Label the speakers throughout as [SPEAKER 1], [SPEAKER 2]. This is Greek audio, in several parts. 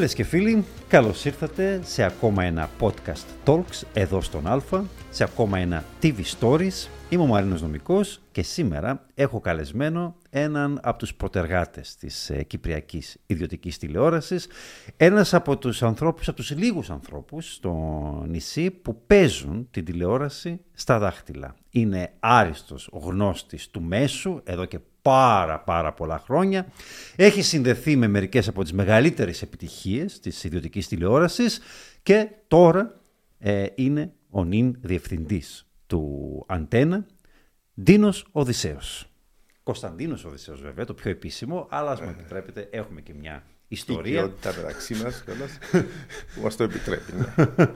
[SPEAKER 1] Φίλες και φίλοι, καλώς ήρθατε σε ακόμα ένα podcast Talks εδώ στον Α, σε ακόμα ένα TV Stories. Είμαι ο Μαρίνος Νομικός και σήμερα έχω καλεσμένο έναν από τους προτεργάτες της ε, Κυπριακής Ιδιωτικής Τηλεόρασης, ένας από τους ανθρώπους, από τους λίγους ανθρώπους στο νησί που παίζουν την τηλεόραση στα δάχτυλα. Είναι άριστος γνώστης του μέσου εδώ και πάρα πάρα πολλά χρόνια. Έχει συνδεθεί με μερικές από τις μεγαλύτερες επιτυχίες της ιδιωτικής τηλεόρασης και τώρα ε, είναι ο νυν διευθυντής του Αντένα, Ντίνος Οδυσσέος. Κωνσταντίνος Οδυσσέος βέβαια, το πιο επίσημο, αλλά ας μου επιτρέπετε έχουμε και μια ιστορία.
[SPEAKER 2] Η ποιότητα μεταξύ μας που μας το επιτρέπει. Ναι.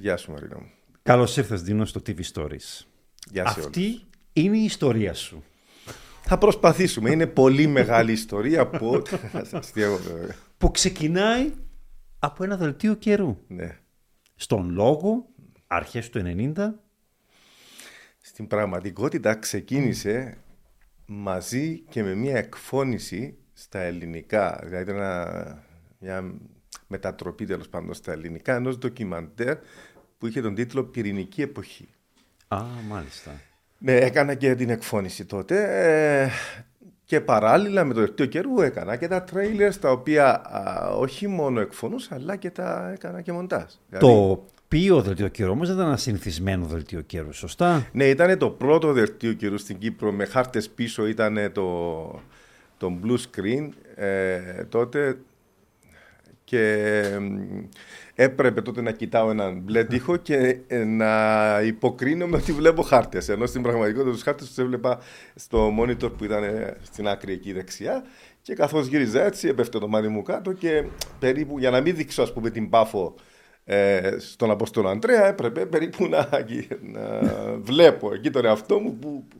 [SPEAKER 2] Γεια σου Μαρίνο μου.
[SPEAKER 1] Καλώς ήρθες Ντίνο στο TV Stories.
[SPEAKER 2] Γεια σε
[SPEAKER 1] Αυτή
[SPEAKER 2] όλους.
[SPEAKER 1] είναι η ιστορία σου.
[SPEAKER 2] Θα προσπαθήσουμε. Είναι πολύ μεγάλη ιστορία που... Αστείευω, βέβαια.
[SPEAKER 1] Που ξεκινάει από ένα δελτίο καιρού.
[SPEAKER 2] ναι.
[SPEAKER 1] Στον λόγο, αρχές του 90,
[SPEAKER 2] Στην πραγματικότητα ξεκίνησε μαζί και με μια εκφώνηση στα ελληνικά. Δηλαδή ένα, μια μετατροπή τέλος πάντων στα ελληνικά ενός ντοκιμαντέρ που είχε τον τίτλο Πυρηνική Εποχή.
[SPEAKER 1] Α, μάλιστα.
[SPEAKER 2] Ναι, έκανα και την εκφώνηση τότε ε, και παράλληλα με το δελτίο καιρού έκανα και τα τρέιλερ τα οποία α, όχι μόνο εκφωνούσα αλλά και τα έκανα και μοντάζ. Δηλαδή,
[SPEAKER 1] Το οποίο δελτίο καιρού όμως δεν ήταν ένα συνηθισμένο δελτίο καιρού, σωστά;
[SPEAKER 2] Ναι, ήταν το πρώτο δελτίο καιρού στην Κύπρο με χάρτες πίσω ήταν το, το blue screen ε, τότε και μ, έπρεπε τότε να κοιτάω έναν μπλε τοίχο και ε, να υποκρίνομαι ότι βλέπω χάρτες. Ενώ στην πραγματικότητα τους χάρτες τους έβλεπα στο monitor που ήταν ε, στην άκρη εκεί δεξιά και καθώς γύριζα έτσι έπεφτε το μάτι μου κάτω και περίπου για να μην δείξω ας πούμε την πάφο ε, στον Απόστολο Αντρέα έπρεπε περίπου να, να βλέπω εκεί τον εαυτό μου που, που...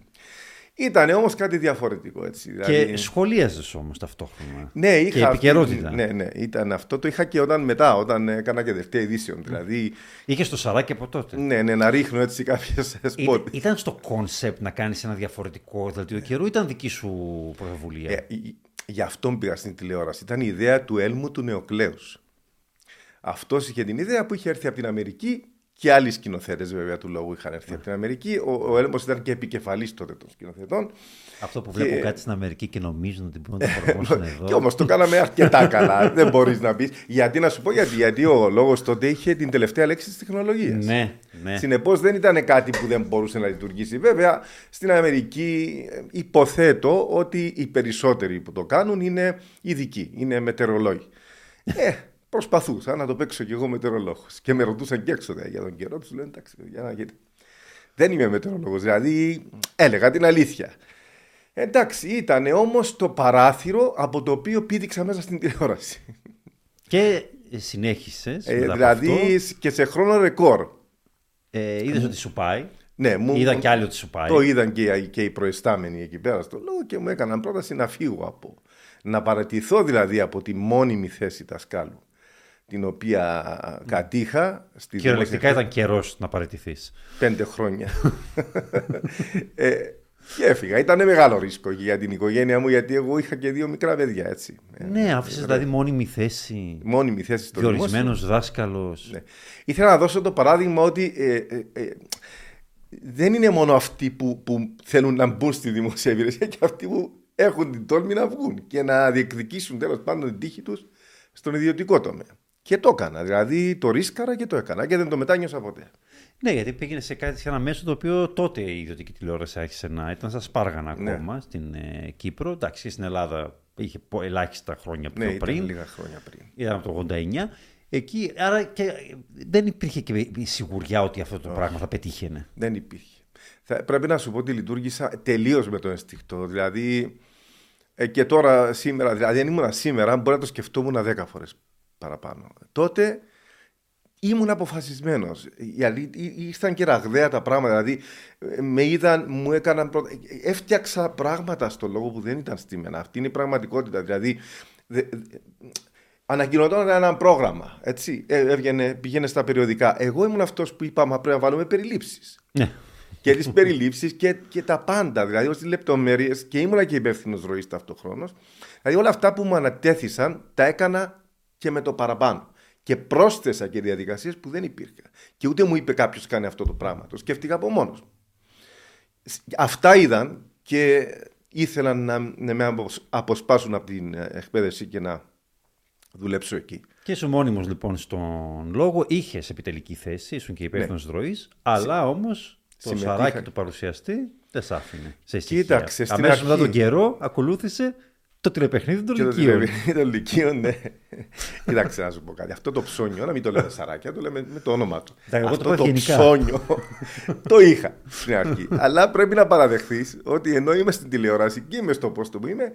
[SPEAKER 2] Ήταν όμως κάτι διαφορετικό έτσι. δηλαδή-
[SPEAKER 1] Και σχολίαζες όμως ταυτόχρονα.
[SPEAKER 2] ναι, είχα
[SPEAKER 1] και
[SPEAKER 2] αυτή-
[SPEAKER 1] επικαιρότητα.
[SPEAKER 2] ναι, ναι, ήταν αυτό. Το είχα και όταν μετά, όταν έκανα και δελτία ειδήσεων. Δηλαδή,
[SPEAKER 1] Είχες το σαράκι από τότε.
[SPEAKER 2] ναι, ναι, να ρίχνω έτσι κάποιες
[SPEAKER 1] Ή-
[SPEAKER 2] σπόντες.
[SPEAKER 1] Ήταν στο concept να κάνεις ένα διαφορετικό δελτίο καιρού ή ήταν δική σου πρωτοβουλία;
[SPEAKER 2] Ε, γι- γι' αυτόν πήγα στην τηλεόραση. Ήταν η ιδέα του Έλμου του Νεοκλέους. Αυτός είχε την ιδέα που είχε έρθει από την Αμερική και άλλοι σκηνοθέτες βέβαια του λόγου είχαν έρθει από την Αμερική. Ο, ο Έλμος ήταν και επικεφαλής τότε των σκηνοθετών.
[SPEAKER 1] Αυτό που
[SPEAKER 2] και-
[SPEAKER 1] βλέπω κάτι στην Αμερική και νομίζουν ότι μπορούν να το προγραμμάσουν εδώ.
[SPEAKER 2] Και όμως το κάναμε αρκετά καλά. Δεν μπορείς να πεις. Γιατί να σου πω γιατί. Γιατί ο λόγος τότε είχε την τελευταία λέξη της τεχνολογίας.
[SPEAKER 1] Ναι, ναι.
[SPEAKER 2] Συνεπώς δεν ήταν κάτι που δεν μπορούσε να λειτουργήσει. Βέβαια, στην Αμερική ε, υποθέτω ότι οι περισσότεροι που το κάνουν είναι ειδικοί, είναι μετεωρολόγοι. ε, προσπαθούσα να το παίξω κι εγώ μετεωρολόγο. Και με ρωτούσαν και έξω δε, για τον καιρό τους. Λένε εντάξει, για να γιατί. Δεν είμαι μετεωρολόγο. Δηλαδή, έλεγα την αλήθεια. Εντάξει, ήταν όμως το παράθυρο από το οποίο πήδηξα μέσα στην τηλεόραση.
[SPEAKER 1] Και συνέχισες.
[SPEAKER 2] Ε,
[SPEAKER 1] μετά από
[SPEAKER 2] δηλαδή
[SPEAKER 1] αυτό;
[SPEAKER 2] και σε χρόνο ρεκόρ.
[SPEAKER 1] Ε, είδες ότι σου πάει;
[SPEAKER 2] Ναι, μου,
[SPEAKER 1] Είδα κι άλλοι ότι σου πάει;
[SPEAKER 2] Το είδαν και, οι- και οι προϊστάμενοι εκεί πέρα στο λόγο και μου έκαναν πρόταση να φύγω από. Να παρατηθώ δηλαδή από τη μόνιμη θέση δασκάλου την οποία κατήχα στη
[SPEAKER 1] Κυριολεκτικά
[SPEAKER 2] δημόσια-
[SPEAKER 1] ήταν καιρός να παραιτηθείς.
[SPEAKER 2] πέντε χρόνια. ε, και έφυγα. Ήταν μεγάλο ρίσκο και για την οικογένεια μου γιατί εγώ είχα και δύο μικρά παιδιά έτσι. Ε,
[SPEAKER 1] Ναι, άφησε δηλαδή μόνιμη θέση.
[SPEAKER 2] Μόνιμη θέση στο δημόσιο.
[SPEAKER 1] Διορισμένος δάσκαλος.
[SPEAKER 2] Ναι. Ήθελα να δώσω το παράδειγμα ότι ε, ε, ε, δεν είναι μόνο αυτοί που, που θέλουν να μπουν στη δημόσια υπηρεσία και αυτοί που έχουν την τόλμη να βγουν και να διεκδικήσουν τέλος πάντων την τύχη τους στον ιδιωτικό τομέα. Και το έκανα. Δηλαδή το ρίσκαρα και το έκανα και δεν το μετάνιωσα ποτέ.
[SPEAKER 1] Ναι, γιατί πήγαινε σε κάτι σε ένα μέσο το οποίο τότε η ιδιωτική τηλεόραση άρχισε να ήταν στα σπάργανα
[SPEAKER 2] Ναι.
[SPEAKER 1] ακόμα στην ε, Κύπρο. Εντάξει, και στην Ελλάδα είχε πο- ελάχιστα χρόνια πιο
[SPEAKER 2] Ναι, ήταν
[SPEAKER 1] πριν.
[SPEAKER 2] λίγα χρόνια πριν.
[SPEAKER 1] Ήταν από το 89. Εκεί, άρα και δεν υπήρχε και η σιγουριά ότι αυτό το πράγμα θα πετύχαινε.
[SPEAKER 2] Δεν υπήρχε. Θα, πρέπει να σου πω ότι λειτουργήσα τελείως με το ενστικτό. Δηλαδή, ε, και τώρα σήμερα, δηλαδή αν ήμουν σήμερα, μπορεί να το σκεφτόμουν 10 φορές παραπάνω. Τότε ήμουν αποφασισμένος. Ήρθαν και ραγδαία τα πράγματα. Δηλαδή, ε, με είδαν, μου έκαναν. Πρώτα... ε, Έφτιαξα πράγματα στο λόγο που δεν ήταν στη μένα. Αυτή είναι η πραγματικότητα. Δηλαδή, δε- δε- ανακοινωόταν ένα πρόγραμμα. Έτσι, ε, έβγαινε, πήγαινε στα περιοδικά. Εγώ ήμουν αυτός που είπα, μα πρέπει να βάλουμε περιλήψεις
[SPEAKER 1] Ναι.
[SPEAKER 2] και τις περιλήψεις και, και τα πάντα. Δηλαδή, ως τι λεπτομέρειες και ήμουνα και υπεύθυνος ροής ταυτόχρονο. Δηλαδή, όλα αυτά που μου ανατέθησαν τα έκανα και με το παραπάνω. Και πρόσθεσα και διαδικασίες που δεν υπήρχαν. Και ούτε μου είπε κάποιος κάνει αυτό το πράγμα. Το σκέφτηκα από μόνος μου. Αυτά είδαν και ήθελαν να, να με αποσπάσουν από την εκπαίδευση και να δουλέψω εκεί.
[SPEAKER 1] Και είσαι μόνιμος λοιπόν στον λόγο. Είχες επιτελική θέση, ήσουν και υπεύθυνος ναι. ροής, αλλά όμως το Συμμετείχα... σαράκι του παρουσιαστή δεν σ' άφηνε. Σε
[SPEAKER 2] Κοίταξε.
[SPEAKER 1] Αμέσως μετά τον καιρό ακολούθησε το τηλεπαιχνίδι των Λυκείων. Το
[SPEAKER 2] τηλεπαιχνίδι των Λυκείων, ναι. Κοίταξε να σου πω κάτι. Αυτό το ψώνιο, να μην το λέμε σαράκια, το λέμε με το όνομα του. Αυτό το, το ψώνιο το είχα στην αρχή. Αλλά πρέπει να παραδεχθείς ότι ενώ είμαι στην τηλεόραση και είμαι στο πόστο που είμαι,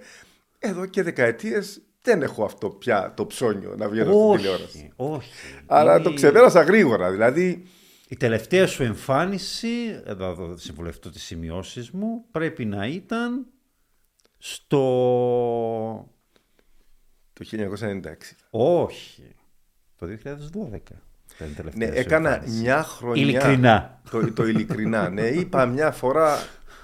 [SPEAKER 2] εδώ και δεκαετίες δεν έχω αυτό πια το ψώνιο να βγαίνω στην τηλεόραση.
[SPEAKER 1] Όχι.
[SPEAKER 2] Αλλά το ξεπέρασα γρήγορα. Δηλαδή.
[SPEAKER 1] Η τελευταία σου εμφάνιση, εδώ θα συμβουλευτώ τι σημειώσει μου, πρέπει να ήταν στο...
[SPEAKER 2] Το 1996.
[SPEAKER 1] Όχι. Το 2012.
[SPEAKER 2] Ναι, έκανα μια χρονιά.
[SPEAKER 1] Ειλικρινά.
[SPEAKER 2] Το, το ειλικρινά. ναι, είπα μια φορά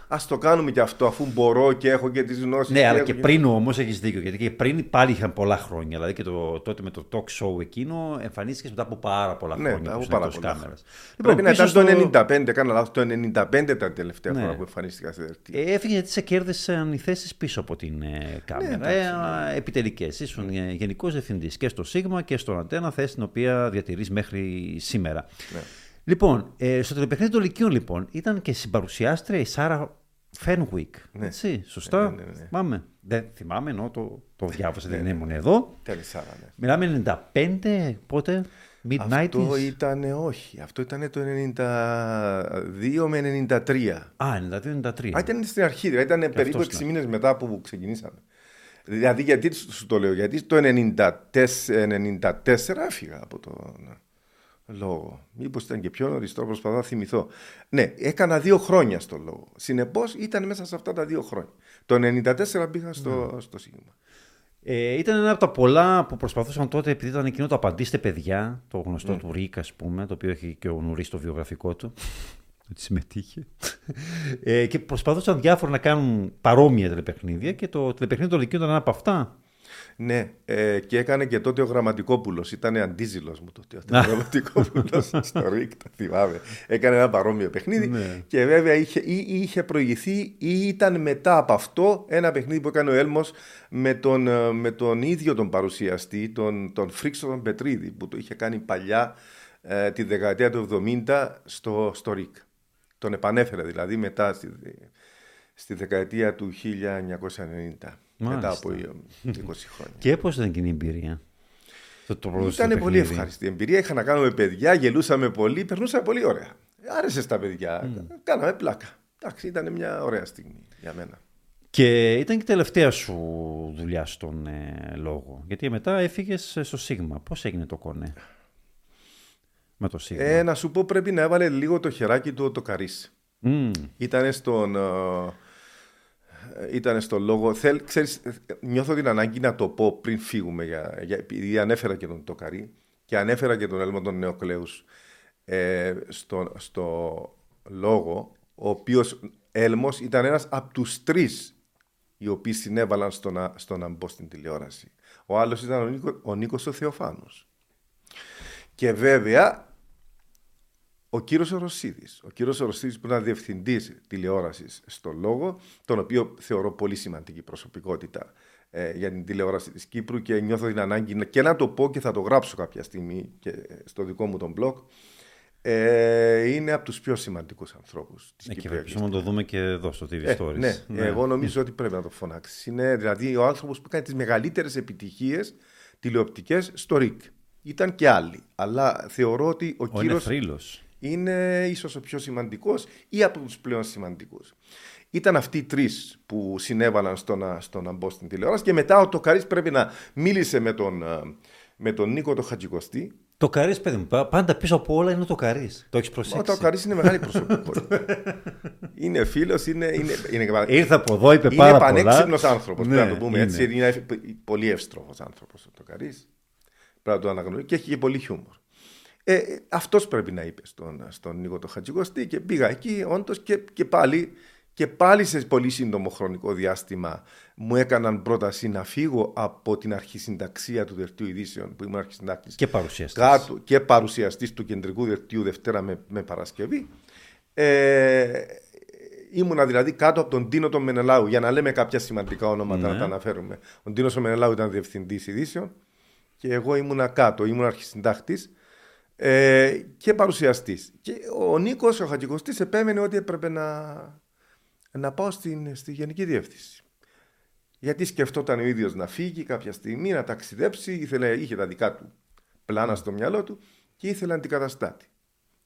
[SPEAKER 2] Α το κάνουμε και αυτό, αφού μπορώ και έχω και τις γνώσεις.
[SPEAKER 1] Ναι, αλλά και πριν όμως έχεις δίκιο. Γιατί και πριν πάλι είχαν πολλά χρόνια. Δηλαδή και το, τότε με το talk show εκείνο εμφανίστηκες μετά από πάρα πολλά ναι, χρόνια. Ναι, από πάρα πολλά χρόνια.
[SPEAKER 2] Λοιπόν, Πρέπει να ήταν το 95, έκανα λάθος. Το 95 ήταν τελευταία ναι. φορά που εμφανίστηκα στη
[SPEAKER 1] δελτία. Ε, έφυγες γιατί σε κέρδισαν οι θέσεις πίσω από την ε, κάμερα. Ναι, ε, Επιτελικές. Ήσουν ε, γενικός διευθυντής και στο Σίγμα και στον Αντένα, θέση την οποία διατηρείς μέχρι σήμερα. Ναι. Λοιπόν, ε, στο τηλεπαιχνίδι των Λυκείων λοιπόν ήταν και συμπαρουσιάστρια η Σάρα Φένουικ. Ναι. Έτσι, σωστά; Ναι, ναι, ναι,
[SPEAKER 2] θυμάμαι.
[SPEAKER 1] Δεν θυμάμαι, ενώ το, το διάβασα, δεν ήμουν εδώ.
[SPEAKER 2] Τέλει Σάρα, ναι.
[SPEAKER 1] Μιλάμε 95, πότε; Mid-90s.
[SPEAKER 2] Αυτό ήταν, όχι, αυτό ήταν το 92 με 93.
[SPEAKER 1] Α, 92-93.
[SPEAKER 2] Α, ήταν στην αρχή, δηλαδή ήταν περίπου 6 ναι. μήνες μετά που ξεκινήσαμε. Δηλαδή, γιατί σου το λέω, γιατί το 94, 94 έφυγα από το λόγο. Μήπως ήταν και πιο νωρίς, τώρα προσπαθώ να θυμηθώ. Ναι, έκανα δύο χρόνια στο λόγο. Συνεπώς ήταν μέσα σε αυτά τα δύο χρόνια. Το 1994 πήγα στο, mm. στο Σίγμα.
[SPEAKER 1] Ε, ήταν ένα από τα πολλά που προσπαθούσαν τότε, επειδή ήταν εκείνο το Απαντήστε παιδιά, το γνωστό mm. του Ρίκα, ας πούμε, το οποίο έχει και ο Νουρίς στο βιογραφικό του. Ότι συμμετείχε. Ε, και προσπαθούσαν διάφορα να κάνουν παρόμοια τηλεπαιχνίδια και το τηλεπαιχνίδι των Λυκείων ήταν ένα από αυτά.
[SPEAKER 2] Ναι, ε, και έκανε και τότε ο Γραμματικόπουλος. Ήταν αντίζηλος μου τότε. Ο Γραμματικόπουλος στο ΡΙΚ, το θυμάμαι. Έκανε ένα παρόμοιο παιχνίδι. Ναι. Και βέβαια είχε, ή, είχε προηγηθεί ή ήταν μετά από αυτό ένα παιχνίδι που έκανε ο Έλμος με τον, ε, με τον ίδιο τον παρουσιαστή, τον, τον Φρίξο τον Πετρίδη, που το είχε κάνει παλιά ε, τη δεκαετία του 70 στο, στο ΡΙΚ. Τον επανέφερε δηλαδή μετά στη, στη δεκαετία του 1990. Μετά από 20 χρόνια.
[SPEAKER 1] Και πώς ήταν εκείνη η εμπειρία;
[SPEAKER 2] Το, το ήταν πολύ ευχάριστη η εμπειρία. Είχα να κάνουμε παιδιά, γελούσαμε πολύ, περνούσαμε πολύ ωραία. Άρεσε στα παιδιά. Mm. Κάναμε πλάκα. Εντάξει, ήταν μια ωραία στιγμή για μένα.
[SPEAKER 1] Και ήταν και η τελευταία σου δουλειά στον ε, λόγο. Γιατί μετά έφυγες στο Σίγμα. Πώς έγινε το κονέ; Με το Σίγμα.
[SPEAKER 2] Ε, να σου πω, πρέπει να έβαλε λίγο το χεράκι του το καρύ. Mm. Ήταν στον. Ε, ήταν στο λόγο. Θέλ, ξέρεις, νιώθω την ανάγκη να το πω πριν φύγουμε, για, για, επειδή ανέφερα και τον Τοκαρή και ανέφερα και τον Έλμο των Νεοκλέους ε, στο, στο λόγο, ο οποίος Έλμος ήταν ένας από τους τρεις οι οποίοι συνέβαλαν στο να, στο να μπω στην τηλεόραση. Ο άλλος ήταν ο, Νίκο, ο Νίκος ο Θεοφάνος. Και βέβαια ο κύριος Οροσίδης. Ο κύριος Οροσίδης που ήταν διευθυντής τηλεόρασης στο Λόγο, τον οποίο θεωρώ πολύ σημαντική προσωπικότητα ε, για την τηλεόραση της Κύπρου και νιώθω την ανάγκη και να το πω και θα το γράψω κάποια στιγμή και στο δικό μου τον blog. Ε, είναι από τους πιο σημαντικούς ανθρώπους της
[SPEAKER 1] ε, Κύπρου. Και να το δούμε και εδώ στο TV ε, Stories.
[SPEAKER 2] Ναι, ναι, εγώ νομίζω ότι πρέπει να το φωνάξεις. Είναι δηλαδή ο άνθρωπος που κάνει τις μεγαλύτερες επιτυχίες τηλεοπτικές στο ΡΙΚ. Ήταν και άλλοι. Αλλά θεωρώ ότι ο, ο κύριο είναι ίσως ο πιο σημαντικός ή από τους πλέον σημαντικούς. Ήταν αυτοί οι τρεις που συνέβαλαν στο να, στο να μπω στην τηλεόραση και μετά ο Τοκαρής πρέπει να μίλησε με τον, ε, με τον Νίκο το Χατζικοστή.
[SPEAKER 1] Το Καρύ, παιδί μου, πάντα πίσω από όλα είναι το Καρύ. Το έχεις προσέξει.
[SPEAKER 2] Ο Καρύ είναι μεγάλη προσωπικότητα. είναι φίλος, είναι, είναι,
[SPEAKER 1] είναι. Ήρθα από εδώ, είπε πάρα πολλά.
[SPEAKER 2] Είναι πανέξυπνος άνθρωπος. Ναι, πρέπει να το πούμε είναι. έτσι. Είναι πολύ εύστροφος άνθρωπος ο Τοκαρής. Πρέπει να το αναγνωρίσει και έχει και πολύ χιούμορ. Ε, Αυτός πρέπει να είπε στον, στον Νίκο το Χατζικοστή και πήγα εκεί όντως και, και πάλι Και πάλι σε πολύ σύντομο χρονικό διάστημα μου έκαναν πρόταση να φύγω από την αρχισυνταξία του δελτίου ειδήσεων που ήμουν αρχισυντάκτης
[SPEAKER 1] Και παρουσιαστής.
[SPEAKER 2] κάτω και παρουσιαστής του κεντρικού δελτίου Δευτέρα με, με Παρασκευή. Ε, ήμουνα δηλαδή κάτω από τον Τίνο τον Μενελάου για να λέμε κάποια σημαντικά ονόματα
[SPEAKER 1] Ναι.
[SPEAKER 2] να τα αναφέρουμε. Ο Τίνος ο Μενελάου ήταν διευθυντής ειδήσεων και εγώ ήμουνα κάτω, ήμουν αρχισυντάκτης ε, και παρουσιαστής. Και ο Νίκος, ο Χατζικοστής, επέμενε ότι έπρεπε να, να πάω στην, στη Γενική Διεύθυνση. Γιατί σκεφτόταν ο ίδιος να φύγει κάποια στιγμή, να ταξιδέψει, ήθελε, είχε τα δικά του πλάνα στο μυαλό του και ήθελε αντικαταστάτη.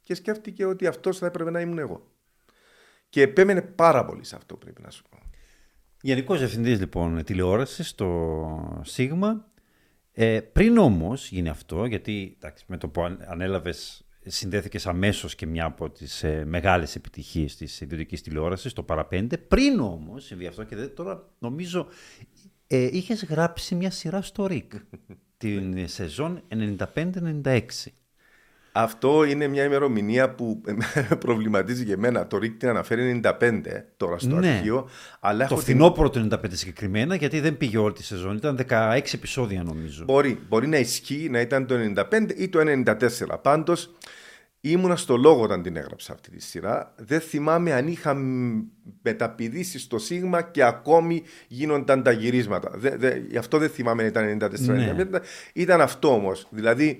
[SPEAKER 2] Και σκέφτηκε ότι αυτός θα έπρεπε να ήμουν εγώ. Και επέμενε πάρα πολύ σε αυτό πρέπει να σου πω.
[SPEAKER 1] Γενικός Διευθυντής λοιπόν τηλεόρασης στο Σίγμα. Ε, πριν όμως γίνει αυτό, γιατί εντάξει, με το που αν- ανέλαβες συνδέθηκες αμέσως και μια από τις ε, μεγάλες επιτυχίες της ιδιωτικής τηλεόρασης, το Παραπέντε. Πριν όμως συμβεί αυτό και δεν- τώρα νομίζω ε, είχες γράψει μια σειρά στο ΡΙΚ την σεζόν 95-96.
[SPEAKER 2] Αυτό είναι μια ημερομηνία που με προβληματίζει και εμένα. Το ΡΙΚ την αναφέρει 95 τώρα στο
[SPEAKER 1] Ναι.
[SPEAKER 2] αρχείο. Αλλά
[SPEAKER 1] Το
[SPEAKER 2] έχω την-
[SPEAKER 1] φθινόπωρο του 95 συγκεκριμένα, γιατί δεν πήγε όλη τη σεζόν. Ήταν 16 επεισόδια νομίζω.
[SPEAKER 2] Μπορεί, μπορεί να ισχύει να ήταν το 95 ή το 94. Πάντως ήμουνα στο λόγο όταν την έγραψα αυτή τη σειρά. Δεν θυμάμαι αν είχα μ, μεταπηδήσει στο Σίγμα και ακόμη γίνονταν τα γυρίσματα. Δε, δε, γι' αυτό δεν θυμάμαι αν ήταν 94.
[SPEAKER 1] Ναι.
[SPEAKER 2] 95. Ήταν αυτό όμως. Δηλαδή,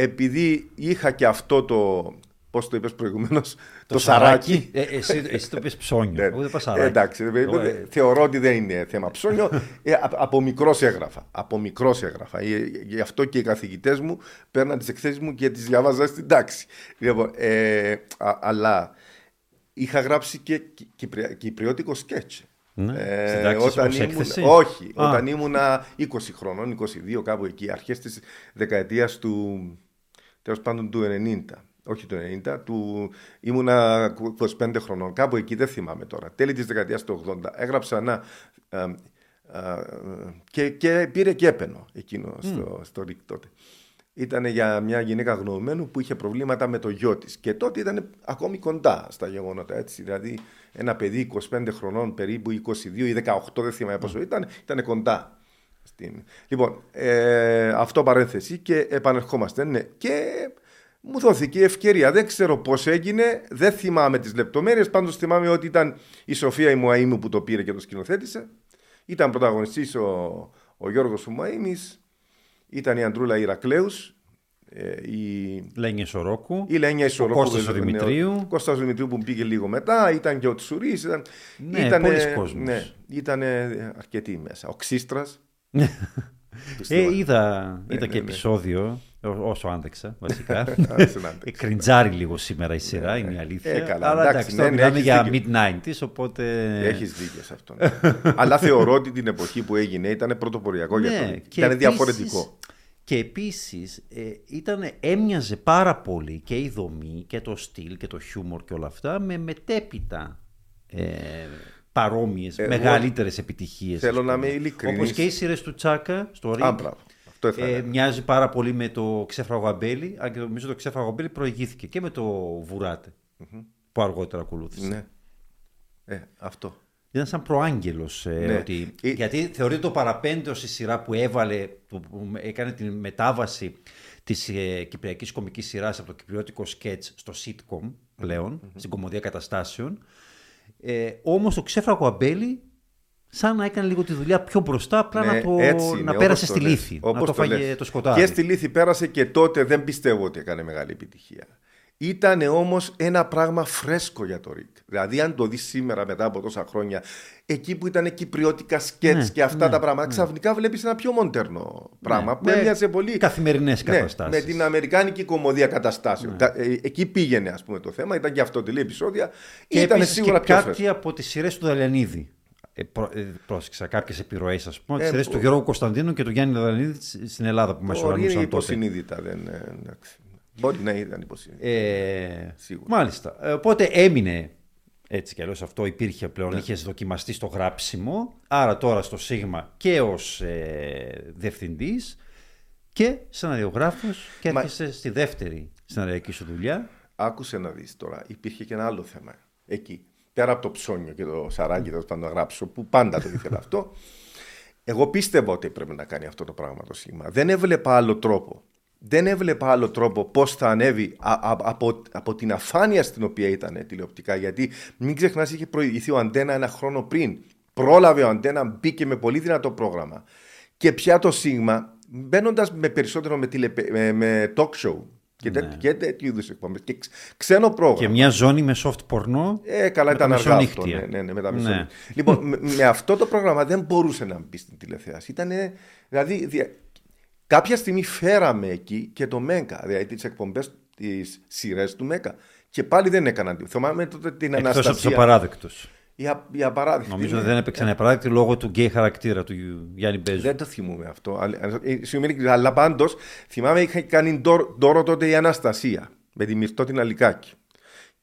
[SPEAKER 2] επειδή είχα και αυτό το. Πώς το είπες προηγουμένως, το, σαράκι.
[SPEAKER 1] Ε, εσύ, εσύ το πες ψώνιο.
[SPEAKER 2] Ναι.
[SPEAKER 1] Εγώ δεν είπα σαράκι.
[SPEAKER 2] Εντάξει,
[SPEAKER 1] Εγώ,
[SPEAKER 2] βέβαια,
[SPEAKER 1] ε,
[SPEAKER 2] θεωρώ ότι δεν είναι θέμα ψώνιο. Ε, α- από μικρός έγραφα. Από μικρός έγραφα. Ε, Γι' αυτό και οι καθηγητές μου παίρναν τις εκθέσεις μου και τις διαβάζα στην τάξη. Λοιπόν, ε, α- αλλά είχα γράψει και κυ- κυπρια- κυπριώτικο σκέτς.
[SPEAKER 1] Ναι. Στην τάξη ως
[SPEAKER 2] ήμουν,
[SPEAKER 1] έκθεση;
[SPEAKER 2] όχι,
[SPEAKER 1] Α.
[SPEAKER 2] όταν ήμουνα 20 χρονών, 22 κάπου εκεί, αρχές της δεκαετίας του, τέλος πάντων του 90. Όχι του 90, του, ήμουνα 25 χρονών, κάπου εκεί δεν θυμάμαι τώρα. Τέλη της δεκαετίας του 80. Έγραψα ένα ε, ε, και, και πήρε και έπαινο εκείνο στο, στο ΡΙΚ τότε. Ήταν για μια γυναίκα γνωμένου που είχε προβλήματα με το γιο της και τότε ήταν ακόμη κοντά στα γεγονότα έτσι. Δηλαδή ένα παιδί 25 χρονών περίπου 22 ή 18 δεν θυμάμαι πόσο ήταν, ήταν κοντά. Στην... Λοιπόν, ε, αυτό παρένθεση και επανερχόμαστε. Ναι. Και μου δόθηκε η ευκαιρία. Δεν ξέρω πώς έγινε, δεν θυμάμαι τις λεπτομέρειες. Πάντως θυμάμαι ότι ήταν η Σοφία Ιμουαήμου που το πήρε και το σκηνοθέτησε. Ήταν πρωταγωνιστής ο, ο Γιώργος Ιμουαήμης, ήταν η Αντρούλα Ηρακλέους, ε, η,
[SPEAKER 1] Λένια Σορόκου.
[SPEAKER 2] η Λένια Ισορρόπου.
[SPEAKER 1] Ο Κώστας ο Δημητρίου.
[SPEAKER 2] Ο Κώστας ο Δημητρίου που πήγε λίγο μετά, ήταν και ο Τσουρής. Ήταν,
[SPEAKER 1] Ναι,
[SPEAKER 2] ήτανε-
[SPEAKER 1] πολλοί κόσμος.
[SPEAKER 2] Ναι, ήταν αρκετοί μέσα. Ο Ξίστρας.
[SPEAKER 1] Ε, είδα είδα
[SPEAKER 2] ναι,
[SPEAKER 1] και
[SPEAKER 2] ναι.
[SPEAKER 1] επεισόδιο, ό- όσο άντεξα βασικά.
[SPEAKER 2] Άρχισε να
[SPEAKER 1] Ε,
[SPEAKER 2] αντέξει.
[SPEAKER 1] Κριντζάρει λίγο σήμερα η σειρά, είναι η αλήθεια.
[SPEAKER 2] Ε, καλά,
[SPEAKER 1] Αλλά
[SPEAKER 2] εντάξει,
[SPEAKER 1] εντάξει,
[SPEAKER 2] ναι,
[SPEAKER 1] τώρα
[SPEAKER 2] ναι,
[SPEAKER 1] μιλάμε
[SPEAKER 2] έχεις
[SPEAKER 1] για
[SPEAKER 2] δίκιο.
[SPEAKER 1] mid-90s, οπότε...
[SPEAKER 2] Έχεις δίκιο σε αυτό. ναι. Αλλά θεωρώ ότι την εποχή που έγινε ήταν πρωτοποριακό για
[SPEAKER 1] Ναι,
[SPEAKER 2] τον.
[SPEAKER 1] και
[SPEAKER 2] Ήταν
[SPEAKER 1] επίσης-
[SPEAKER 2] διαφορετικό.
[SPEAKER 1] Και επίσης ε, ήταν, έμοιαζε πάρα πολύ και η δομή και το στυλ και το χιούμορ και όλα αυτά με μετέπειτα ε, παρόμοιες,
[SPEAKER 2] Εγώ
[SPEAKER 1] μεγαλύτερες επιτυχίες.
[SPEAKER 2] θέλω
[SPEAKER 1] ας
[SPEAKER 2] να
[SPEAKER 1] πούμε.
[SPEAKER 2] είμαι ειλικρινής.
[SPEAKER 1] Όπως και οι σειρές του Τσάκα στο
[SPEAKER 2] Α,
[SPEAKER 1] Ring.
[SPEAKER 2] μπράβο. Αυτό ήθελα να
[SPEAKER 1] Ε,
[SPEAKER 2] έλεγα.
[SPEAKER 1] μοιάζει πάρα πολύ με το ξέφραγο αμπέλι, αν και νομίζω το ξέφραγο αμπέλι προηγήθηκε και με το βουράτε που αργότερα ακολούθησε.
[SPEAKER 2] Ναι. Ε, αυτό.
[SPEAKER 1] Ήταν σαν προάγγελος. ε,
[SPEAKER 2] Ναι.
[SPEAKER 1] ότι,
[SPEAKER 2] Ε,
[SPEAKER 1] γιατί θεωρείται το παραπέντε ως η σειρά που έβαλε, που, που έκανε την μετάβαση της ε, κυπριακής κομικής σειράς από το κυπριώτικο σκέτς στο sitcom πλέον, στην κομμωδία καταστάσεων. Ε, όμως το ξέφραγο αμπέλι σαν να έκανε λίγο τη δουλειά πιο μπροστά, απλά
[SPEAKER 2] Ναι,
[SPEAKER 1] να, το,
[SPEAKER 2] έτσι
[SPEAKER 1] να
[SPEAKER 2] είναι,
[SPEAKER 1] πέρασε
[SPEAKER 2] όπως
[SPEAKER 1] στη
[SPEAKER 2] λες.
[SPEAKER 1] λύθη.
[SPEAKER 2] Όπως
[SPEAKER 1] να το φάγε
[SPEAKER 2] λες.
[SPEAKER 1] το σκοτάδι.
[SPEAKER 2] Και στη λύθη πέρασε και τότε δεν πιστεύω ότι έκανε μεγάλη επιτυχία. Ήταν όμως ένα πράγμα φρέσκο για το Ρικ. Δηλαδή, αν το δεις σήμερα μετά από τόσα χρόνια, εκεί που ήταν κυπριώτικα σκέτς
[SPEAKER 1] Ναι,
[SPEAKER 2] και αυτά
[SPEAKER 1] ναι,
[SPEAKER 2] τα πράγματα, ξαφνικά βλέπεις ένα πιο μοντέρνο πράγμα που
[SPEAKER 1] με
[SPEAKER 2] έμοιαζε πολύ.
[SPEAKER 1] καθημερινές
[SPEAKER 2] Ναι,
[SPEAKER 1] καταστάσεις.
[SPEAKER 2] με την Αμερικάνικη κομμωδία καταστάσεων. Τα- ε, εκεί πήγαινε, ας πούμε, το θέμα. Ήταν και αυτό επεισόδια.
[SPEAKER 1] Και
[SPEAKER 2] ήταν
[SPEAKER 1] επίσης
[SPEAKER 2] σίγουρα
[SPEAKER 1] και
[SPEAKER 2] πιο
[SPEAKER 1] κάτι
[SPEAKER 2] φρέσκο.
[SPEAKER 1] από τις σειρές του Δαλιανίδη. Ε, προ, ε, πρόσεξα κάποιες επιρροές, ας πούμε, τις
[SPEAKER 2] Ε,
[SPEAKER 1] σειρές
[SPEAKER 2] που-
[SPEAKER 1] του Γιώργου Κωνσταντίνου και του Γιάννη Δαλιανίδη στην Ελλάδα που μας
[SPEAKER 2] Μπορεί είναι
[SPEAKER 1] οργανώσαν τότε.
[SPEAKER 2] υποσυνείδητα. Δεν, ε, εντάξει. Μπορεί να ήταν υποσυνείδητα.
[SPEAKER 1] Ε,
[SPEAKER 2] Σίγουρα.
[SPEAKER 1] μάλιστα. Ε, οπότε έμεινε έτσι κι αλλιώς αυτό υπήρχε πλέον,
[SPEAKER 2] Ναι.
[SPEAKER 1] είχες δοκιμαστεί στο γράψιμο, άρα τώρα στο Σίγμα και ως ε, διευθυντής και σεναριογράφος και
[SPEAKER 2] Μα-
[SPEAKER 1] έρχεσαι στη δεύτερη σεναριακή σου δουλειά.
[SPEAKER 2] Άκουσε να δεις τώρα, υπήρχε και ένα άλλο θέμα εκεί. πέρα από το ψώνιο και το σαράκι, θα να γράψω, που πάντα το ήθελα αυτό. Εγώ πίστευα ότι πρέπει να κάνει αυτό το πράγμα το σήμα. Δεν έβλεπα άλλο τρόπο. Δεν έβλεπα άλλο τρόπο πώς θα ανέβει από, από την αφάνεια στην οποία ήταν τηλεοπτικά. Γιατί μην ξεχνάς, είχε προηγηθεί ο Αντένα ένα χρόνο πριν. Πρόλαβε ο Αντένα, μπήκε με πολύ δυνατό πρόγραμμα. Και πια το Σίγμα, μπαίνοντας με περισσότερο με, τηλε, με, με talk show, και, ναι. και τέτοιου είδους εκπομπές. Και ξένο πρόγραμμα.
[SPEAKER 1] Και μια ζώνη με soft porno.
[SPEAKER 2] Ε, καλά, ήταν αργά αυτό. Ναι, ναι, ναι, με τα ναι. Λοιπόν, με, με, αυτό το πρόγραμμα δεν μπορούσε να μπει στην τηλεθέαση. Ήταν. Δηλαδή, δια... κάποια στιγμή φέραμε εκεί και το ΜΕΚΑ, δηλαδή τις εκπομπές, τις σειρές του ΜΕΚΑ. Και πάλι δεν έκαναν. Θυμάμαι τότε την Εκτός Αναστασία.
[SPEAKER 1] Εκτό από τους απαράδεκτους
[SPEAKER 2] για, για παράδειγμα.
[SPEAKER 1] Νομίζω ότι δεν έπαιξαν απαράδεκτη λόγω του γκέι χαρακτήρα του Γιάννη Μπέζου.
[SPEAKER 2] Δεν το θυμούμαι αυτό. Ε, αλλά πάντως θυμάμαι είχα κάνει δώρο τότε η Αναστασία με τη Μυρτώ την Αλικάκη.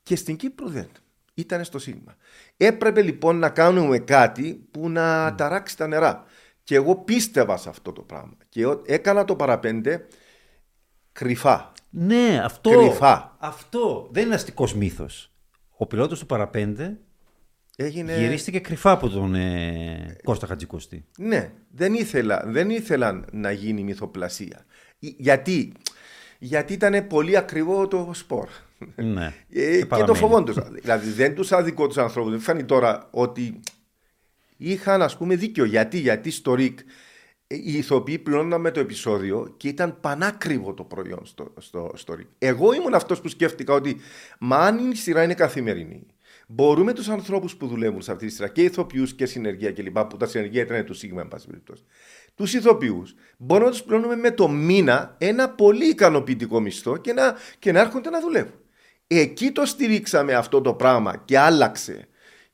[SPEAKER 2] Και στην Κύπρο δεν. Ήταν στο Σίγμα. Έπρεπε λοιπόν να κάνουμε κάτι που να mm. ταράξει τα νερά. Και εγώ πίστευα σε αυτό το πράγμα. Και έκανα το παραπέντε κρυφά.
[SPEAKER 1] Ναι, αυτό.
[SPEAKER 2] Κρυφά.
[SPEAKER 1] Αυτό δεν είναι αστικός μύθος. Ο πιλότος του παραπέντε Έγινε... Γυρίστηκε κρυφά από τον ε, Κώστα Χατζικοστή.
[SPEAKER 2] Ναι, δεν ήθελα, δεν ήθελαν να γίνει μυθοπλασία. Γιατί, γιατί ήταν πολύ ακριβό το σπορ.
[SPEAKER 1] Ναι,
[SPEAKER 2] ε, και, το φοβόντουσαν. δηλαδή δεν τους άδικο τους ανθρώπους. Δεν φάνει τώρα ότι είχαν ας πούμε δίκιο. Γιατί, γιατί στο ΡΙΚ ε, οι ηθοποιοί πληρώναν το επεισόδιο και ήταν πανάκριβο το προϊόν στο, στο, στο ΡΙΚ. Εγώ ήμουν αυτός που σκέφτηκα ότι μα αν η σειρά είναι καθημερινή μπορούμε τους ανθρώπους που δουλεύουν σε αυτή τη σειρά και ηθοποιούς και συνεργεία κλπ. που τα συνεργεία ήταν του Σίγμα, εν πάση περιπτώσει. Τους ηθοποιούς μπορούμε να τους πληρώνουμε με το μήνα ένα πολύ ικανοποιητικό μισθό και να, και να έρχονται να δουλεύουν. Εκεί το στηρίξαμε αυτό το πράγμα και άλλαξε.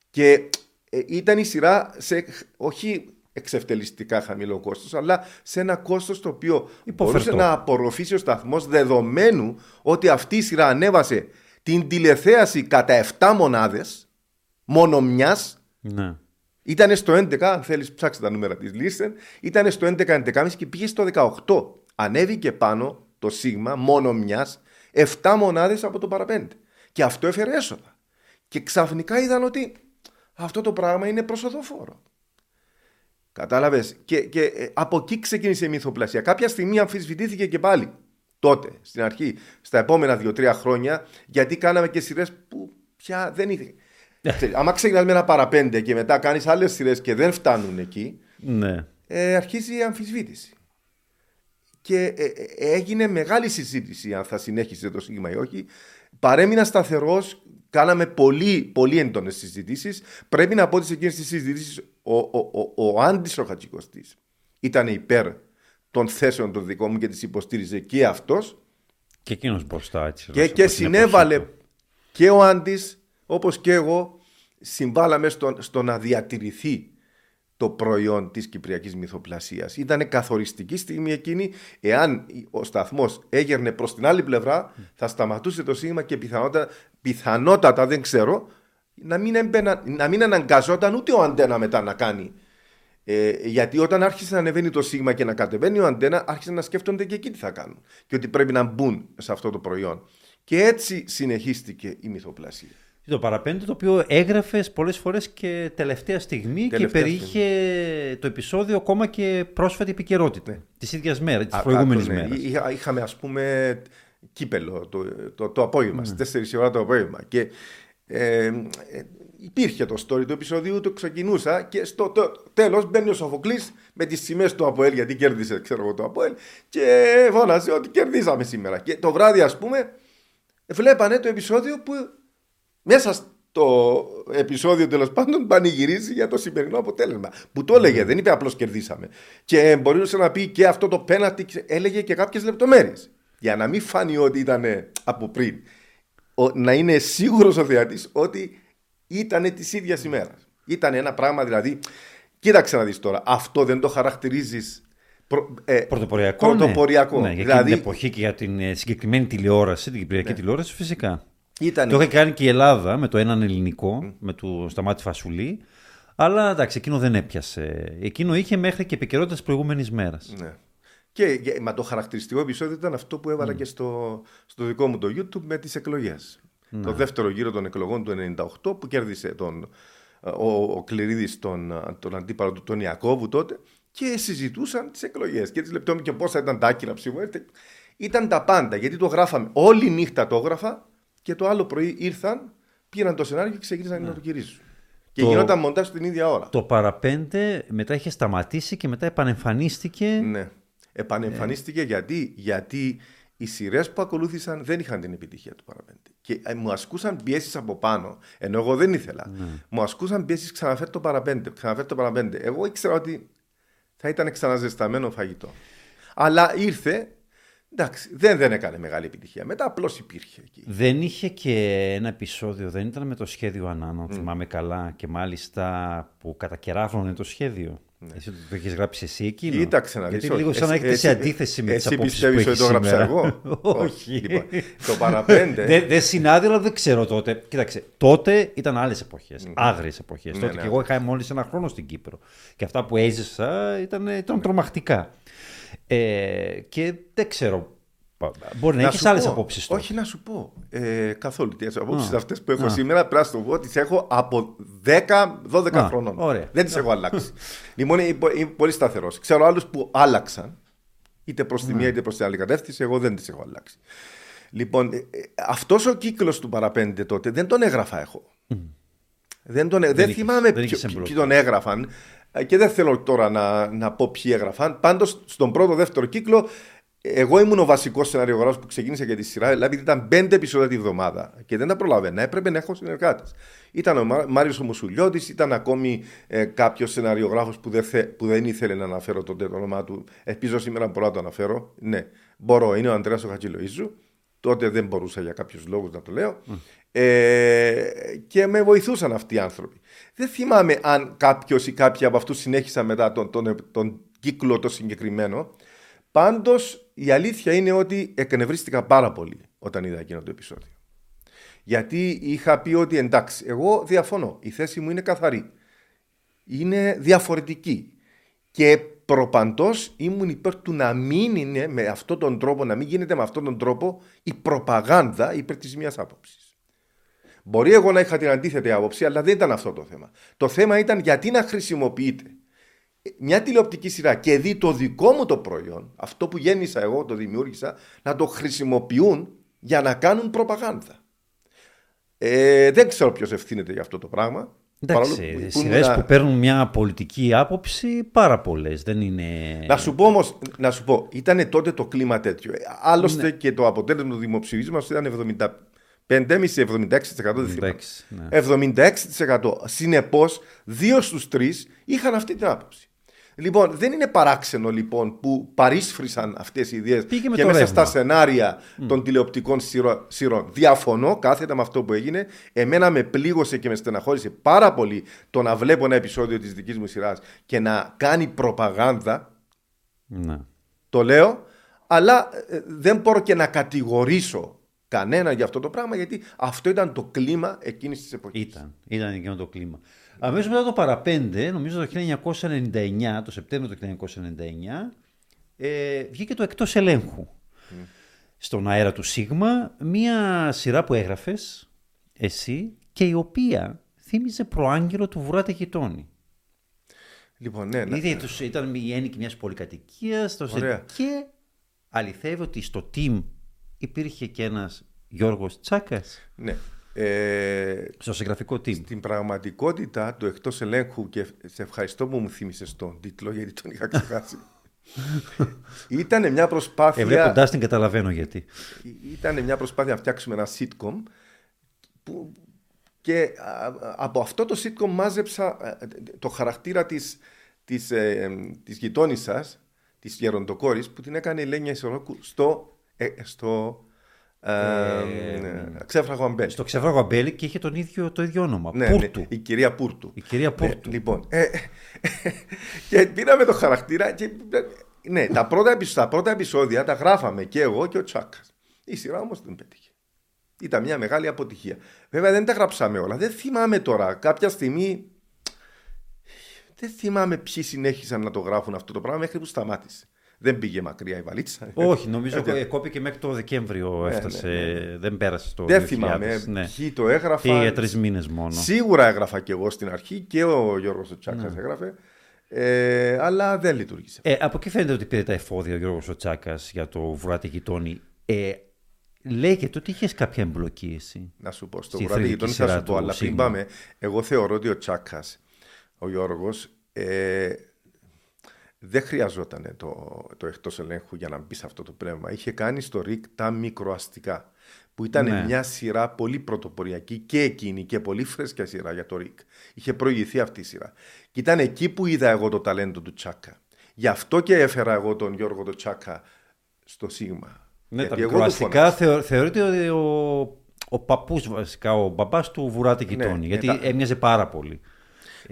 [SPEAKER 2] Και ε, ήταν η σειρά σε όχι εξευτελιστικά χαμηλό κόστος, αλλά σε ένα κόστος το οποίο μπορούσε να απορροφήσει ο σταθμός δεδομένου ότι αυτή η σειρά ανέβασε την τηλεθέαση κατά 7 μονάδες, μόνο μιας.
[SPEAKER 1] Ναι.
[SPEAKER 2] Ήταν στο 11, αν θέλεις, ψάξει τα νούμερα της λίστα. Ήταν στο 11-11,5 και πήγε στο 18. Ανέβηκε πάνω το σίγμα, μόνο μιας, 7 μονάδες από το παραπέντε. Και αυτό έφερε έσοδα. Και ξαφνικά είδαν ότι αυτό το πράγμα είναι προσοδοφόρο. Κατάλαβες; Και, και ε, από εκεί ξεκίνησε η μυθοπλασία. Κάποια στιγμή αμφισβητήθηκε και πάλι τότε, στην αρχή, στα επόμενα δύο-τρία χρόνια, γιατί κάναμε και σειρές που πια δεν είχε. Ναι. Άμα ξεκινάς με ένα παραπέντε και μετά κάνεις άλλες σειρές και δεν φτάνουν εκεί,
[SPEAKER 1] ναι.
[SPEAKER 2] ε, αρχίζει η αμφισβήτηση. Και ε, ε, έγινε μεγάλη συζήτηση αν θα συνέχισε το σύγμα ή όχι. Παρέμεινα σταθερός, κάναμε πολύ, πολύ έντονες συζητήσεις. Πρέπει να πω ότι σε εκείνες τις συζητήσεις ο, ο, ο, ο Άντι ο ήταν υπέρ των θέσεων των δικών μου και τις υποστήριζε και αυτός.
[SPEAKER 1] Και εκείνος μπροστά έτσι.
[SPEAKER 2] Και, και συνέβαλε και ο Άντι, όπως και εγώ, συμβάλαμε στο, στο να διατηρηθεί το προϊόν της κυπριακής μυθοπλασίας. Ήταν καθοριστική στιγμή εκείνη. Εάν ο σταθμός έγερνε προς την άλλη πλευρά, θα σταματούσε το σήμα και πιθανότατα, πιθανότατα δεν ξέρω, να μην, έμπαινα, να μην αναγκαζόταν ούτε ο Αντένα μετά να κάνει ε, γιατί όταν άρχισε να ανεβαίνει το σίγμα και να κατεβαίνει ο αντένα, άρχισαν να σκέφτονται και εκεί τι θα κάνουν. Και ότι πρέπει να μπουν σε αυτό το προϊόν. Και έτσι συνεχίστηκε η μυθοπλασία.
[SPEAKER 1] Το παραπέντε το οποίο έγραφες πολλές φορές και τελευταία στιγμή τελευταία και περιείχε το επεισόδιο ακόμα και πρόσφατη επικαιρότητα. Ναι. Της ίδιας μέρα, της προηγούμενης ναι. μέρας.
[SPEAKER 2] Είχαμε ας πούμε κύπελο το, το, το, απόγευμα, ναι. στι 4 ώρα το απόγευμα. Και ε, υπήρχε το story του επεισοδίου, το ξεκινούσα και στο το, τέλος μπαίνει ο Σοφοκλής με τις σημαίες του Αποέλ, γιατί κέρδισε, ξέρω εγώ, το Αποέλ, και φώνασε ότι κερδίσαμε σήμερα. Και το βράδυ, ας πούμε, βλέπανε το επεισόδιο που μέσα στο επεισόδιο τέλος πάντων πανηγυρίζει για το σημερινό αποτέλεσμα. Που το έλεγε, δεν είπε απλώς κερδίσαμε. Και μπορούσε να πει και αυτό το πέναλτι, έλεγε και κάποιες λεπτομέρειες. Για να μην φάνει ότι ήταν από πριν. να είναι σίγουρος ο θεατής ότι ήταν της ίδιας ημέρας. Ήταν ένα πράγμα δηλαδή. Κοίταξε να δεις τώρα. Αυτό δεν το χαρακτηρίζεις
[SPEAKER 1] Προ, ε, πρωτοποριακό.
[SPEAKER 2] πρωτοποριακό.
[SPEAKER 1] Ναι, για δηλαδή, την εποχή και για την ε, συγκεκριμένη τηλεόραση, την κυπριακή ναι. τηλεόραση, φυσικά.
[SPEAKER 2] Ήτανε.
[SPEAKER 1] Το είχε κάνει και η Ελλάδα με το έναν ελληνικό, mm. με το Σταμάτη Φασουλή. Αλλά εντάξει, εκείνο δεν έπιασε. Εκείνο είχε μέχρι και επικαιρότητα τη προηγούμενης μέρας.
[SPEAKER 2] Ναι. Και, μα το χαρακτηριστικό επεισόδιο ήταν αυτό που έβαλα mm. και στο, στο δικό μου το YouTube με τις εκλογές. Ναι. Το δεύτερο γύρο των εκλογών του 1998 που κέρδισε τον, ο, ο Κληρίδης τον, τον αντίπαλο του τον Ιακώβου τότε και συζητούσαν τις εκλογές και τις λεπτομέρειε και πόσα ήταν τα άκυρα ψηφοέρτε. Ήταν τα πάντα γιατί το γράφαμε. Όλη νύχτα το έγραφα και το άλλο πρωί ήρθαν, πήραν το σενάριο και ξεκίνησαν ναι. να το γυρίζουν. Και το... γινόταν μοντάζ την ίδια ώρα.
[SPEAKER 1] Το παραπέντε μετά είχε σταματήσει και μετά επανεμφανίστηκε.
[SPEAKER 2] Ναι. Επανεμφανίστηκε γιατί, γιατί οι σειρές που ακολούθησαν δεν είχαν την επιτυχία του παραπέντε. Και ε, μου ασκούσαν πιέσεις από πάνω, ενώ εγώ δεν ήθελα. Ναι. Μου ασκούσαν πιέσεις ξαναφέρει το παραπέντε, ξαναφέρει το παραπέντε. Εγώ ήξερα ότι θα ήταν ξαναζεσταμένο φαγητό. Αλλά ήρθε, εντάξει, δεν, δεν έκανε μεγάλη επιτυχία. Μετά απλώς υπήρχε εκεί.
[SPEAKER 1] Δεν είχε και ένα επεισόδιο, δεν ήταν με το σχέδιο Ανάνο, mm. θυμάμαι καλά, και μάλιστα που κατακεράβωνε το σχέδιο. Ναι. Εσύ το έχεις γράψει εσύ εκείνο;
[SPEAKER 2] Κοίταξε να
[SPEAKER 1] δεις. Γιατί λίγο σαν να έχετε σε αντίθεση με τις απόψεις που πιστεύει
[SPEAKER 2] ότι το έγραψα εγώ;
[SPEAKER 1] Όχι.
[SPEAKER 2] Λοιπόν, το παραπέντε.
[SPEAKER 1] Δεν δε συνάδει, αλλά δεν ξέρω τότε. Κοίταξε, τότε ήταν άλλες εποχές. Mm. Άγριες εποχές. Ναι, τότε ναι. και εγώ είχα μόλις ένα χρόνο στην Κύπρο. Και αυτά που έζησα ήταν, ήταν ναι. τρομακτικά. Ε, και δεν ξέρω Μπορεί να, να έχεις άλλες απόψεις.
[SPEAKER 2] Όχι, να σου πω. Ε, καθόλου. Τις απόψεις αυτές που έχω Α. σήμερα πρέπει να σου πω τις έχω από 10-12 χρονών.
[SPEAKER 1] Ωραία.
[SPEAKER 2] Δεν τις έχω αλλάξει. λοιπόν, είμαι, είμαι πολύ σταθερός. Ξέρω άλλους που άλλαξαν είτε προς τη μία είτε προς την άλλη κατεύθυνση. Εγώ δεν τις έχω αλλάξει. Λοιπόν, ε, ε αυτός ο κύκλος του παραπέντε τότε δεν τον έγραφα εγώ. Mm. Δεν, τον, δεν, δεν θυμάμαι ποιοι τον έγραφαν ε, και δεν θέλω τώρα να, να πω ποιοι έγραφαν. Πάντως στον πρώτο δεύτερο κύκλο εγώ ήμουν ο βασικός σεναριογράφο που ξεκίνησε για τη σειρά, δηλαδή ήταν πέντε επεισόδια τη βδομάδα και δεν τα προλαβαίνα. Έπρεπε να έχω συνεργάτες. Ήταν ο Μάριος ο Μουσουλιώτης, ήταν ακόμη ε, κάποιος σεναριογράφο που, δεν που δεν ήθελε να αναφέρω τότε το όνομά του. Ελπίζω σήμερα μπορώ να το αναφέρω. Ναι, μπορώ. Είναι ο Αντρέα ο Χατζηλοίζου. Τότε δεν μπορούσα για κάποιους λόγους να το λέω. Ε, και με βοηθούσαν αυτοί οι άνθρωποι. Δεν θυμάμαι αν κάποιος ή κάποιοι από αυτούς συνέχισαν μετά τον, τον, τον κύκλο το συγκεκριμένο. Πάντως η αλήθεια είναι ότι εκνευρίστηκα πάρα πολύ όταν είδα εκείνο το επεισόδιο. Γιατί είχα πει ότι εντάξει, εγώ διαφωνώ. Η θέση μου είναι καθαρή. Είναι διαφορετική. Και προπαντός ήμουν υπέρ του να μην είναι με αυτόν τον τρόπο, να μην γίνεται με αυτόν τον τρόπο η προπαγάνδα υπέρ της μία άποψης. Μπορεί εγώ να είχα την αντίθετη άποψη, αλλά δεν ήταν αυτό το θέμα. Το θέμα ήταν γιατί να χρησιμοποιείται μια τηλεοπτική σειρά και δει το δικό μου το προϊόν, αυτό που γέννησα εγώ, το δημιούργησα, να το χρησιμοποιούν για να κάνουν προπαγάνδα. Ε, δεν ξέρω ποιος ευθύνεται για αυτό το πράγμα.
[SPEAKER 1] Εντάξει, που σειρές που παίρνουν μια πολιτική άποψη πάρα πολλές. Δεν είναι.
[SPEAKER 2] Να σου πω όμως, να σου πω, ήταν τότε το κλίμα τέτοιο. Άλλωστε ναι. και το αποτέλεσμα του δημοψηφίσματος ήταν 75,5-76% δεν θυμάμαι. 76%. Συνεπώς, δύο στους τρεις είχαν αυτή την άποψη. Λοιπόν, δεν είναι παράξενο λοιπόν που παρίσφρησαν αυτές οι ιδέες και μέσα στα σενάρια mm. των τηλεοπτικών σειρών. Διαφωνώ κάθετα με αυτό που έγινε. Εμένα με πλήγωσε και με στεναχώρησε πάρα πολύ το να βλέπω ένα επεισόδιο της δικής μου σειράς και να κάνει προπαγάνδα.
[SPEAKER 1] Ναι.
[SPEAKER 2] Το λέω, αλλά ε, δεν μπορώ και να κατηγορήσω κανένα για αυτό το πράγμα γιατί αυτό ήταν το κλίμα εκείνης της εποχής.
[SPEAKER 1] Ήταν, ήταν εκείνο το κλίμα. Αμέσως μετά το παραπέντε, νομίζω το 1999, το Σεπτέμβριο του 1999, ε, βγήκε το εκτός ελέγχου. Στον αέρα του Σίγμα, μία σειρά που έγραφες εσύ και η οποία θύμιζε προάγγελο του Βουράτε Γειτόνι.
[SPEAKER 2] Λοιπόν, ναι, ναι.
[SPEAKER 1] Ήδη τους, ήταν η έννοικη μιας πολυκατοικίας και αληθεύει ότι στο team υπήρχε και ένας Γιώργος Τσάκας.
[SPEAKER 2] Ναι. Ε,
[SPEAKER 1] στο συγγραφικό team.
[SPEAKER 2] Στην πραγματικότητα, το εκτός ελέγχου, και σε ευχαριστώ που μου θύμισες τον τίτλο, γιατί τον είχα ξεχάσει. ήταν μια προσπάθεια.
[SPEAKER 1] Εβλέποντά την καταλαβαίνω γιατί.
[SPEAKER 2] Ήταν μια προσπάθεια να φτιάξουμε ένα sitcom. Που, και από αυτό το sitcom μάζεψα ε, το χαρακτήρα της, της, ε, της γειτόνισσας, της γεροντοκόρης, που την έκανε η Λένια Ισορόκου στο, ε, στο ε, ξέφραγο Αμπέλη.
[SPEAKER 1] Στο ξέφραγο Αμπέλη και είχε τον ίδιο, το ίδιο όνομα.
[SPEAKER 2] Ναι, Πούρτου. Ναι, η κυρία Πούρτου.
[SPEAKER 1] Η κυρία Πούρτου.
[SPEAKER 2] Ναι, λοιπόν. Ε, και πήραμε το χαρακτήρα και. Ναι, τα πρώτα, τα πρώτα επεισόδια τα γράφαμε και εγώ και ο Τσάκας. Η σειρά όμως δεν πέτυχε. Ήταν μια μεγάλη αποτυχία. Βέβαια δεν τα γράψαμε όλα. Δεν θυμάμαι τώρα. Κάποια στιγμή. Δεν θυμάμαι ποιοι συνέχισαν να το γράφουν αυτό το πράγμα μέχρι που σταμάτησε. Δεν πήγε μακριά η βαλίτσα.
[SPEAKER 1] Όχι, νομίζω ότι κόπηκε μέχρι το Δεκέμβριο
[SPEAKER 2] Ναι,
[SPEAKER 1] έφτασε.
[SPEAKER 2] ναι, ναι.
[SPEAKER 1] Δεν πέρασε το
[SPEAKER 2] Δεν
[SPEAKER 1] 2000,
[SPEAKER 2] θυμάμαι
[SPEAKER 1] ναι.
[SPEAKER 2] ποιοι το έγραφα.
[SPEAKER 1] Πήγε για τρεις μήνες μόνο.
[SPEAKER 2] Σίγουρα έγραφα και εγώ στην αρχή και ο Γιώργος ο Τσάκας
[SPEAKER 1] Ναι.
[SPEAKER 2] έγραφε. Ε, αλλά δεν λειτουργήσε.
[SPEAKER 1] Ε, από εκεί φαίνεται ότι πήρε τα εφόδια ο Γιώργος ο Τσάκας για το βουράτι γειτόνι. Ε, λέγεται ότι είχες κάποια εμπλοκή εσύ;
[SPEAKER 2] Να σου πω, στο
[SPEAKER 1] Στη
[SPEAKER 2] βράδυ
[SPEAKER 1] θρηλυκή
[SPEAKER 2] γειτόνι θα
[SPEAKER 1] σειρά
[SPEAKER 2] σου πω,
[SPEAKER 1] του
[SPEAKER 2] αλλά πριν
[SPEAKER 1] Σίγμα.
[SPEAKER 2] πάμε, εγώ θεωρώ ότι ο Τσάκας, ο Γιώργος, ε, δεν χρειαζόταν το, το εκτός ελέγχου για να μπει σε αυτό το πνεύμα. Είχε κάνει στο ΡΙΚ τα μικροαστικά, που ήταν
[SPEAKER 1] Ναι.
[SPEAKER 2] μια σειρά πολύ πρωτοποριακή και εκείνη και πολύ φρέσκια σειρά για το ΡΙΚ. Είχε προηγηθεί αυτή η σειρά. Και ήταν εκεί που είδα εγώ το ταλέντο του Τσάκα. Γι' αυτό και έφερα εγώ τον Γιώργο τον Τσάκα στο Σίγμα.
[SPEAKER 1] Ναι, τα
[SPEAKER 2] Γιατί εγώ του
[SPEAKER 1] μικροαστικά θεω, θεωρείται ότι ο, ο παππούς βασικά, ο μπαμπάς του βουράτι γειτόνι.
[SPEAKER 2] ναι,
[SPEAKER 1] γιατί
[SPEAKER 2] τα-
[SPEAKER 1] έμοιαζε πάρα πολύ.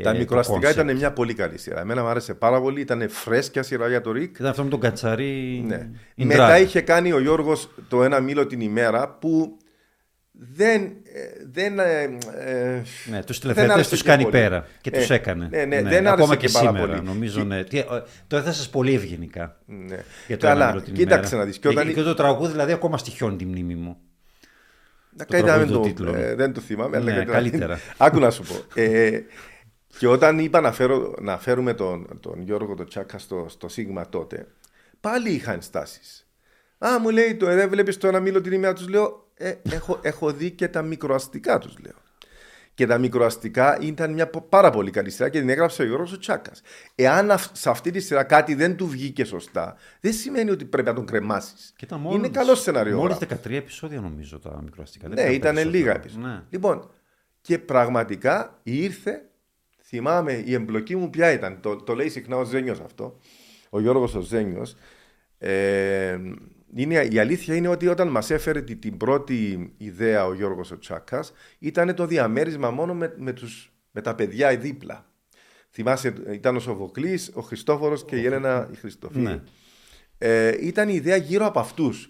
[SPEAKER 2] Τα
[SPEAKER 1] ε, το
[SPEAKER 2] μικροαστικά
[SPEAKER 1] concept.
[SPEAKER 2] ήταν μια πολύ καλή σειρά. Εμένα μου άρεσε πάρα πολύ. Ήταν φρέσκια σειρά για το Ρικ.
[SPEAKER 1] Ήταν αυτό με τον Κατσαρί.
[SPEAKER 2] Ναι.
[SPEAKER 1] in
[SPEAKER 2] Μετά
[SPEAKER 1] drag.
[SPEAKER 2] είχε κάνει ο Γιώργος το ένα μήλο την ημέρα που δεν. ε, δεν ε, ε,
[SPEAKER 1] Ναι, τους
[SPEAKER 2] δεν
[SPEAKER 1] τηλεθεατές
[SPEAKER 2] άρεσε
[SPEAKER 1] τους
[SPEAKER 2] και
[SPEAKER 1] κάνει
[SPEAKER 2] πολύ.
[SPEAKER 1] πέρα και τους
[SPEAKER 2] Ε,
[SPEAKER 1] έκανε.
[SPEAKER 2] Ναι, ναι, δεν
[SPEAKER 1] ακόμα
[SPEAKER 2] άρεσε
[SPEAKER 1] και,
[SPEAKER 2] και πάρα
[SPEAKER 1] σήμερα.
[SPEAKER 2] πολύ.
[SPEAKER 1] Νομίζω,
[SPEAKER 2] Και-
[SPEAKER 1] ναι. Τι, ε, το έθεσες πολύ ευγενικά.
[SPEAKER 2] ναι.
[SPEAKER 1] Για το
[SPEAKER 2] Καλά,
[SPEAKER 1] ένα μήλο την
[SPEAKER 2] κοίταξε
[SPEAKER 1] ημέρα.
[SPEAKER 2] να δεις. Και όταν...
[SPEAKER 1] Και, και το τραγούδι δηλαδή ακόμα στοιχιώνει τη μνήμη μου.
[SPEAKER 2] Να
[SPEAKER 1] το
[SPEAKER 2] κάνει να
[SPEAKER 1] τραγούδι
[SPEAKER 2] μην
[SPEAKER 1] του
[SPEAKER 2] το,
[SPEAKER 1] τίτλου.
[SPEAKER 2] ε, δεν το θυμάμαι. αλλά
[SPEAKER 1] Ναι,
[SPEAKER 2] καλύτερα-
[SPEAKER 1] καλύτερα.
[SPEAKER 2] Άκου να σου πω. Ε, και όταν είπα να, φέρω, να φέρουμε τον, τον Γιώργο τον Τσάκα στο, στο Σίγμα τότε, πάλι είχα ενστάσει. Α, μου λέει, το, ε, δεν βλέπεις το ένα μήλο την ημέρα, τους λέω. Ε, έχω, έχω δει και τα μικροαστικά τους, λέω. Και τα μικροαστικά ήταν μια πο- πάρα πολύ καλή σειρά και την έγραψε ο Γιώργος ο Τσάκας. Εάν αυ- σε αυτή τη σειρά κάτι δεν του βγήκε σωστά, δεν σημαίνει ότι πρέπει να τον κρεμάσεις.
[SPEAKER 1] Και ήταν
[SPEAKER 2] Είναι
[SPEAKER 1] μόλις-
[SPEAKER 2] καλό σενάριο.
[SPEAKER 1] Μόλις 13 επεισόδια νομίζω τα μικροαστικά. δεν
[SPEAKER 2] Ναι, ήταν
[SPEAKER 1] περισσότερα.
[SPEAKER 2] λίγα επεισόδια.
[SPEAKER 1] Ναι.
[SPEAKER 2] Λοιπόν, και πραγματικά ήρθε, θυμάμαι η εμπλοκή μου ποια ήταν. Το, το λέει συχνά ο Ζένιος αυτό, ο Γιώργος ο Ζένιος. Ε, είναι, η αλήθεια είναι ότι όταν μας έφερε τη- την πρώτη ιδέα ο Γιώργος ο Τσάκας ήταν το διαμέρισμα μόνο με, με, τους, με τα παιδιά δίπλα. Θυμάσαι, ήταν ο Σοβοκλής, ο Χριστόφορος και η Έλενα η Χριστοφίλη.
[SPEAKER 1] Ναι.
[SPEAKER 2] Ε, ήταν η ιδέα γύρω από αυτούς.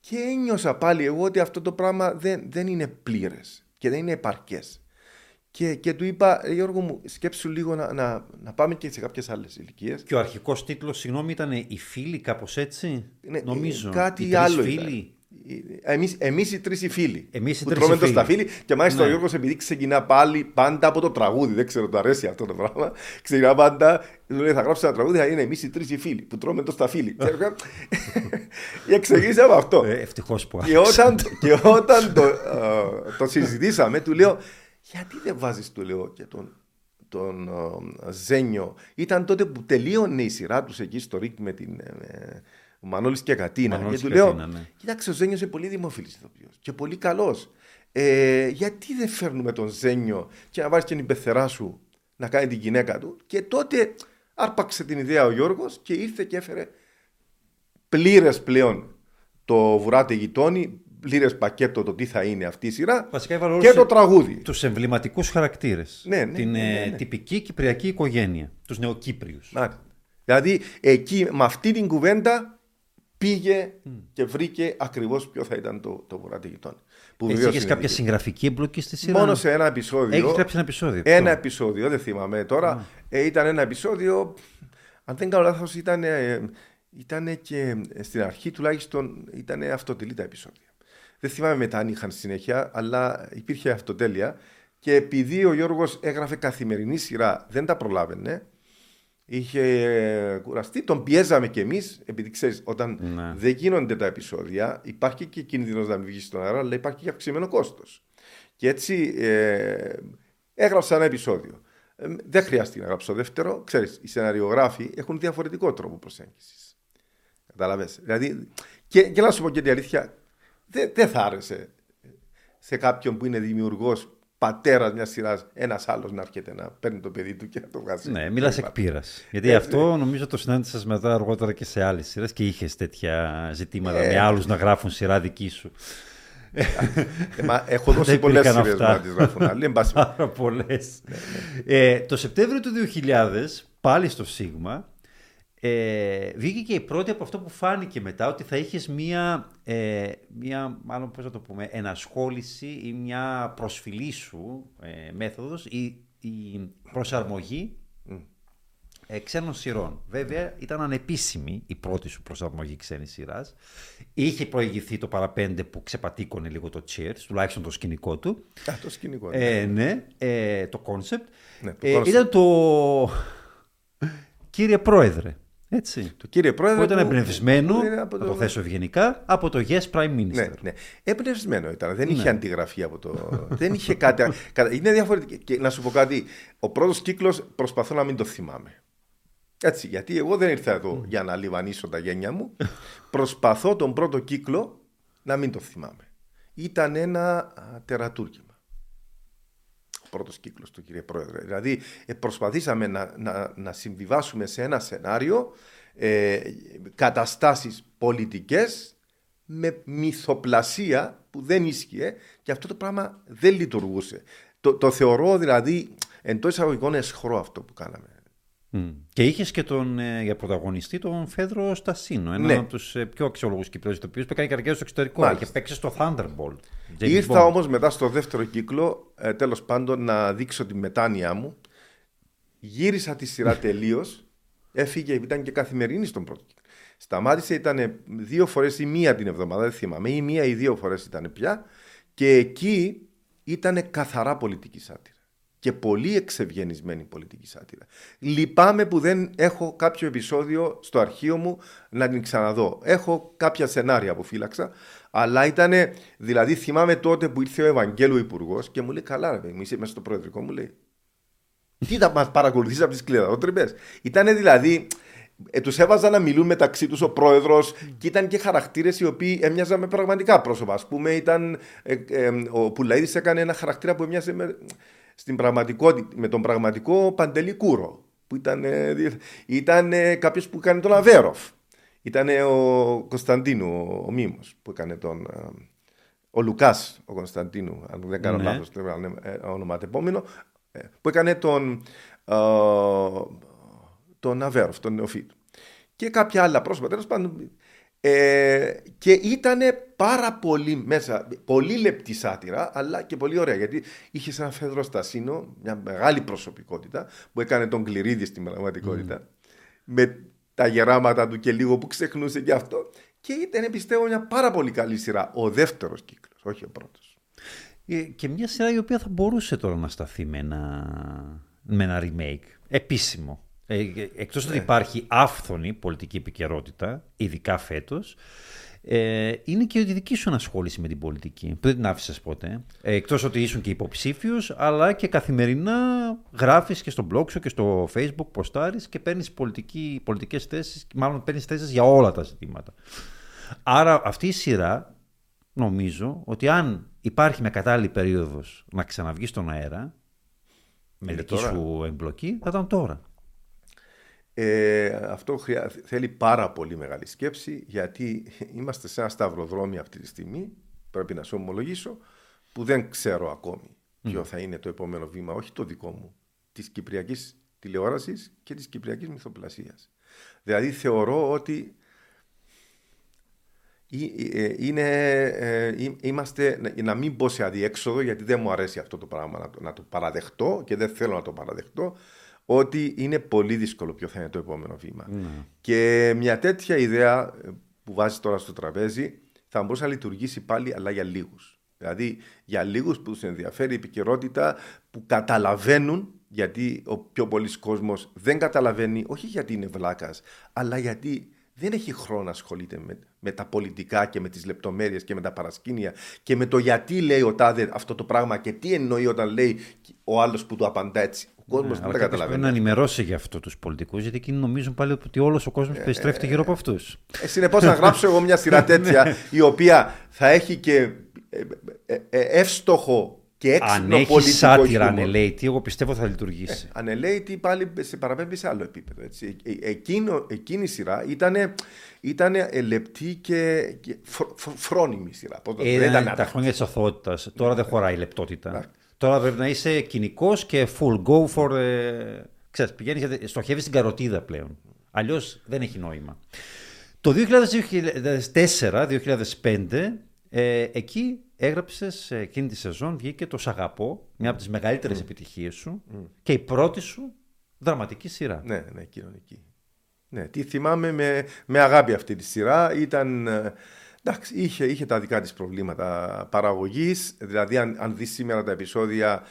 [SPEAKER 2] Και ένιωσα πάλι εγώ ότι αυτό το πράγμα δεν, δεν είναι πλήρες και δεν είναι επαρκές. Και, και του είπα, «Ε, Γιώργο μου, σκέψου λίγο να, να, να πάμε και σε κάποιες άλλες ηλικίες.
[SPEAKER 1] Και ο αρχικός τίτλος, συγγνώμη, ήταν «Οι φίλοι», κάπως έτσι.
[SPEAKER 2] Ναι,
[SPEAKER 1] νομίζω.
[SPEAKER 2] ε, Κάτι
[SPEAKER 1] Οι τρεις
[SPEAKER 2] άλλο
[SPEAKER 1] φίλοι.
[SPEAKER 2] ήταν. Εμείς, εμείς οι τρεις οι φίλοι.
[SPEAKER 1] Εμείς οι
[SPEAKER 2] που
[SPEAKER 1] τρεις
[SPEAKER 2] τρώμε
[SPEAKER 1] οι
[SPEAKER 2] το
[SPEAKER 1] φίλοι.
[SPEAKER 2] σταφύλι. Και μάλιστα
[SPEAKER 1] Ναι.
[SPEAKER 2] ο Γιώργος επειδή ξεκινά πάλι πάντα από το τραγούδι. Δεν ξέρω, το αρέσει αυτό το πράγμα. Ξεκινά πάντα. Του λέει θα γράψω ένα τραγούδι. Θα είναι εμείς οι τρεις οι φίλοι που τρώμε το σταφύλι. Και εγώ- Και εξηγήσαμε αυτό.
[SPEAKER 1] Ε, ευτυχώς που
[SPEAKER 2] Και όταν, και όταν το, ε, το συζητήσαμε, του λέω, γιατί δεν βάζεις, του λέω, και τον, τον ε, Ζένιο. Ήταν τότε που τελείωνε η σειρά τους εκεί στο ΡΙΚ με την ε, ο Μανώλης και Κατίνα.
[SPEAKER 1] Μανώλης
[SPEAKER 2] και του
[SPEAKER 1] και
[SPEAKER 2] λέω,
[SPEAKER 1] Κατίνα, ναι.
[SPEAKER 2] κοίταξε, ο Ζένιος είναι πολύ δημοφιλής ηθοποιός και πολύ καλός. Ε, γιατί δεν φέρνουμε τον Ζένιο και να βάλεις και την πεθερά σου να κάνει την γυναίκα του. Και τότε άρπαξε την ιδέα ο Γιώργος και ήρθε και έφερε πλήρες πλέον το βουράτε γειτόνι, πλήρε πακέτο το τι θα είναι αυτή η σειρά
[SPEAKER 1] Βασικά έβαλε
[SPEAKER 2] και
[SPEAKER 1] όλους
[SPEAKER 2] το τραγούδι.
[SPEAKER 1] τους εμβληματικούς χαρακτήρες.
[SPEAKER 2] Ναι, ναι,
[SPEAKER 1] Την
[SPEAKER 2] ναι, ναι,
[SPEAKER 1] ε,
[SPEAKER 2] ναι.
[SPEAKER 1] τυπική κυπριακή οικογένεια. Τους νεοκύπριους.
[SPEAKER 2] Μάλιστα. Δηλαδή εκεί με αυτή την κουβέντα πήγε και βρήκε ακριβώς ποιο θα ήταν το, το βουράτε γειτόνι. Που
[SPEAKER 1] Εσύ
[SPEAKER 2] βεβαίως
[SPEAKER 1] είχες
[SPEAKER 2] είναι
[SPEAKER 1] κάποια
[SPEAKER 2] δίκαιο.
[SPEAKER 1] συγγραφική εμπλοκή στη σειρά;
[SPEAKER 2] Μόνο σε ένα επεισόδιο.
[SPEAKER 1] Έχεις γράψει ένα επεισόδιο.
[SPEAKER 2] Ένα
[SPEAKER 1] Ποιο;
[SPEAKER 2] επεισόδιο, δεν θυμάμαι τώρα. Ε, ήταν ένα επεισόδιο, αν δεν κάνω λάθος, ήταν, ε, ήταν και ε, στην αρχή τουλάχιστον ήταν αυτοτελή τα επεισόδια. Δεν θυμάμαι μετά αν είχαν συνέχεια, αλλά υπήρχε αυτοτέλεια. Και επειδή ο Γιώργος έγραφε καθημερινή σειρά, δεν τα προλάβαινε. Είχε ε, κουραστεί, τον πιέζαμε κι εμείς, επειδή ξέρεις, όταν
[SPEAKER 1] Ναι.
[SPEAKER 2] δεν γίνονται τα επεισόδια, υπάρχει και κίνδυνος να μην βγεις στον αέρα, αλλά υπάρχει και αυξημένο κόστος. Και έτσι ε, έγραψα ένα επεισόδιο. Ε, δεν χρειάστηκε να γράψω δεύτερο. Ξέρεις, οι σεναριογράφοι έχουν διαφορετικό τρόπο προσέγγισης. Καταλαβες. Δηλαδή, και, και να σου πω και την αλήθεια, δεν δεν θα άρεσε σε κάποιον που είναι δημιουργός πατέρας μιας σειράς, ένας άλλος να έρχεται να παίρνει το παιδί του και να το βγάζει.
[SPEAKER 1] Ναι, μιλάς εκ πείρας. Γιατί
[SPEAKER 2] Ε,
[SPEAKER 1] αυτό νομίζω το συνάντησα μετά αργότερα και σε άλλες σειρές και είχες τέτοια ζητήματα
[SPEAKER 2] Ε,
[SPEAKER 1] με άλλους να γράφουν σειρά δική σου.
[SPEAKER 2] Ε, μα έχω δώσει
[SPEAKER 1] Δεν
[SPEAKER 2] πολλές
[SPEAKER 1] υπήρχαν
[SPEAKER 2] σειρές
[SPEAKER 1] αυτά.
[SPEAKER 2] να τις γράφουν άλλοι. εν πάση
[SPEAKER 1] Πάρα πολλές. ε, το Σεπτέμβριο του 2000, πάλι στο Σίγμα, ε, βγήκε και η πρώτη από αυτό που φάνηκε μετά ότι θα είχες μία, ε, μία μάλλον πώς να το πούμε, ενασχόληση ή μια προσφυλή σου ε, μέθοδος, η, η προσαρμογή ε, ξένων σειρών. Βέβαια, ήταν ανεπίσημη η πρώτη σου προσαρμογή ξένης σειράς. Είχε προηγηθεί το παραπέντε που ξεπατήκωνε λίγο το Cheers, τουλάχιστον το σκηνικό του.
[SPEAKER 2] Α, το σκηνικό.
[SPEAKER 1] Ε, ναι, ε, το concept.
[SPEAKER 2] Ναι, το
[SPEAKER 1] ε,
[SPEAKER 2] concept.
[SPEAKER 1] ήταν το. Κύριε Πρόεδρε. Έτσι.
[SPEAKER 2] Το κύριε Πρόεδρε.
[SPEAKER 1] Που ήταν
[SPEAKER 2] που-
[SPEAKER 1] εμπνευσμένο,
[SPEAKER 2] είναι από
[SPEAKER 1] να το θέσω ευγενικά, από το Yes Prime Minister.
[SPEAKER 2] Ναι, ναι. Εμπνευσμένο ήταν. Δεν
[SPEAKER 1] Ναι.
[SPEAKER 2] είχε αντιγραφή από το. δεν είχε κάτι. κατα- Είναι διαφορετικό. Και να σου πω κάτι. Ο πρώτος κύκλος προσπαθώ να μην το θυμάμαι. Έτσι, γιατί εγώ δεν ήρθα εδώ για να λιβανίσω τα γένια μου. Προσπαθώ τον πρώτο κύκλο να μην το θυμάμαι. Ήταν ένα α, τερατούργημα. Ο πρώτος κύκλος του κύριε Πρόεδρε. Δηλαδή, ε, προσπαθήσαμε να, να, να συμβιβάσουμε σε ένα σενάριο ε, καταστάσεις πολιτικές με μυθοπλασία που δεν ίσχυε και αυτό το πράγμα δεν λειτουργούσε. Το, το θεωρώ δηλαδή εντός εισαγωγικών εσχρό αυτό που κάναμε.
[SPEAKER 1] Μμ. Και είχες και τον, ε, για πρωταγωνιστή τον Φέδρο Στασίνο, έναν
[SPEAKER 2] Ναι.
[SPEAKER 1] από τους πιο αξιόλογους Κυπρέου ηθοποιού που έκανε καριέρα στο εξωτερικό.
[SPEAKER 2] Μάλιστα.
[SPEAKER 1] Είχε παίξει στο Thunderbolt. James
[SPEAKER 2] Ήρθα
[SPEAKER 1] Bond.
[SPEAKER 2] όμως μετά στο δεύτερο κύκλο, ε, τέλος πάντων, να δείξω τη μετάνοια μου. Γύρισα τη σειρά τελείως. Έφυγε, ήταν και καθημερινή στον πρώτο κύκλο. Σταμάτησε, ήταν δύο φορές ή μία την εβδομάδα, δεν θυμάμαι, ή μία ή δύο φορές ήταν πια. Και εκεί ήταν καθαρά πολιτική σάτυρα. Και πολύ εξευγενισμένη πολιτική σάτυρα. Λυπάμαι που δεν έχω κάποιο επεισόδιο στο αρχείο μου να την ξαναδώ. Έχω κάποια σενάρια που φύλαξα, αλλά ήταν. Δηλαδή, θυμάμαι τότε που ήρθε ο Ευαγγέλου Υπουργός και μου λέει: Καλά, ρε παιδί μου, είσαι μέσα στο προεδρικό, μου λέει. Τι θα μας παρακολουθήσει από τις κλειδαρότρυπε. Ήταν δηλαδή. Ε, τους έβαζαν να μιλούν μεταξύ τους ο πρόεδρος και ήταν και χαρακτήρες οι οποίοι έμοιαζαν με πραγματικά πρόσωπα. Α πούμε, ήταν, ε, ε, ο Πουλαίδη έκανε ένα χαρακτήρα που έμοιαζε με, στην πραγματικότητα, με τον πραγματικό Παντελή Κούρο. Που ήταν, ε, δι- ήταν ε, κάποιος που έκανε τον Αβέροφ. Ήταν ε, ο Κωνσταντίνου, ο, ο Μίμος, που έκανε τον. ε, ο Λουκάς, ο Κωνσταντίνου, αν δεν κάνω
[SPEAKER 1] Ναι.
[SPEAKER 2] λάθος το ε, ονοματεπόμενο, ε, που έκανε τον, ε, τον Αβέροφ, τον Νεοφίτου. Και κάποια άλλα πρόσωπα, τέλος πάντων. Ε, και ήταν πάρα πολύ μέσα, πολύ λεπτή σάτυρα, αλλά και πολύ ωραία. Γιατί είχε ένα Φέδρο Στασίνο, μια μεγάλη προσωπικότητα, που έκανε τον Κληρίδη στην πραγματικότητα, με τα γεράματα του και λίγο που ξεχνούσε και αυτό. Και ήταν, πιστεύω, μια πάρα πολύ καλή σειρά. Ο δεύτερος κύκλος, όχι ο πρώτος.
[SPEAKER 1] Ε, Και μια σειρά η οποία θα μπορούσε τώρα να σταθεί με ένα, με ένα remake επίσημο. Ε, εκτός
[SPEAKER 2] Ναι.
[SPEAKER 1] ότι υπάρχει άφθονη πολιτική επικαιρότητα, ειδικά φέτος, ε, είναι και η δική σου ανασχόληση με την πολιτική, που δεν την άφησες ποτέ. Ε, εκτός ότι ήσουν και υποψήφιος, αλλά και καθημερινά γράφεις και στο blog σου και στο facebook, ποστάρεις και παίρνεις πολιτική, πολιτικές θέσεις, μάλλον παίρνεις θέσεις για όλα τα ζητήματα. Άρα αυτή η σειρά νομίζω ότι αν υπάρχει μια κατάλληλη περίοδος να ξαναβγείς στον αέρα, με
[SPEAKER 2] Είναι
[SPEAKER 1] δική
[SPEAKER 2] τώρα.
[SPEAKER 1] σου εμπλοκή, θα ήταν τώρα.
[SPEAKER 2] Ε, αυτό χρειά... θέλει πάρα πολύ μεγάλη σκέψη γιατί είμαστε σε ένα σταυροδρόμι αυτή τη στιγμή, πρέπει να σου ομολογήσω, που δεν ξέρω ακόμη ποιο θα είναι το επόμενο βήμα, όχι το δικό μου, της Κυπριακής τηλεόρασης και της Κυπριακής μυθοπλασίας. Δηλαδή θεωρώ ότι ε, ε, είναι, ε, ε, είμαστε, να- να μην πω σε αδιέξοδο γιατί δεν μου αρέσει αυτό το πράγμα να το, να το παραδεχτώ και δεν θέλω να το παραδεχτώ ότι είναι πολύ δύσκολο ποιο θα είναι το επόμενο βήμα. Και μια τέτοια ιδέα ε, που βάζεις τώρα στο τραπέζι θα μπορούσε να λειτουργήσει πάλι αλλά για λίγους. Δηλαδή για λίγους που τους ενδιαφέρει η επικαιρότητα που καταλαβαίνουν γιατί ο πιο πολλής κόσμος δεν καταλαβαίνει όχι γιατί είναι βλάκας αλλά γιατί δεν έχει χρόνο να ασχολείται με, με τα πολιτικά και με τις λεπτομέρειες και με τα παρασκήνια και με το γιατί λέει ο τάδε αυτό το πράγμα και τι εννοεί όταν λέει ο άλλος που του απαντά έτσι. Ο κόσμος
[SPEAKER 1] Ναι,
[SPEAKER 2] δεν
[SPEAKER 1] αλλά
[SPEAKER 2] τα
[SPEAKER 1] κάποιος πρέπει
[SPEAKER 2] καταλαβαίνει.
[SPEAKER 1] να ενημερώσει για αυτό τους πολιτικούς, γιατί εκείνοι νομίζουν πάλι ότι όλος ο κόσμος περιστρέφεται γύρω από αυτούς.
[SPEAKER 2] Ε, Συνεπώς να γράψω εγώ μια σειρά τέτοια η οποία θα έχει και ε, ε, ε, εύστοχο και έξυπνο
[SPEAKER 1] Αν έχει
[SPEAKER 2] πολιτικό
[SPEAKER 1] σάτυρα
[SPEAKER 2] χιούμορ.
[SPEAKER 1] ανελέητη, εγώ πιστεύω θα λειτουργήσει.
[SPEAKER 2] Ανελέητη πάλι σε παραπέμπει σε άλλο επίπεδο. Έτσι. Ε, ε, Εκείνο, εκείνη η σειρά ήταν ήτανε λεπτή και, και φρ- φρ- φρόνιμη σειρά. Πώς το-
[SPEAKER 1] Ε,
[SPEAKER 2] δεν ήταν
[SPEAKER 1] τα
[SPEAKER 2] άταχτη.
[SPEAKER 1] χρόνια της αθωότητας. Τώρα δεν χωράει η λεπτότητα.
[SPEAKER 2] Εντάξει.
[SPEAKER 1] Τώρα πρέπει να είσαι κοινικός και full go for... Ε, ξέρεις, πηγαίνεις, για- στοχεύεις στην καροτίδα πλέον. Αλλιώς δεν έχει νόημα. Το 2004-2005, ε, εκεί έγραψες, ε, εκείνη τη σεζόν βγήκε το «Σ' αγαπώ», μια από τις μεγαλύτερες επιτυχίες σου και η πρώτη σου Δραματική σειρά.
[SPEAKER 2] Ναι, ναι, κοινωνική. Ναι, τη θυμάμαι με, με αγάπη αυτή τη σειρά. Ήταν. Ε, Εντάξει, είχε, είχε τα δικά της προβλήματα παραγωγής. Δηλαδή, αν, αν δεις σήμερα τα επεισόδια,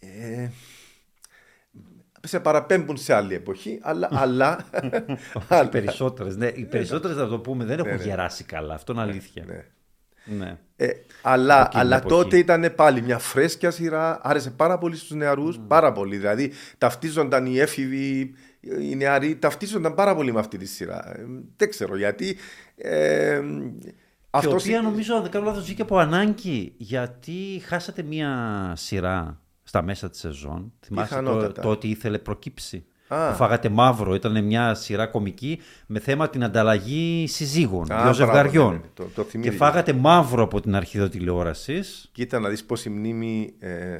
[SPEAKER 2] ε, σε παραπέμπουν σε άλλη εποχή, αλλά... αλλά,
[SPEAKER 1] Οι
[SPEAKER 2] αλλά
[SPEAKER 1] περισσότερες, ναι, οι περισσότερες θα το πούμε δεν έχουν
[SPEAKER 2] ναι.
[SPEAKER 1] γεράσει καλά. Αυτό είναι αλήθεια.
[SPEAKER 2] ναι.
[SPEAKER 1] Ναι.
[SPEAKER 2] Ε, αλλά
[SPEAKER 1] Εκείνη
[SPEAKER 2] αλλά
[SPEAKER 1] την εποχή.
[SPEAKER 2] τότε ήταν πάλι μια φρέσκια σειρά, άρεσε πάρα πολύ στους νεαρούς, πάρα πολύ. Δηλαδή ταυτίζονταν οι έφηβοι, οι νεαροί, ταυτίζονταν πάρα πολύ με αυτή τη σειρά. Ε, δεν ξέρω γιατί. Ε,
[SPEAKER 1] Και
[SPEAKER 2] αυτός
[SPEAKER 1] η οποία
[SPEAKER 2] η-
[SPEAKER 1] νομίζω, αν δεν κάνω λάθος, βγήκε από ανάγκη γιατί χάσατε μία σειρά στα μέσα της σεζόν. Θυμάσαι το,
[SPEAKER 2] Πιθανότατα.
[SPEAKER 1] το ότι ήθελε προκύψει.
[SPEAKER 2] Α.
[SPEAKER 1] Που φάγατε μαύρο, ήταν μια σειρά κομική με θέμα την ανταλλαγή συζύγων,
[SPEAKER 2] Α,
[SPEAKER 1] δύο
[SPEAKER 2] μπράβο,
[SPEAKER 1] ζευγαριών.
[SPEAKER 2] ναι, ναι, το- το
[SPEAKER 1] και
[SPEAKER 2] θυμήθηκα.
[SPEAKER 1] φάγατε μαύρο από την αρχή τηλεόρασης.
[SPEAKER 2] Κοίτα να δεις πώς η μνήμη ε,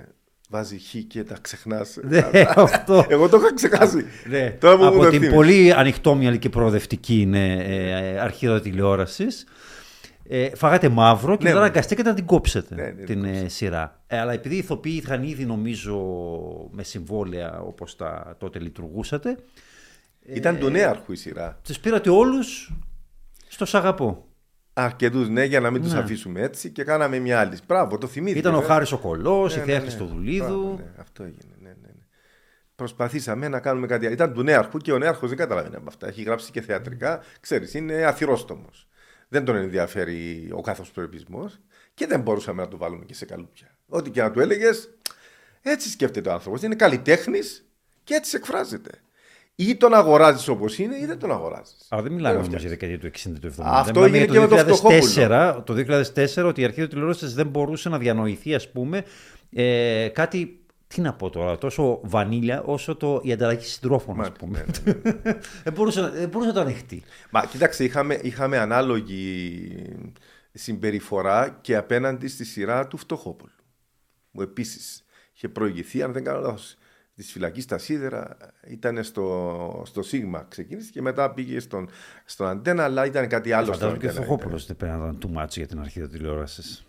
[SPEAKER 2] βάζει χ και τα ξεχνάς.
[SPEAKER 1] Ναι, αυτό.
[SPEAKER 2] Εγώ το είχα ξεχάσει.
[SPEAKER 1] Ναι,
[SPEAKER 2] Τώρα που μου
[SPEAKER 1] από
[SPEAKER 2] το
[SPEAKER 1] την
[SPEAKER 2] θύμισες.
[SPEAKER 1] πολύ ανοιχτόμυαλη και προοδευτική είναι ε, αρχή τηλεόρασης. Ε, φάγατε μαύρο και
[SPEAKER 2] Ναι,
[SPEAKER 1] τώρα
[SPEAKER 2] ναι.
[SPEAKER 1] αναγκαστήκατε να την κόψετε
[SPEAKER 2] Ναι, ναι, την
[SPEAKER 1] την ε,
[SPEAKER 2] κόψαμε.
[SPEAKER 1] σειρά. Ε, αλλά επειδή οι ηθοποιοί είχαν ήδη νομίζω με συμβόλαια όπως τα τότε λειτουργούσατε,
[SPEAKER 2] Ήταν του νέαρχου η σειρά.
[SPEAKER 1] τους πήρατε όλους στο σ' αγαπώ.
[SPEAKER 2] Αρκετούς ναι, για να μην τους
[SPEAKER 1] Ναι.
[SPEAKER 2] αφήσουμε έτσι και κάναμε μια άλλη. Μπράβο, το θυμήθηκα.
[SPEAKER 1] Ήταν ο
[SPEAKER 2] ε.
[SPEAKER 1] Χάρης ο Κολός,
[SPEAKER 2] Ναι,
[SPEAKER 1] η
[SPEAKER 2] ναι,
[SPEAKER 1] Θέα
[SPEAKER 2] ναι.
[SPEAKER 1] Χριστοδουλίδου.
[SPEAKER 2] Μπράβο, ναι, αυτό έγινε. Ναι, ναι, ναι. Προσπαθήσαμε να κάνουμε κάτι άλλο. Ήταν του νέαρχου και ο νέαρχος δεν καταλαβαίνει από αυτά. Έχει γράψει και θεατρικά. Ξέρεις, είναι αθυρόστομος. Δεν τον ενδιαφέρει ο κάθε προεπισμός και δεν μπορούσαμε να το βάλουμε και σε καλούπια. Ό,τι και να του έλεγες, έτσι σκέφτεται ο άνθρωπος. Είναι καλλιτέχνης και έτσι εκφράζεται. Ή τον αγοράζεις όπως είναι ή δεν τον αγοράζεις.
[SPEAKER 1] Αλλά δεν μιλάμε
[SPEAKER 2] Δεν
[SPEAKER 1] όμως
[SPEAKER 2] το
[SPEAKER 1] για δεκαετία του 60 του 70.
[SPEAKER 2] Αυτό
[SPEAKER 1] Μιλάμε
[SPEAKER 2] έγινε
[SPEAKER 1] για
[SPEAKER 2] και με το
[SPEAKER 1] 2004, το 2004 ότι η αρχή του τηλεόραση δεν μπορούσε να διανοηθεί, ας πούμε, ε, κάτι. Τι να πω τώρα, τόσο βανίλια όσο το, η ανταλλαγή συντρόφων, ας
[SPEAKER 2] Μάλιστα,
[SPEAKER 1] πούμε.
[SPEAKER 2] ναι, ναι, ναι.
[SPEAKER 1] δεν, μπορούσε, να- δεν μπορούσε να το ανεχτεί.
[SPEAKER 2] Μα κοίταξε, είχαμε, είχαμε ανάλογη συμπεριφορά και απέναντι στη σειρά του Φτωχόπουλου. Που επίσης είχε προηγηθεί, αν δεν κάνω λάθος, της φυλακής στα Σίδερα. Ήταν στο, στο Σίγμα ξεκίνησε και μετά πήγε στον, στον Αντένα, αλλά ήταν κάτι άλλο. στον
[SPEAKER 1] Φαντάζομαι και ο
[SPEAKER 2] Αντένα.
[SPEAKER 1] Φτωχόπουλος δεν πρέπει να ήταν too much για την αρχή του τηλεόρασης.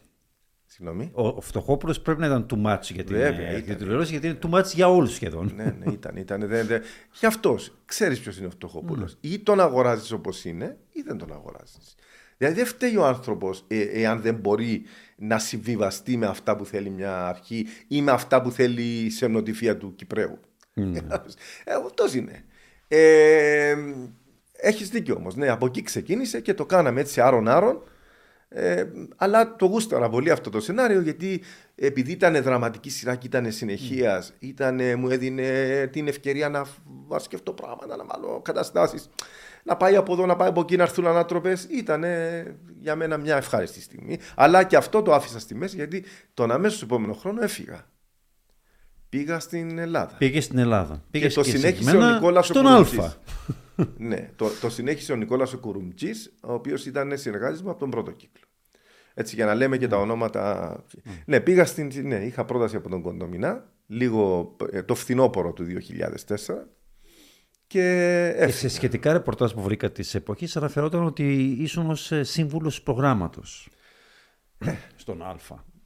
[SPEAKER 2] Συγγνώμη.
[SPEAKER 1] Ο, ο Φτωχόπουλος πρέπει να ήταν too much για την
[SPEAKER 2] Βέβαια,
[SPEAKER 1] αρχή
[SPEAKER 2] ήταν.
[SPEAKER 1] του τηλεόραση, γιατί είναι too much για όλους σχεδόν.
[SPEAKER 2] ναι, ναι, ήταν. ήταν δεν, δεν... Και αυτός, ξέρεις ποιος είναι ο φτωχόπουλος.
[SPEAKER 1] Ναι.
[SPEAKER 2] Ή τον αγοράζεις όπως είναι, ή δεν τον αγοράζεις. Δηλαδή δεν φταίει ο άνθρωπος εάν δεν μπορεί να συμβιβαστεί με αυτά που θέλει μια αρχή ή με αυτά που θέλει η σεμνοτυφία του Κυπραίου.
[SPEAKER 1] Ναι.
[SPEAKER 2] ε, Αυτός είναι. Ε, Έχεις δίκιο όμως. Ναι, από εκεί ξεκίνησε και το κάναμε έτσι άρον-άρον. Ε, αλλά το γούσταρα πολύ αυτό το σενάριο γιατί επειδή ήταν δραματική σειρά και ήταν συνεχείας, ήτανε, μου έδινε την ευκαιρία να β- σκεφτώ πράγματα, να βάλω καταστάσεις. Να πάει από εδώ, να πάει από εκεί, να έρθουν ανάτροπε. Ήταν για μένα μια ευχάριστη στιγμή. Αλλά και αυτό το άφησα στη μέση γιατί τον αμέσως επόμενο χρόνο έφυγα. Πήγα στην Ελλάδα.
[SPEAKER 1] Πήγες στην Ελλάδα. Πήγες
[SPEAKER 2] το συνέχισε
[SPEAKER 1] συγκεκριμένα
[SPEAKER 2] ο Νικόλας ο
[SPEAKER 1] στον
[SPEAKER 2] Κουρουμτζής.
[SPEAKER 1] Α.
[SPEAKER 2] ναι, το, το συνέχισε ο Νικόλας ο Κουρουμτζής, ο οποίος ήταν συνεργάτης μου από τον πρώτο κύκλο. Έτσι για να λέμε και τα ονόματα. Ναι, πήγα στην. Ναι, είχα πρόταση από τον Κοντομινά, λίγο ε, το φθινόπωρο του 2004 και
[SPEAKER 1] Και
[SPEAKER 2] έφυγα.
[SPEAKER 1] σε σχετικά ρεπορτάζ που βρήκα της εποχής, αναφερόταν ότι ήσουν ως σύμβουλος προγράμματος. στον Α.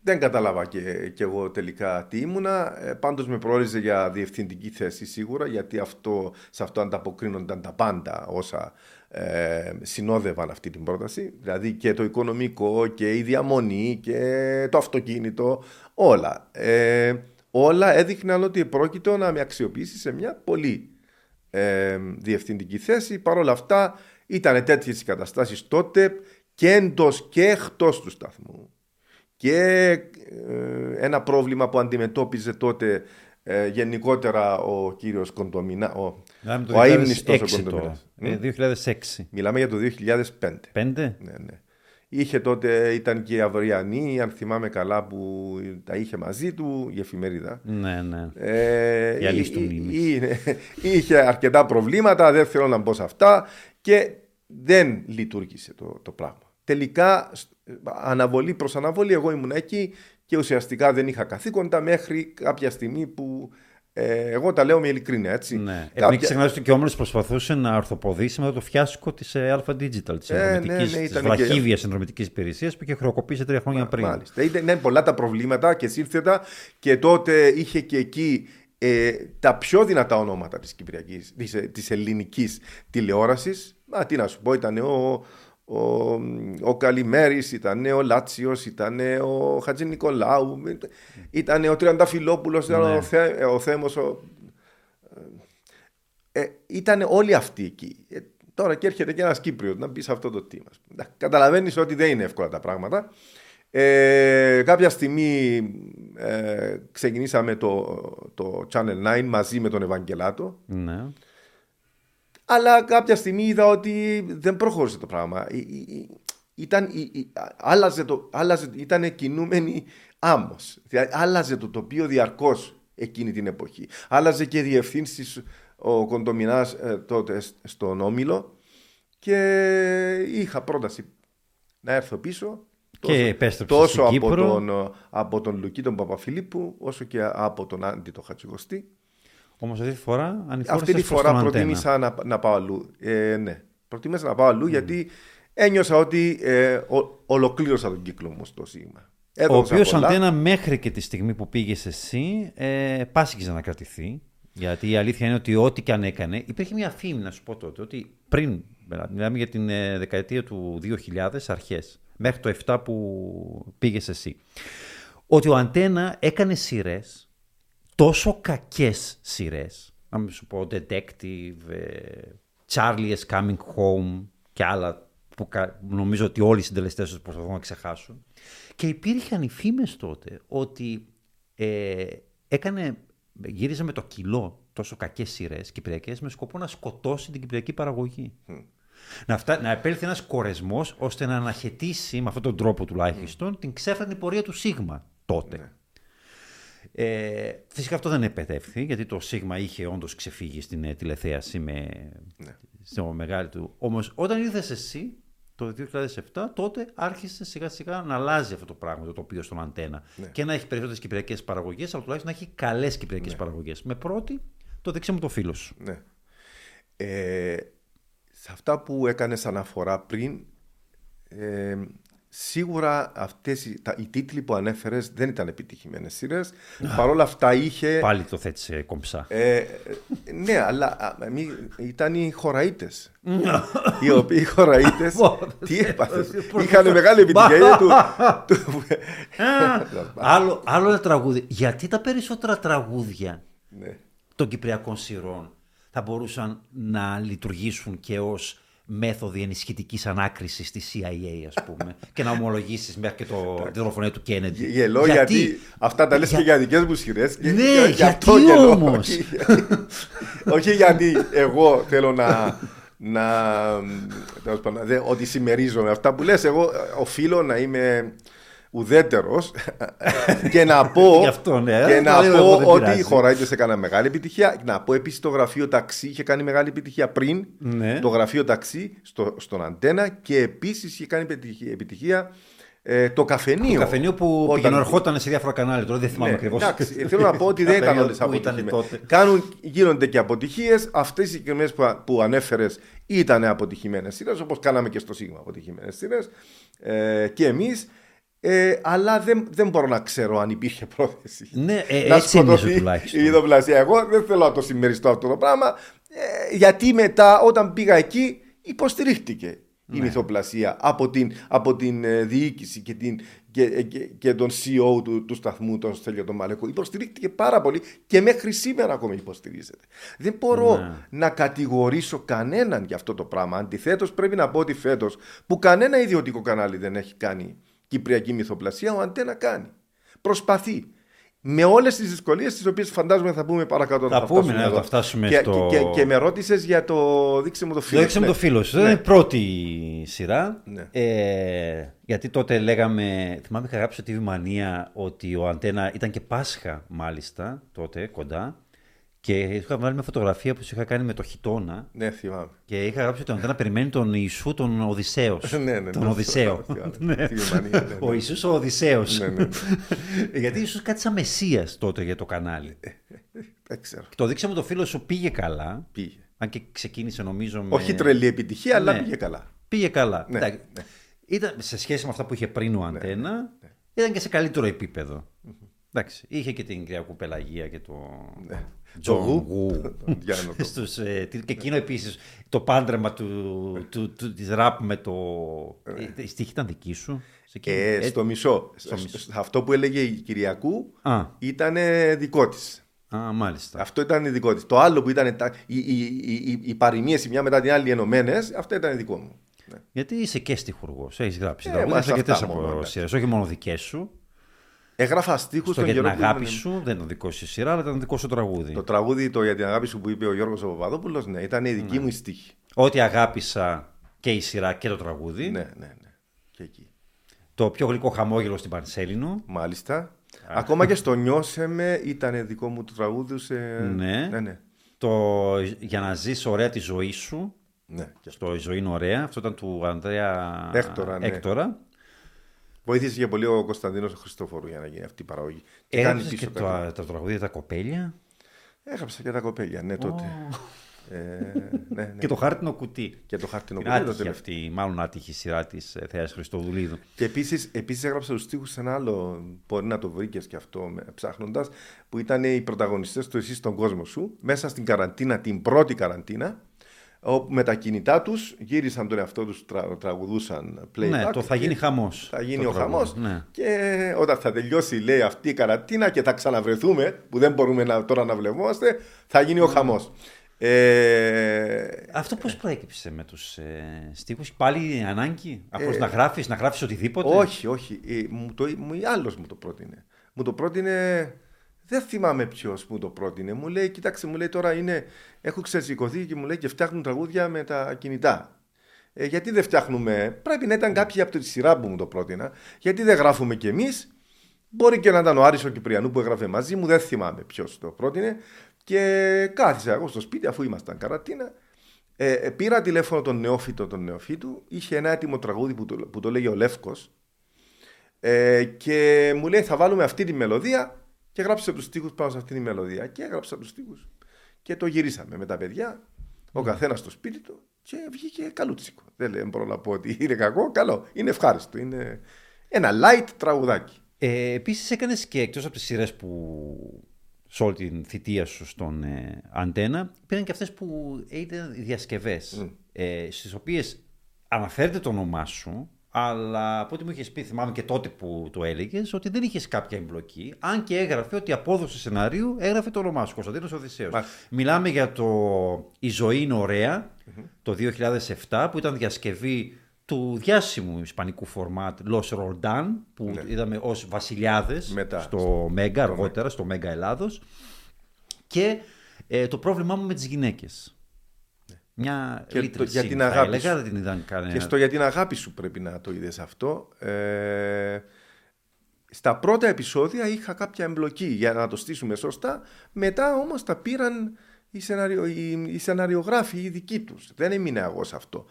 [SPEAKER 2] Δεν κατάλαβα και, και εγώ τελικά τι ήμουνα. Ε, πάντως με προόριζε για διευθυντική θέση σίγουρα, γιατί αυτό, σε αυτό ανταποκρίνονταν τα πάντα όσα ε, συνόδευαν αυτή την πρόταση. Δηλαδή και το οικονομικό και η διαμονή και το αυτοκίνητο, όλα. Ε, όλα έδειχναν ότι πρόκειτο να με αξιοποιήσει σε μια πολύ ε, διευθυντική θέση. Παρ' όλα αυτά ήταν τέτοιες οι καταστάσεις τότε και εντός και εκτός του σταθμού και ε, ένα πρόβλημα που αντιμετώπιζε τότε ε, γενικότερα ο κύριος Κοντομινά, ο,
[SPEAKER 1] Μιλάμε το
[SPEAKER 2] ο αείμνηστος ο
[SPEAKER 1] 2006 τώρα.
[SPEAKER 2] Κοντομινάς.
[SPEAKER 1] Ε,
[SPEAKER 2] Μμ;
[SPEAKER 1] 2006.
[SPEAKER 2] Μιλάμε για το 2005.
[SPEAKER 1] Πέντε.
[SPEAKER 2] Ναι, ναι. Είχε τότε, ήταν και η Αυριανή, αν θυμάμαι καλά, που τα είχε μαζί του, η εφημερίδα.
[SPEAKER 1] Ναι, ναι.
[SPEAKER 2] Ε,
[SPEAKER 1] Η αλήθεια του
[SPEAKER 2] εί-
[SPEAKER 1] μνήμης.
[SPEAKER 2] εί- είχε αρκετά προβλήματα, δεν θέλω να μπω σε αυτά και δεν λειτουργήσε το, το πράγμα. Τελικά, σ- αναβολή προς αναβολή, εγώ ήμουν εκεί και ουσιαστικά δεν είχα καθήκοντα μέχρι κάποια στιγμή που ε, εγώ τα λέω με ειλικρίνεια, έτσι.
[SPEAKER 1] ναι. Ε,
[SPEAKER 2] Κάποια-
[SPEAKER 1] μην ξεχνάτε ότι και ο Όμιλος προσπαθούσε να ορθοποδήσει μετά το φιάσκο της Αλφα Digital, της
[SPEAKER 2] Ε, ναι, ναι,
[SPEAKER 1] της
[SPEAKER 2] ήταν και-
[SPEAKER 1] βραχύβιας συνδρομητική υπηρεσίας που είχε χρεοκοπήσει τρία χρόνια πριν.
[SPEAKER 2] Μάλιστα. Ήταν, είναι πολλά τα προβλήματα και σύνθετα και τότε είχε και εκεί ε, τα πιο δυνατά ονόματα της, Κυπριακής, της, της ελληνικής τηλεόρασης, μα τι να σου πω, ήταν ο, ο, ο Καλημέρης, ήταν ο Λάτσιος, ήταν ο Χατζη Νικολάου, ήταν ο Τριανταφυλόπουλος, ήταν ο, Θέ, ο Θέμος, ο, ε, ήταν όλοι αυτοί εκεί. Ε, τώρα και έρχεται και ένας Κύπριος να μπει σε αυτό το τίμα. Καταλαβαίνεις ότι δεν είναι εύκολα τα πράγματα. Ε, κάποια στιγμή ε, ξεκινήσαμε το, το Channel 9 μαζί με τον Ευαγγελάτο.
[SPEAKER 1] Ναι.
[SPEAKER 2] Αλλά κάποια στιγμή είδα ότι δεν προχώρησε το πράγμα. Ήταν, άλλαζε το, άλλαζε, ήταν κινούμενη άμμος. Δηλαδή, άλλαζε το τοπίο διαρκώς εκείνη την εποχή. Άλλαζε και διευθύνσεις ο Κοντομινάς ε, τότε στον Όμιλο και είχα πρόταση να έρθω πίσω
[SPEAKER 1] και
[SPEAKER 2] τόσο, τόσο από, τον, από τον Λουκί τον Παπαφιλίππου όσο και από τον Άντι τον Χατσιγοστή.
[SPEAKER 1] Όμως αυτή τη φορά
[SPEAKER 2] Αυτή τη φορά προτίμησα να, να πάω αλλού. Ε, ναι, προτίμησα να πάω αλλού mm. γιατί ένιωσα ότι ε, ο, ολοκλήρωσα τον κύκλο μου στο Σίγμα.
[SPEAKER 1] ο οποίος αντένα μέχρι και τη στιγμή που πήγες εσύ ε, πάσχιζε να κρατηθεί. Γιατί η αλήθεια είναι ότι ό,τι και αν έκανε, υπήρχε μια φήμη να σου πω τότε ότι πριν, μιλάμε για την ε, δεκαετία του 2000 αρχές, μέχρι το 7 που πήγες εσύ, ότι ο Αντένα έκανε σειρές, τόσο κακές σειρές, να μην σου πω Detective, ε, Charlie is Coming Home και άλλα που νομίζω ότι όλοι οι συντελεστές τους προσπαθούν να ξεχάσουν. Και υπήρχαν οι φήμες τότε ότι ε, έκανε γύριζε με το κιλό τόσο κακές σειρές κυπριακές με σκοπό να σκοτώσει την κυπριακή παραγωγή. Να, φτά, να επέλθει ένας κορεσμός ώστε να αναχαιτήσει με αυτόν τον τρόπο τουλάχιστον την ξέφρανη πορεία του Σίγμα τότε. Ναι. Ε, φυσικά αυτό δεν επετεύχθη γιατί το Σίγμα είχε όντως ξεφύγει στην ε, τηλεθέαση με, ναι. στο μεγάλο του. Όμως όταν ήρθες εσύ το 2007, τότε άρχισε σιγά σιγά να αλλάζει αυτό το πράγμα το τοπίο στον αντένα. Ναι. Και να έχει περισσότερες κυπριακές παραγωγές, αλλά τουλάχιστον να έχει καλές κυπριακές ναι. παραγωγές. Με πρώτη το δείξε μου το φίλο σου.
[SPEAKER 2] Ναι. Ε, σε αυτά που έκανες αναφορά πριν, ε, Σίγουρα αυτές οι, τα, οι τίτλοι που ανέφερες δεν ήταν επιτυχημένες σειρές. Παρ' όλα αυτά είχε.
[SPEAKER 1] Πάλι το θέτησε κομψά.
[SPEAKER 2] Ε, ναι, αλλά μη, ήταν οι χωραήτε. οι οποίοι οι χωραήτε. τι έπαθες; Είχαν μεγάλη επιτυχία. του,
[SPEAKER 1] άλλο, άλλο ένα τραγούδι. Γιατί τα περισσότερα τραγούδια ναι. των Κυπριακών σειρών θα μπορούσαν να λειτουργήσουν και ως μέθοδοι ενισχυτικής ανάκρισης στη CIA, ας πούμε, και να ομολογήσεις μέχρι και το, την δολοφονία του Κέννεντι.
[SPEAKER 2] Γελώ γιατί, γιατί; αυτά τα λες για... και για δικές μου σχηρέ.
[SPEAKER 1] Ναι, γιατί όμως;
[SPEAKER 2] Όχι γιατί εγώ θέλω να. να, ότι συμμερίζομαι αυτά που λες εγώ οφείλω να είμαι ουδέτερος και να πω,
[SPEAKER 1] αυτό, ναι,
[SPEAKER 2] και να πω ότι οι χωράιτε έκαναν μεγάλη επιτυχία. Να πω επίσης το γραφείο ταξί είχε κάνει μεγάλη επιτυχία πριν. Ναι. Το γραφείο ταξί στο, στον Αντένα και επίσης είχε κάνει επιτυχία ε, το καφενείο. Το
[SPEAKER 1] καφενείο που όταν... πήγαινε ερχόταν σε διάφορα κανάλια. Τώρα δεν θυμάμαι ναι, ακριβώς.
[SPEAKER 2] Θέλω να πω ότι δεν ήταν όλες αποτυχημένες. Κάνουν, γίνονται και αποτυχίες. Αυτές οι συγκεκριμένες που, που ανέφερες ήταν αποτυχημένες σειρές, όπως κάναμε και στο Σίγμα αποτυχημένες σειρές. Ε, και εμείς ε, αλλά δεν, δεν μπορώ να ξέρω αν υπήρχε πρόθεση.
[SPEAKER 1] Ναι, ε, να έτσι τουλάχιστον.
[SPEAKER 2] η ειδοπλασία. Εγώ δεν θέλω να το συμμεριστώ αυτό το πράγμα. Ε, γιατί μετά όταν πήγα εκεί υποστηρίχτηκε ναι. η μυθοπλασία από την, από την ε, διοίκηση και, την, και, ε, και, και τον CEO του, του σταθμού, τον Στέλιο τον Μαλεκό. Υποστηρίχτηκε πάρα πολύ και μέχρι σήμερα ακόμη υποστηρίζεται. Δεν μπορώ ναι. να κατηγορήσω κανέναν για αυτό το πράγμα. Αντιθέτως, πρέπει να πω ότι φέτος που κανένα ιδιωτικό κανάλι δεν έχει κάνει κυπριακή μυθοπλασία, ο Αντένα κάνει. Προσπαθεί. Με όλες τις δυσκολίες τις οποίες φαντάζομαι θα πούμε παρακάτω.
[SPEAKER 1] Θα, θα πούμε, ναι, θα φτάσουμε
[SPEAKER 2] και,
[SPEAKER 1] στο...
[SPEAKER 2] και, και, και, με ρώτησες για το δείξε μου το φίλο.
[SPEAKER 1] Δείξε μου το φίλο σου. Ναι. είναι η πρώτη σειρά. Ναι. Ε, γιατί τότε λέγαμε, θυμάμαι είχα γράψει στη Βημανία ότι ο Αντένα ήταν και Πάσχα μάλιστα τότε κοντά. Και είχα βάλει μια φωτογραφία που σου είχα κάνει με το χιτόνα.
[SPEAKER 2] Ναι, θυμάμαι.
[SPEAKER 1] Και είχα γράψει ότι ο Αντένα περιμένει τον Ιησού τον Οδυσσέος.
[SPEAKER 2] ναι, ναι,
[SPEAKER 1] τον ναι, Οδυσσέο.
[SPEAKER 2] ναι.
[SPEAKER 1] Ο Ιησούς ο Οδυσσέος. Γιατί ίσω κάτι σαν μεσία τότε για το κανάλι.
[SPEAKER 2] Δεν ξέρω.
[SPEAKER 1] Το δείξα μου το φίλο σου πήγε καλά.
[SPEAKER 2] Πήγε.
[SPEAKER 1] Αν και ξεκίνησε νομίζω με...
[SPEAKER 2] Όχι τρελή επιτυχία, αλλά πήγε καλά.
[SPEAKER 1] Πήγε καλά. Ήταν σε σχέση με αυτά που είχε πριν ο Αντένα, ήταν και σε καλύτερο επίπεδο. Εντάξει, είχε και την Κυριακού Πελαγία και το.
[SPEAKER 2] Ναι.
[SPEAKER 1] Τζον
[SPEAKER 2] Το γου,
[SPEAKER 1] Γου.
[SPEAKER 2] τον Γιάννο το-
[SPEAKER 1] Στους, ε, τι- και εκείνο επίσης το πάντρεμα του, του, του, της ραπ με το. Ε, Οι στίχοι ήταν δική σου; Σε εκείνη.
[SPEAKER 2] Ε,
[SPEAKER 1] Ε,
[SPEAKER 2] στο μισό.
[SPEAKER 1] στο μισό.
[SPEAKER 2] Σε Αυτό που έλεγε η Κυριακού
[SPEAKER 1] Α,
[SPEAKER 2] ήταν δικό της.
[SPEAKER 1] α, μάλιστα.
[SPEAKER 2] Αυτό ήταν δικό της. Το άλλο που ήταν τα, οι, οι, οι, οι, οι παροιμίες η μια μετά την άλλη ενωμένες, αυτό ήταν δικό μου. Ναι.
[SPEAKER 1] Γιατί είσαι και στιχουργός. Έχεις γράψει
[SPEAKER 2] Ε,
[SPEAKER 1] τραγούδια
[SPEAKER 2] μας
[SPEAKER 1] σε αρκετέ
[SPEAKER 2] αυτά
[SPEAKER 1] από
[SPEAKER 2] μόνο, εντάξει.
[SPEAKER 1] σειρές. Όχι μόνο δικές σου.
[SPEAKER 2] Έγραφα στίχους
[SPEAKER 1] Στο
[SPEAKER 2] τον
[SPEAKER 1] για την
[SPEAKER 2] καιρό που
[SPEAKER 1] αγάπη
[SPEAKER 2] ήμουν-
[SPEAKER 1] σου δεν ήταν δικό σου σειρά, αλλά ήταν δικό σου τραγούδι.
[SPEAKER 2] Το τραγούδι το για την αγάπη σου που είπε ο Γιώργος ο Παπαδόπουλος, ναι, ήταν η δική μου η στίχη.
[SPEAKER 1] Ό,τι αγάπησα και η σειρά και το τραγούδι.
[SPEAKER 2] Ναι, ναι, ναι. Και εκεί.
[SPEAKER 1] Το πιο γλυκό χαμόγελο στην Πανσέλινο.
[SPEAKER 2] Μάλιστα. Ακόμα και στο νιώσε με ήταν δικό μου το τραγούδι. Σε...
[SPEAKER 1] Ναι.
[SPEAKER 2] ναι, ναι.
[SPEAKER 1] Το για να ζεις ωραία τη ζωή σου.
[SPEAKER 2] ναι. και αυτό.
[SPEAKER 1] Στο Η ζωή είναι ωραία. Αυτό ήταν του Ανδρέα
[SPEAKER 2] Έκτορα, ναι.
[SPEAKER 1] Έκτορα.
[SPEAKER 2] Βοήθησε και πολύ ο Κωνσταντίνος Χριστόφορου για να γίνει αυτή η παραγωγή. Και κάνει
[SPEAKER 1] Έγραψες και
[SPEAKER 2] πίσω τα-
[SPEAKER 1] το, το τραγούδι τα κοπέλια;
[SPEAKER 2] Έγραψα και τα κοπέλια, ναι, τότε. Ε, ναι, ναι.
[SPEAKER 1] Και το χάρτινο κουτί.
[SPEAKER 2] Και το χάρτινο
[SPEAKER 1] Την
[SPEAKER 2] κουτί, το
[SPEAKER 1] άτυχη
[SPEAKER 2] τελευταίο.
[SPEAKER 1] αυτή, μάλλον άτυχη σειρά της Θεάς Χριστοδουλίδου.
[SPEAKER 2] Και επίσης επίσης έγραψα τους στίχους σε ένα άλλο, μπορεί να το βρήκε και αυτό ψάχνοντας, που ήταν οι πρωταγωνιστές του Εσύ στον κόσμο σου, μέσα στην καραντίνα, την πρώτη καραντίνα, όπου με τα κινητά τους γύρισαν τον εαυτό τους, τρα, τραγουδούσαν playback.
[SPEAKER 1] ναι, το θα
[SPEAKER 2] και
[SPEAKER 1] γίνει χαμός.
[SPEAKER 2] Θα γίνει ο χαμός.
[SPEAKER 1] Ναι.
[SPEAKER 2] Και όταν θα τελειώσει, λέει, αυτή η καραντίνα και θα ξαναβρεθούμε, που δεν μπορούμε να, τώρα να βλεπόμαστε, θα γίνει ο χαμός. Ε,
[SPEAKER 1] Αυτό πώς προέκυψε με τους ε, στίχους, πάλι ανάγκη; Απλώς να γράφεις, να γράφεις οτιδήποτε;
[SPEAKER 2] Ε, Όχι, όχι. Ε, μου το, μου, άλλος μου το πρότεινε. Μου το πρότεινε. Δεν θυμάμαι ποιος μου το πρότεινε. Μου λέει, κοίταξε, μου λέει τώρα είναι. Έχω ξεσηκωθεί και μου λέει και φτιάχνουν τραγούδια με τα κινητά. Ε, γιατί δεν φτιάχνουμε; Πρέπει να ήταν κάποιοι από τη σειρά που μου το πρότεινα. Γιατί δεν γράφουμε κι εμείς; Μπορεί και να ήταν ο Άρης ο Κυπριανού που έγραφε μαζί μου. Δεν θυμάμαι ποιος το πρότεινε. Και κάθισα εγώ στο σπίτι αφού ήμασταν καρατίνα. Ε, ε, πήρα τηλέφωνο τον νεόφυτο τον νεοφύτου. Είχε ένα έτοιμο τραγούδι που το, που το λέγε ο Λεύκος ε, και μου λέει θα βάλουμε αυτή τη μελωδία και γράψε τους στίχους πάνω σε αυτή τη μελωδία και έγραψα τους στίχους. Και το γυρίσαμε με τα παιδιά ο καθένας στο σπίτι του και βγήκε καλούτσικο δεν λέω μπορώ να πω ότι είναι κακό καλό. Είναι ευχάριστο είναι ένα light τραγουδάκι.
[SPEAKER 1] Ε, Επίσης έκανες και εκτός από τις σειρές που σε όλη την θητεία σου στον ε, Αντένα, πήραν και αυτές που ήταν διασκευές. Ε, Στις οποίες αναφέρεται το όνομά σου, αλλά από ό,τι μου είχες πει, θυμάμαι και τότε που το έλεγες, ότι δεν είχες κάποια εμπλοκή. Αν και έγραφε ότι η απόδοση σενάριου έγραφε το όνομά σου, Κωνσταντίνος Οδυσσέο.
[SPEAKER 2] Μάλιστα.
[SPEAKER 1] Μιλάμε για το Η ζωή είναι ωραία, το 2007, που ήταν διασκευή του διάσημου ισπανικού φορμάτ Los Roldan, που είδαμε ως βασιλιάδες
[SPEAKER 2] Μετά.
[SPEAKER 1] στο Μέγκα, αργότερα στο Μέγκα Ελλάδος. Και ε, το πρόβλημά μου με τις γυναίκες. Μια
[SPEAKER 2] Και το-
[SPEAKER 1] λίτρε
[SPEAKER 2] για
[SPEAKER 1] scene,
[SPEAKER 2] την
[SPEAKER 1] θα
[SPEAKER 2] αγάπη
[SPEAKER 1] έλεγα,
[SPEAKER 2] σου.
[SPEAKER 1] δεν την είδαν κανένα.
[SPEAKER 2] Και στο για την αγάπη σου πρέπει να το είδες αυτό. Ε, στα πρώτα επεισόδια είχα κάποια εμπλοκή για να το στήσουμε σωστά. Μετά όμως τα πήραν οι, σεναριο, οι, οι σεναριογράφοι οι δικοί τους. Δεν έμεινα εγώ σε αυτό.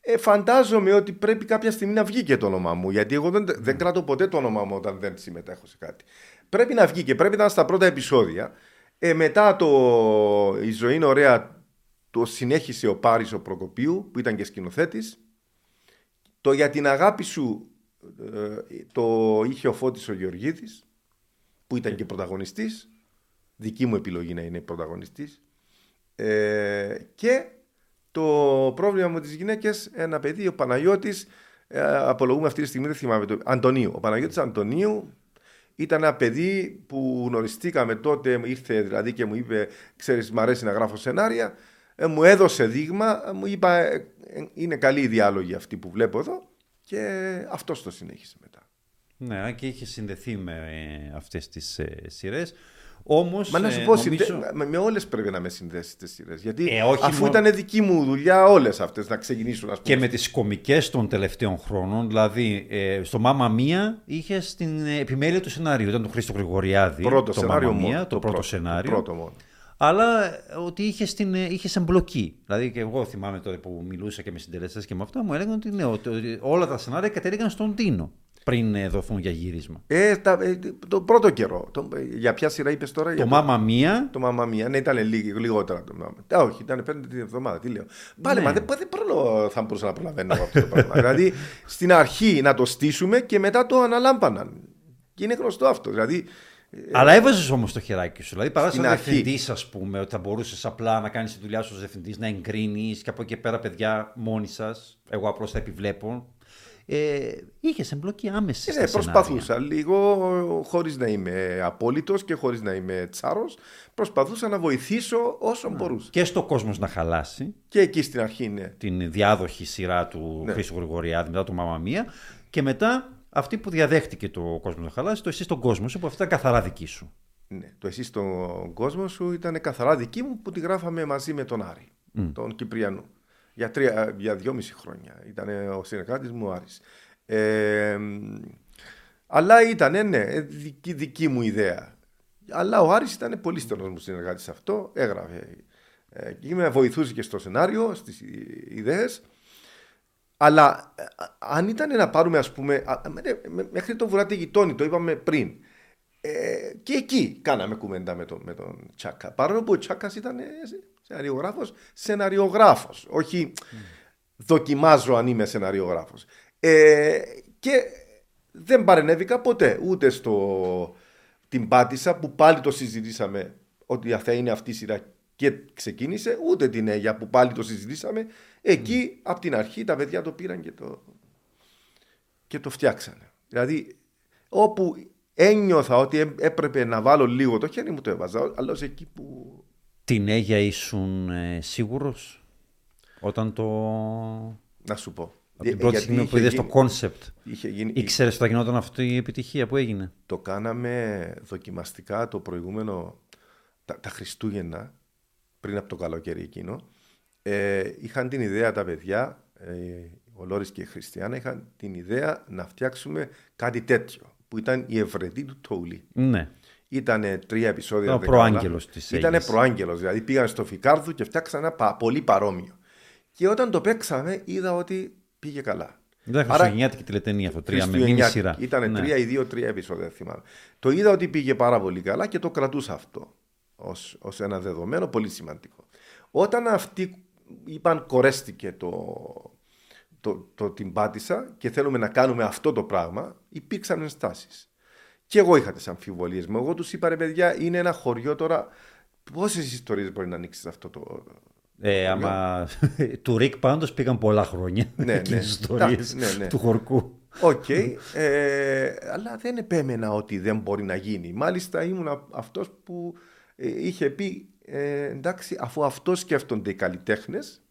[SPEAKER 2] Ε, φαντάζομαι ότι πρέπει κάποια στιγμή να βγει και το όνομά μου. Γιατί εγώ δεν, δεν κρατώ ποτέ το όνομά μου όταν δεν συμμετέχω σε κάτι. Πρέπει να βγει και πρέπει να είναι στα πρώτα επεισόδια. Ε, μετά το Η ζωή είναι ωραία το συνέχισε ο Πάρης ο Προκοπίου που ήταν και σκηνοθέτης. Το για την αγάπη σου ε, το είχε ο Φώτης ο Γεωργίδης που ήταν και πρωταγωνιστής. Δική μου επιλογή να είναι πρωταγωνιστής. Ε, και το πρόβλημα με τις γυναίκες, ένα παιδί, ο Παναγιώτης, ε, απολογούμε αυτή τη στιγμή, δεν θυμάμαι το, Αντωνίου. Ο Παναγιώτης Αντωνίου ήταν ένα παιδί που γνωριστήκαμε τότε, ήρθε δηλαδή και μου είπε, ξέρεις, μ' αρέσει να γράφω σενάρια. Ε, μου έδωσε δείγμα, ε, μου είπα, ε, ε, είναι καλή η διάλογη αυτή που βλέπω εδώ και αυτό το συνέχισε μετά.
[SPEAKER 1] Ναι, και είχε συνδεθεί με ε, αυτές τις ε, σειρές. Όμως,
[SPEAKER 2] Μα να σου
[SPEAKER 1] ε,
[SPEAKER 2] πω,
[SPEAKER 1] νομίζω-
[SPEAKER 2] συνδέ... με, με όλες πρέπει να με συνδέσει τις σειρές. Γιατί
[SPEAKER 1] Ε, όχι
[SPEAKER 2] αφού
[SPEAKER 1] μόνο-
[SPEAKER 2] ήταν δική μου δουλειά, όλες αυτές να ξεκινήσουν, ας πούμε.
[SPEAKER 1] Και με τις κομικές των τελευταίων χρόνων, δηλαδή ε, στο Μάμα Μία είχε την ε, επιμέλεια του σενάριου. Ήταν του Χρήστο Γρηγοριάδη.
[SPEAKER 2] πρώτο
[SPEAKER 1] το
[SPEAKER 2] σενάριο
[SPEAKER 1] Μάμα Μία,
[SPEAKER 2] μόνο.
[SPEAKER 1] το, πρώτο, σενάριο.
[SPEAKER 2] Το πρώτο μόνο.
[SPEAKER 1] Αλλά ε, ότι είχε την, ε, είχες εμπλοκή. Δηλαδή και εγώ θυμάμαι τότε που μιλούσα και με συντελεστές και με αυτά, μου έλεγαν ότι, ναι, ότι ότι όλα τα σενάρια κατέληγαν στον Τίνο πριν ε, δοθούν για γύρισμα.
[SPEAKER 2] Ε, τα, ε, το πρώτο καιρό. Το, ε, για ποια σειρά είπες τώρα,
[SPEAKER 1] Το
[SPEAKER 2] για
[SPEAKER 1] Μάμα Μία
[SPEAKER 2] Το Μαμά Μία, ναι, ήταν λίγο, λιγότερα το Μαμά. Α, όχι, ήταν πέντε την εβδομάδα, τι λέω. Πάλι,
[SPEAKER 1] Ναι.
[SPEAKER 2] μα δεν, δεν προλο, θα μπορούσα να προλαβαίνω εγώ αυτό το πράγμα. δηλαδή, στην αρχή να το στήσουμε και μετά το αναλάμπαναν. Και είναι γνωστό αυτό. Δηλαδή,
[SPEAKER 1] Αλλά έβαζες όμως το χεράκι σου. Δηλαδή, παρά
[SPEAKER 2] Στην
[SPEAKER 1] σαν
[SPEAKER 2] αρχή.
[SPEAKER 1] διευθυντής, ας πούμε, ότι θα μπορούσες απλά να κάνεις τη δουλειά σου ως διευθυντής, να εγκρίνεις και από εκεί και πέρα, παιδιά, μόνοι σας. Εγώ απλώς θα επιβλέπω. Ε, Είχες εμπλοκή άμεσης.
[SPEAKER 2] Ε,
[SPEAKER 1] στα
[SPEAKER 2] ναι,
[SPEAKER 1] σενάρια.
[SPEAKER 2] προσπαθούσα λίγο χωρίς να είμαι απόλυτος και χωρίς να είμαι τσάρος. Προσπαθούσα να βοηθήσω όσο μπορούσα.
[SPEAKER 1] Και στο κόσμος να χαλάσει
[SPEAKER 2] Και εκεί στην αρχή, ναι.
[SPEAKER 1] την διάδοχη σειρά του
[SPEAKER 2] Ναι.
[SPEAKER 1] Χρήστο Γρηγοριάδη μετά το Μαμά Μία. Και μετά αυτή που διαδέχτηκε το κόσμο να χαλάσει, το εσύ στον κόσμο σου, που αυτά είναι καθαρά δική σου.
[SPEAKER 2] ναι. Το εσύ στον κόσμο σου ήταν καθαρά δική μου που τη γράφαμε μαζί με τον Άρη, τον Κυπριανό. Για, τρία, για δυόμιση χρόνια. Ήταν ο συνεργάτης μου ο Άρης. Ε, αλλά ήταν, ναι, δική, δική μου ιδέα. Αλλά ο Άρης ήταν πολύ στενός μου συνεργάτης σε αυτό. Έγραφε. Ε, και με βοηθούσε και στο σενάριο, στις ιδέες. Αλλά ε, α- αν ήταν να πάρουμε, ας πούμε, α, με- με- μέχρι το βουράτι γειτόνι, το είπαμε πριν, ε, και εκεί κάναμε κουβέντα με τον, με τον Τσάκα. Παρόλο που ο Τσάκας ήταν ε, σεναριογράφος, σεναριογράφος. Όχι δοκιμάζω αν είμαι σεναριογράφος. Ε, και δεν παρενέβηκα ποτέ ούτε στο την Πάτησα που πάλι το συζητήσαμε ότι θα είναι αυτή η σειρά και ξεκίνησε, ούτε την Αίγια που πάλι το συζητήσαμε. Εκεί από την αρχή τα παιδιά το πήραν και το, και το φτιάξανε. Δηλαδή όπου ένιωθα ότι έ- έπρεπε να βάλω λίγο το χέρι μου το έβαζα, αλλά ως εκεί που
[SPEAKER 1] Την Αίγια ήσουν ε, σίγουρος όταν το...
[SPEAKER 2] να σου πω.
[SPEAKER 1] Από την
[SPEAKER 2] Ε,
[SPEAKER 1] πρώτη
[SPEAKER 2] γιατί
[SPEAKER 1] στιγμή που
[SPEAKER 2] είχε
[SPEAKER 1] είδες το
[SPEAKER 2] γίνει-
[SPEAKER 1] concept.
[SPEAKER 2] Είχε γίνει,
[SPEAKER 1] Ήξερες ότι θα γινόταν αυτή η επιτυχία που έγινε;
[SPEAKER 2] Το κάναμε δοκιμαστικά το προηγούμενο, τα, τα Χριστούγεννα, πριν από το καλοκαίρι εκείνο. Ε, είχαν την ιδέα τα παιδιά, ε, ο Λόρης και η Χριστιανά, είχαν την ιδέα να φτιάξουμε κάτι τέτοιο, που ήταν η ευρετή του Τόουλη.
[SPEAKER 1] Ναι.
[SPEAKER 2] Ήταν τρία επεισόδια.
[SPEAKER 1] Ήταν ο
[SPEAKER 2] δεν κάνω
[SPEAKER 1] προάγγελος
[SPEAKER 2] λάθος.
[SPEAKER 1] της
[SPEAKER 2] Ήτανε
[SPEAKER 1] Αίγης.
[SPEAKER 2] προάγγελος, δηλαδή πήγαν στο Φικάρδου και φτιάξαν ένα πα- πολύ παρόμοιο. Και όταν το παίξαμε είδα ότι πήγε καλά.
[SPEAKER 1] Ήταν χριστουγεννιάτικη τηλετενία αυτό, τρία με μήνυ σειρά.
[SPEAKER 2] Ήταν
[SPEAKER 1] Ναι.
[SPEAKER 2] τρία ή δύο-τρία επεισόδια, δεν θυμάμαι. Το είδα ότι πήγε πάρα πολύ καλά και το κρατούσα αυτό ως, ως ένα δεδομένο πολύ σημαντικό. Όταν αυτοί είπαν κορέστηκε το, το, το την πάτησα και θέλουμε να κάνουμε αυτό το πράγμα, υπήρξαν ενστάσεις. Και εγώ είχα τις αμφιβολίες μου. Εγώ τους είπα ρε παιδιά, είναι ένα χωριό τώρα. Πόσες ιστορίες μπορεί να ανοίξεις αυτό το.
[SPEAKER 1] Ε, άμα... του ΡΙΚ πάντως πήγαν πολλά χρόνια
[SPEAKER 2] Ναι,
[SPEAKER 1] εκείνες
[SPEAKER 2] ναι.
[SPEAKER 1] τις ιστορίες
[SPEAKER 2] Εντάξει, ναι, ναι.
[SPEAKER 1] του χορκού.
[SPEAKER 2] Οκ, ε, αλλά δεν επέμενα ότι δεν μπορεί να γίνει. Μάλιστα ήμουν αυτός που ε, είχε πει ε, εντάξει, αφού αυτό σκέφτονται οι καλλιτέχνες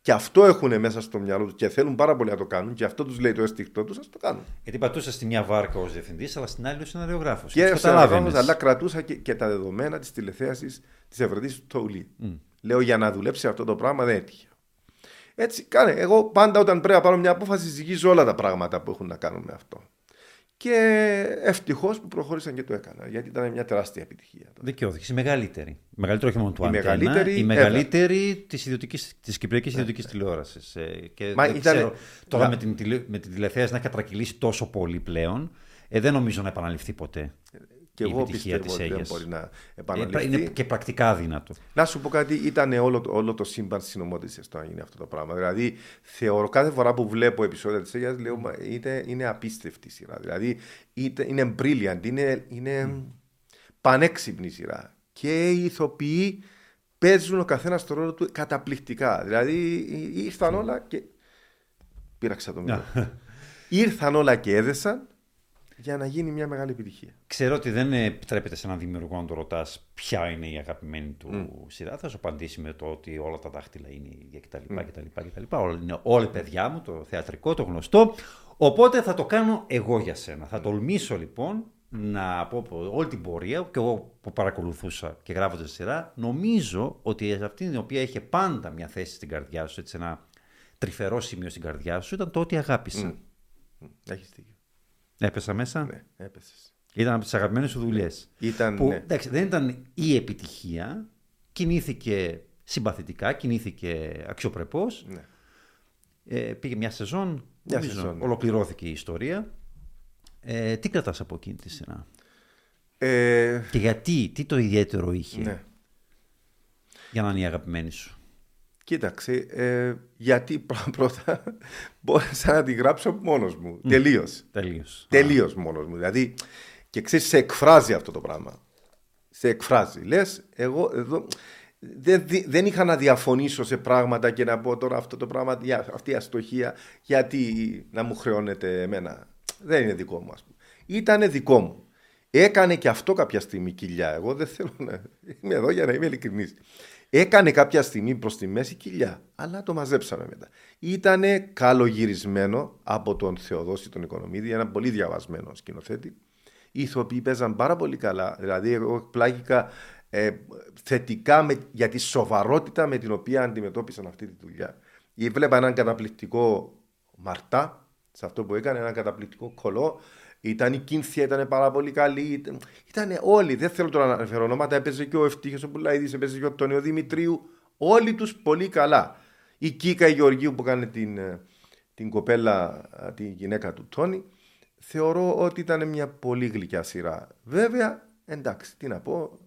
[SPEAKER 2] και αυτό έχουν μέσα στο μυαλό τους και θέλουν πάρα πολύ να το κάνουν και αυτό τους λέει το ένστικτό τους, ας το κάνουν.
[SPEAKER 1] Γιατί πατούσα στη μια βάρκα ως διευθυντής, αλλά στην άλλη ως σεναριογράφος.
[SPEAKER 2] Και
[SPEAKER 1] τους
[SPEAKER 2] σε
[SPEAKER 1] καταλάβαινες.
[SPEAKER 2] όμως, αλλά κρατούσα και, και τα δεδομένα της τηλεθέασης της Ευρετή του Τοουλή. Λέω για να δουλέψει αυτό το πράγμα δεν έτυχε. Έτσι, κάνε. Εγώ πάντα όταν πρέπει να πάρω μια απόφαση, ζυγίζω όλα τα πράγματα που έχουν να κάνουν με αυτό. Και ευτυχώς που προχώρησαν και το έκανα, γιατί ήταν μια τεράστια επιτυχία.
[SPEAKER 1] Δικαιώθηκε. Η μεγαλύτερη. Η μεγαλύτερη όχι μόνο του
[SPEAKER 2] Η
[SPEAKER 1] Αντένα,
[SPEAKER 2] μεγαλύτερη
[SPEAKER 1] η μεγαλύτερη της, ιδιωτικής, της Κυπριακής Ιδιωτικής Τηλεόρασης. Ε, και
[SPEAKER 2] Μα
[SPEAKER 1] δεν
[SPEAKER 2] ήταν-
[SPEAKER 1] ξέρω, τώρα
[SPEAKER 2] Μα-
[SPEAKER 1] με την, τηλε, με την τηλεθέαση να έχει κατρακυλήσει τόσο πολύ πλέον, ε, δεν νομίζω να επαναληφθεί ποτέ.
[SPEAKER 2] Και
[SPEAKER 1] η
[SPEAKER 2] εγώ
[SPEAKER 1] επιτυχία
[SPEAKER 2] πιστεύω
[SPEAKER 1] της
[SPEAKER 2] ότι δεν
[SPEAKER 1] Αίγιας.
[SPEAKER 2] μπορεί να
[SPEAKER 1] Ε,
[SPEAKER 2] επαναληφθεί.
[SPEAKER 1] είναι και πρακτικά αδύνατο.
[SPEAKER 2] Να σου πω κάτι, ήταν όλο, το- όλο το σύμπαν συνομότησε το να γίνει αυτό το πράγμα. Δηλαδή, θεωρώ κάθε φορά που βλέπω επεισόδια της Αίγια, λέω «Μα είναι, είναι απίστευτη σειρά. Δηλαδή, είτε- είναι brilliant, είναι, είναι πανέξυπνη σειρά. Και οι ηθοποιοί παίζουν ο καθένας το ρόλο του καταπληκτικά. Δηλαδή, ήρθαν όλα και. Πήραξα το μυαλό. ήρθαν όλα και έδεσαν για να γίνει μια μεγάλη επιτυχία.
[SPEAKER 1] Ξέρω ότι δεν επιτρέπεται σε έναν δημιουργό να το ρωτάς ποια είναι η αγαπημένη του σειρά. Θα σου απαντήσει με το ότι όλα τα δάχτυλα είναι ίδια κτλ. κτλ, κτλ. Όλα είναι όλα παιδιά μου, το θεατρικό, το γνωστό. Οπότε θα το κάνω εγώ για σένα. Θα τολμήσω λοιπόν να πω από όλη την πορεία και εγώ που παρακολουθούσα και γράφοντας τη σειρά, νομίζω ότι αυτή την οποία είχε πάντα μια θέση στην καρδιά σου, έτσι ένα τρυφερό σημείο στην καρδιά σου, ήταν το ότι αγάπησα.
[SPEAKER 2] Έχεις δίκιο.
[SPEAKER 1] Έπεσα μέσα.
[SPEAKER 2] Ναι, έπεσες.
[SPEAKER 1] Ήταν από τις αγαπημένες σου δουλειές.
[SPEAKER 2] Ήταν,
[SPEAKER 1] Που
[SPEAKER 2] ναι.
[SPEAKER 1] εντάξει, δεν ήταν η επιτυχία. Κινήθηκε συμπαθητικά, κινήθηκε αξιοπρεπώς.
[SPEAKER 2] ναι.
[SPEAKER 1] Ε, πήγε μια σεζόν.
[SPEAKER 2] Μια
[SPEAKER 1] νομίζω,
[SPEAKER 2] σεζόν, ναι.
[SPEAKER 1] Ολοκληρώθηκε η ιστορία. Ε, τι κρατάς από εκείνη τη σειρά;
[SPEAKER 2] Ε,
[SPEAKER 1] Και γιατί, τι το ιδιαίτερο είχε
[SPEAKER 2] ναι.
[SPEAKER 1] για να είναι η αγαπημένη σου;
[SPEAKER 2] Κοίταξε, ε, γιατί πρω- πρώτα μπόρεσα να τη γράψω μόνος μου. Τελείως.
[SPEAKER 1] Τελείως.
[SPEAKER 2] Τελείως μόνος μου. Δηλαδή, Και ξέρεις, σε εκφράζει αυτό το πράγμα. Σε εκφράζει. Λες, εγώ εδώ. Δεν, δεν είχα να διαφωνήσω σε πράγματα και να πω τώρα αυτό το πράγμα, αυτή η αστοχία, γιατί να μου χρεώνεται εμένα. Δεν είναι δικό μου, ας πούμε. Ήταν δικό μου. Έκανε και αυτό κάποια στιγμή κοιλιά. Εγώ δεν θέλω να. Είμαι εδώ για να είμαι ειλικρινής. Έκανε κάποια στιγμή προς τη μέση κοιλιά, αλλά το μαζέψαμε μετά. Ήταν καλογυρισμένο από τον Θεοδόση τον Οικονομίδη, ένα πολύ διαβασμένο σκηνοθέτη. Οι ηθοποιοί παίζαν πάρα πολύ καλά. Δηλαδή, εγώ πλάγηκα ε, θετικά με, για τη σοβαρότητα με την οποία αντιμετώπισαν αυτή τη δουλειά. Βλέπα έναν καταπληκτικό Μαρτά, σε αυτό που έκανε, έναν καταπληκτικό κολό. Ήταν η Κίνθια, ήταν πάρα πολύ καλή. Ήταν, ήταν όλοι, δεν θέλω τώρα να αναφέρω ονόματα. Έπαιζε και ο Ευτύχιο ο Πουλαίδη, έπαιζε και ο Τόνιο Δημητρίου. Όλοι τους πολύ καλά. Η Κίκα η Γεωργίου που κάνει την, ε, την κοπέλα, ε, τη γυναίκα του Τόνι. Θεωρώ ότι ήταν μια πολύ γλυκιά σειρά. Βέβαια, εντάξει, τι να πω.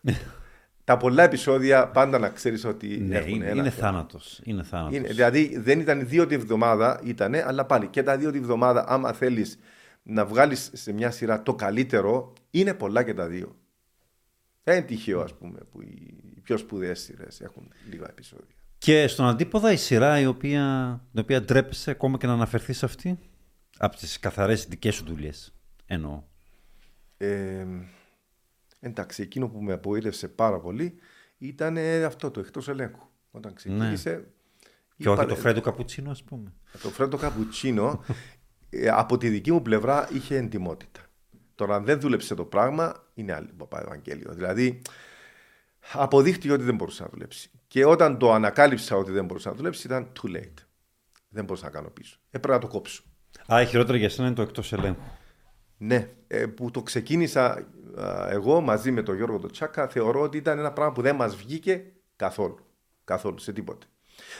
[SPEAKER 2] τα πολλά επεισόδια πάντα να ξέρεις ότι
[SPEAKER 1] ναι, έχουν είναι, ένα. Είναι θάνατος. Είναι θάνατος. Είναι,
[SPEAKER 2] δηλαδή δεν ήταν δύο τη βδομάδα, ήταν, αλλά πάλι και τα δύο τη βδομάδα, άμα θέλεις να βγάλεις σε μια σειρά το καλύτερο, είναι πολλά και τα δύο. Δεν είναι τυχαίο, ας πούμε, που οι πιο σπουδαίες σειρές έχουν λίγα επεισόδια.
[SPEAKER 1] Και στον αντίποδα η σειρά η οποία, την οποία ντρέπεσαι ακόμα και να αναφερθείς σε αυτή, από τις καθαρές δικές σου δουλειές. Εννοώ.
[SPEAKER 2] Ε, Εντάξει, εκείνο που με απογοήτευσε πάρα πολύ ήταν αυτό το εκτός ελέγχου. Όταν ξεκίνησε. Ναι.
[SPEAKER 1] Και όχι το Φρέντο Καπουτσίνο, ας πούμε.
[SPEAKER 2] Το Φρέντο Καπουτσίνο, ε, από τη δική μου πλευρά, είχε εντιμότητα. Τώρα, αν δεν δούλεψε το πράγμα, είναι άλλη παπά Ευαγγέλιο. Δηλαδή, αποδείχτηκε ότι δεν μπορούσε να δουλέψει. Και όταν το ανακάλυψα ότι δεν μπορούσε να δουλέψει, ήταν too late. Δεν μπορούσα να κάνω πίσω. Έπρεπε να το κόψω.
[SPEAKER 1] Α, η χειρότερη για σένα είναι το εκτός ελέγχου.
[SPEAKER 2] Ναι, ε, που το ξεκίνησα εγώ μαζί με τον Γιώργο Τσάκα θεωρώ ότι ήταν ένα πράγμα που δεν μας βγήκε καθόλου. Καθόλου, σε τίποτε.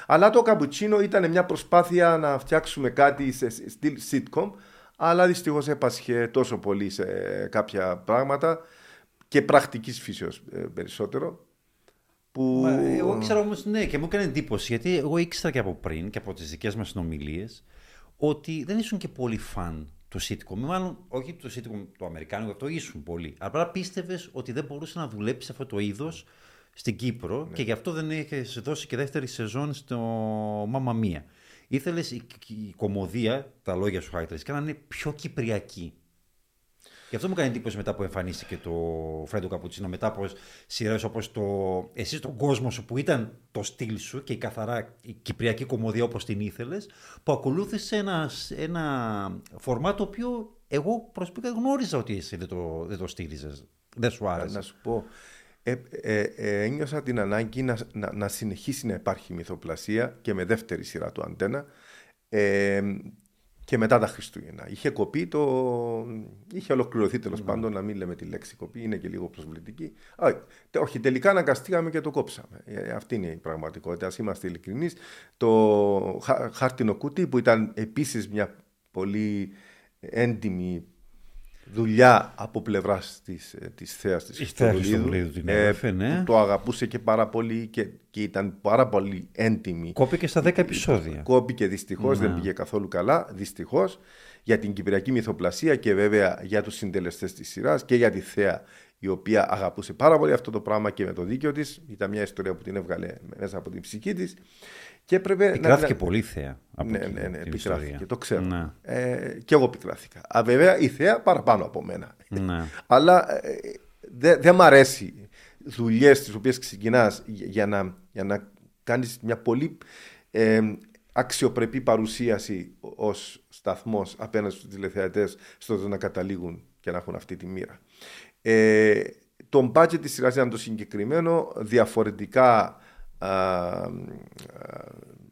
[SPEAKER 2] Αλλά το καπουτσίνο ήταν μια προσπάθεια να φτιάξουμε κάτι σε στυλ sitcom, αλλά δυστυχώς έπασχε τόσο πολύ σε κάποια πράγματα και πρακτικής φύσεως ε, περισσότερο. Που...
[SPEAKER 1] εγώ ήξερα όμως, ναι, και μου έκανε εντύπωση, γιατί εγώ ήξερα και από πριν και από τις δικές μας συνομιλίες ότι δεν ήσουν και πολύ φαν το sitcom. Μάλλον όχι το sitcom το Αμερικάνικο, αυτό ήσουν πολύ. Αλλά πίστευες ότι δεν μπορούσε να δουλέψεις αυτό το είδος στην Κύπρο ναι. και γι' αυτό δεν είχε δώσει και δεύτερη σεζόν στο Μάμα Μία. Ήθελες η, η, κομμωδία, τα λόγια σου χαρακτηριστικά, να είναι πιο κυπριακή. Γι' αυτό μου κάνει εντύπωση μετά που εμφανίστηκε το Φρέντο Καπουτσίνο, μετά από σειρές όπως το Εσύ στον κόσμο σου, που ήταν το στυλ σου και η καθαρά η κυπριακή κομμωδία όπως την ήθελες, που ακολούθησε ένα, ένα φορμά το οποίο εγώ προσωπικά γνώριζα ότι εσύ δεν το, δεν το στήριζες. Δεν σου άρεσε.
[SPEAKER 2] Να σου πω. Ε, ε, ε, ένιωσα την ανάγκη να, να, να συνεχίσει να υπάρχει μυθοπλασία και με δεύτερη σειρά του αντένα. Ε, και μετά τα Χριστούγεννα. Είχε κοπεί το. είχε ολοκληρωθεί τέλος mm. πάντων, να μην λέμε τη λέξη κοπή, είναι και λίγο προσβλητική. όχι, τελικά αναγκαστήκαμε και το κόψαμε. Ε, αυτή είναι η πραγματικότητα. Α είμαστε ειλικρινείς. Το χάρτινο κουτί που ήταν επίσης μια πολύ έντιμη δουλειά από πλευράς της της ε, θέας της
[SPEAKER 1] ε, ναι.
[SPEAKER 2] το αγαπούσε και πάρα πολύ και, και ήταν πάρα πολύ έντιμη.
[SPEAKER 1] Κόπηκε στα 10 επεισόδια.
[SPEAKER 2] Κόπηκε δυστυχώς, ναι. δεν πήγε καθόλου καλά, δυστυχώς για την κυπριακή μυθοπλασία και βέβαια για τους συντελεστές της σειράς και για τη θέα η οποία αγαπούσε πάρα πολύ αυτό το πράγμα και με το δίκαιο της. Ήταν μια ιστορία που την έβγαλε μέσα από την ψυχή της.
[SPEAKER 1] Και έπρεπε επικράθηκε να... πολύ θέα από
[SPEAKER 2] ναι, ναι, ναι, επικράθηκε, το ξέρω. Ναι. Ε, και εγώ επικράθηκα. Α, βέβαια η θέα παραπάνω από μένα. Ναι. Αλλά ε, δεν δε μ' αρέσει δουλειές τις οποίες ξεκινάς για να, για να κάνεις μια πολύ ε, αξιοπρεπή παρουσίαση ως σταθμός απέναντι στους τηλεθεατές στο να καταλήγουν και να έχουν αυτή τη μοίρα. Ε, το budget της σειράς ήταν το συγκεκριμένο, διαφορετικά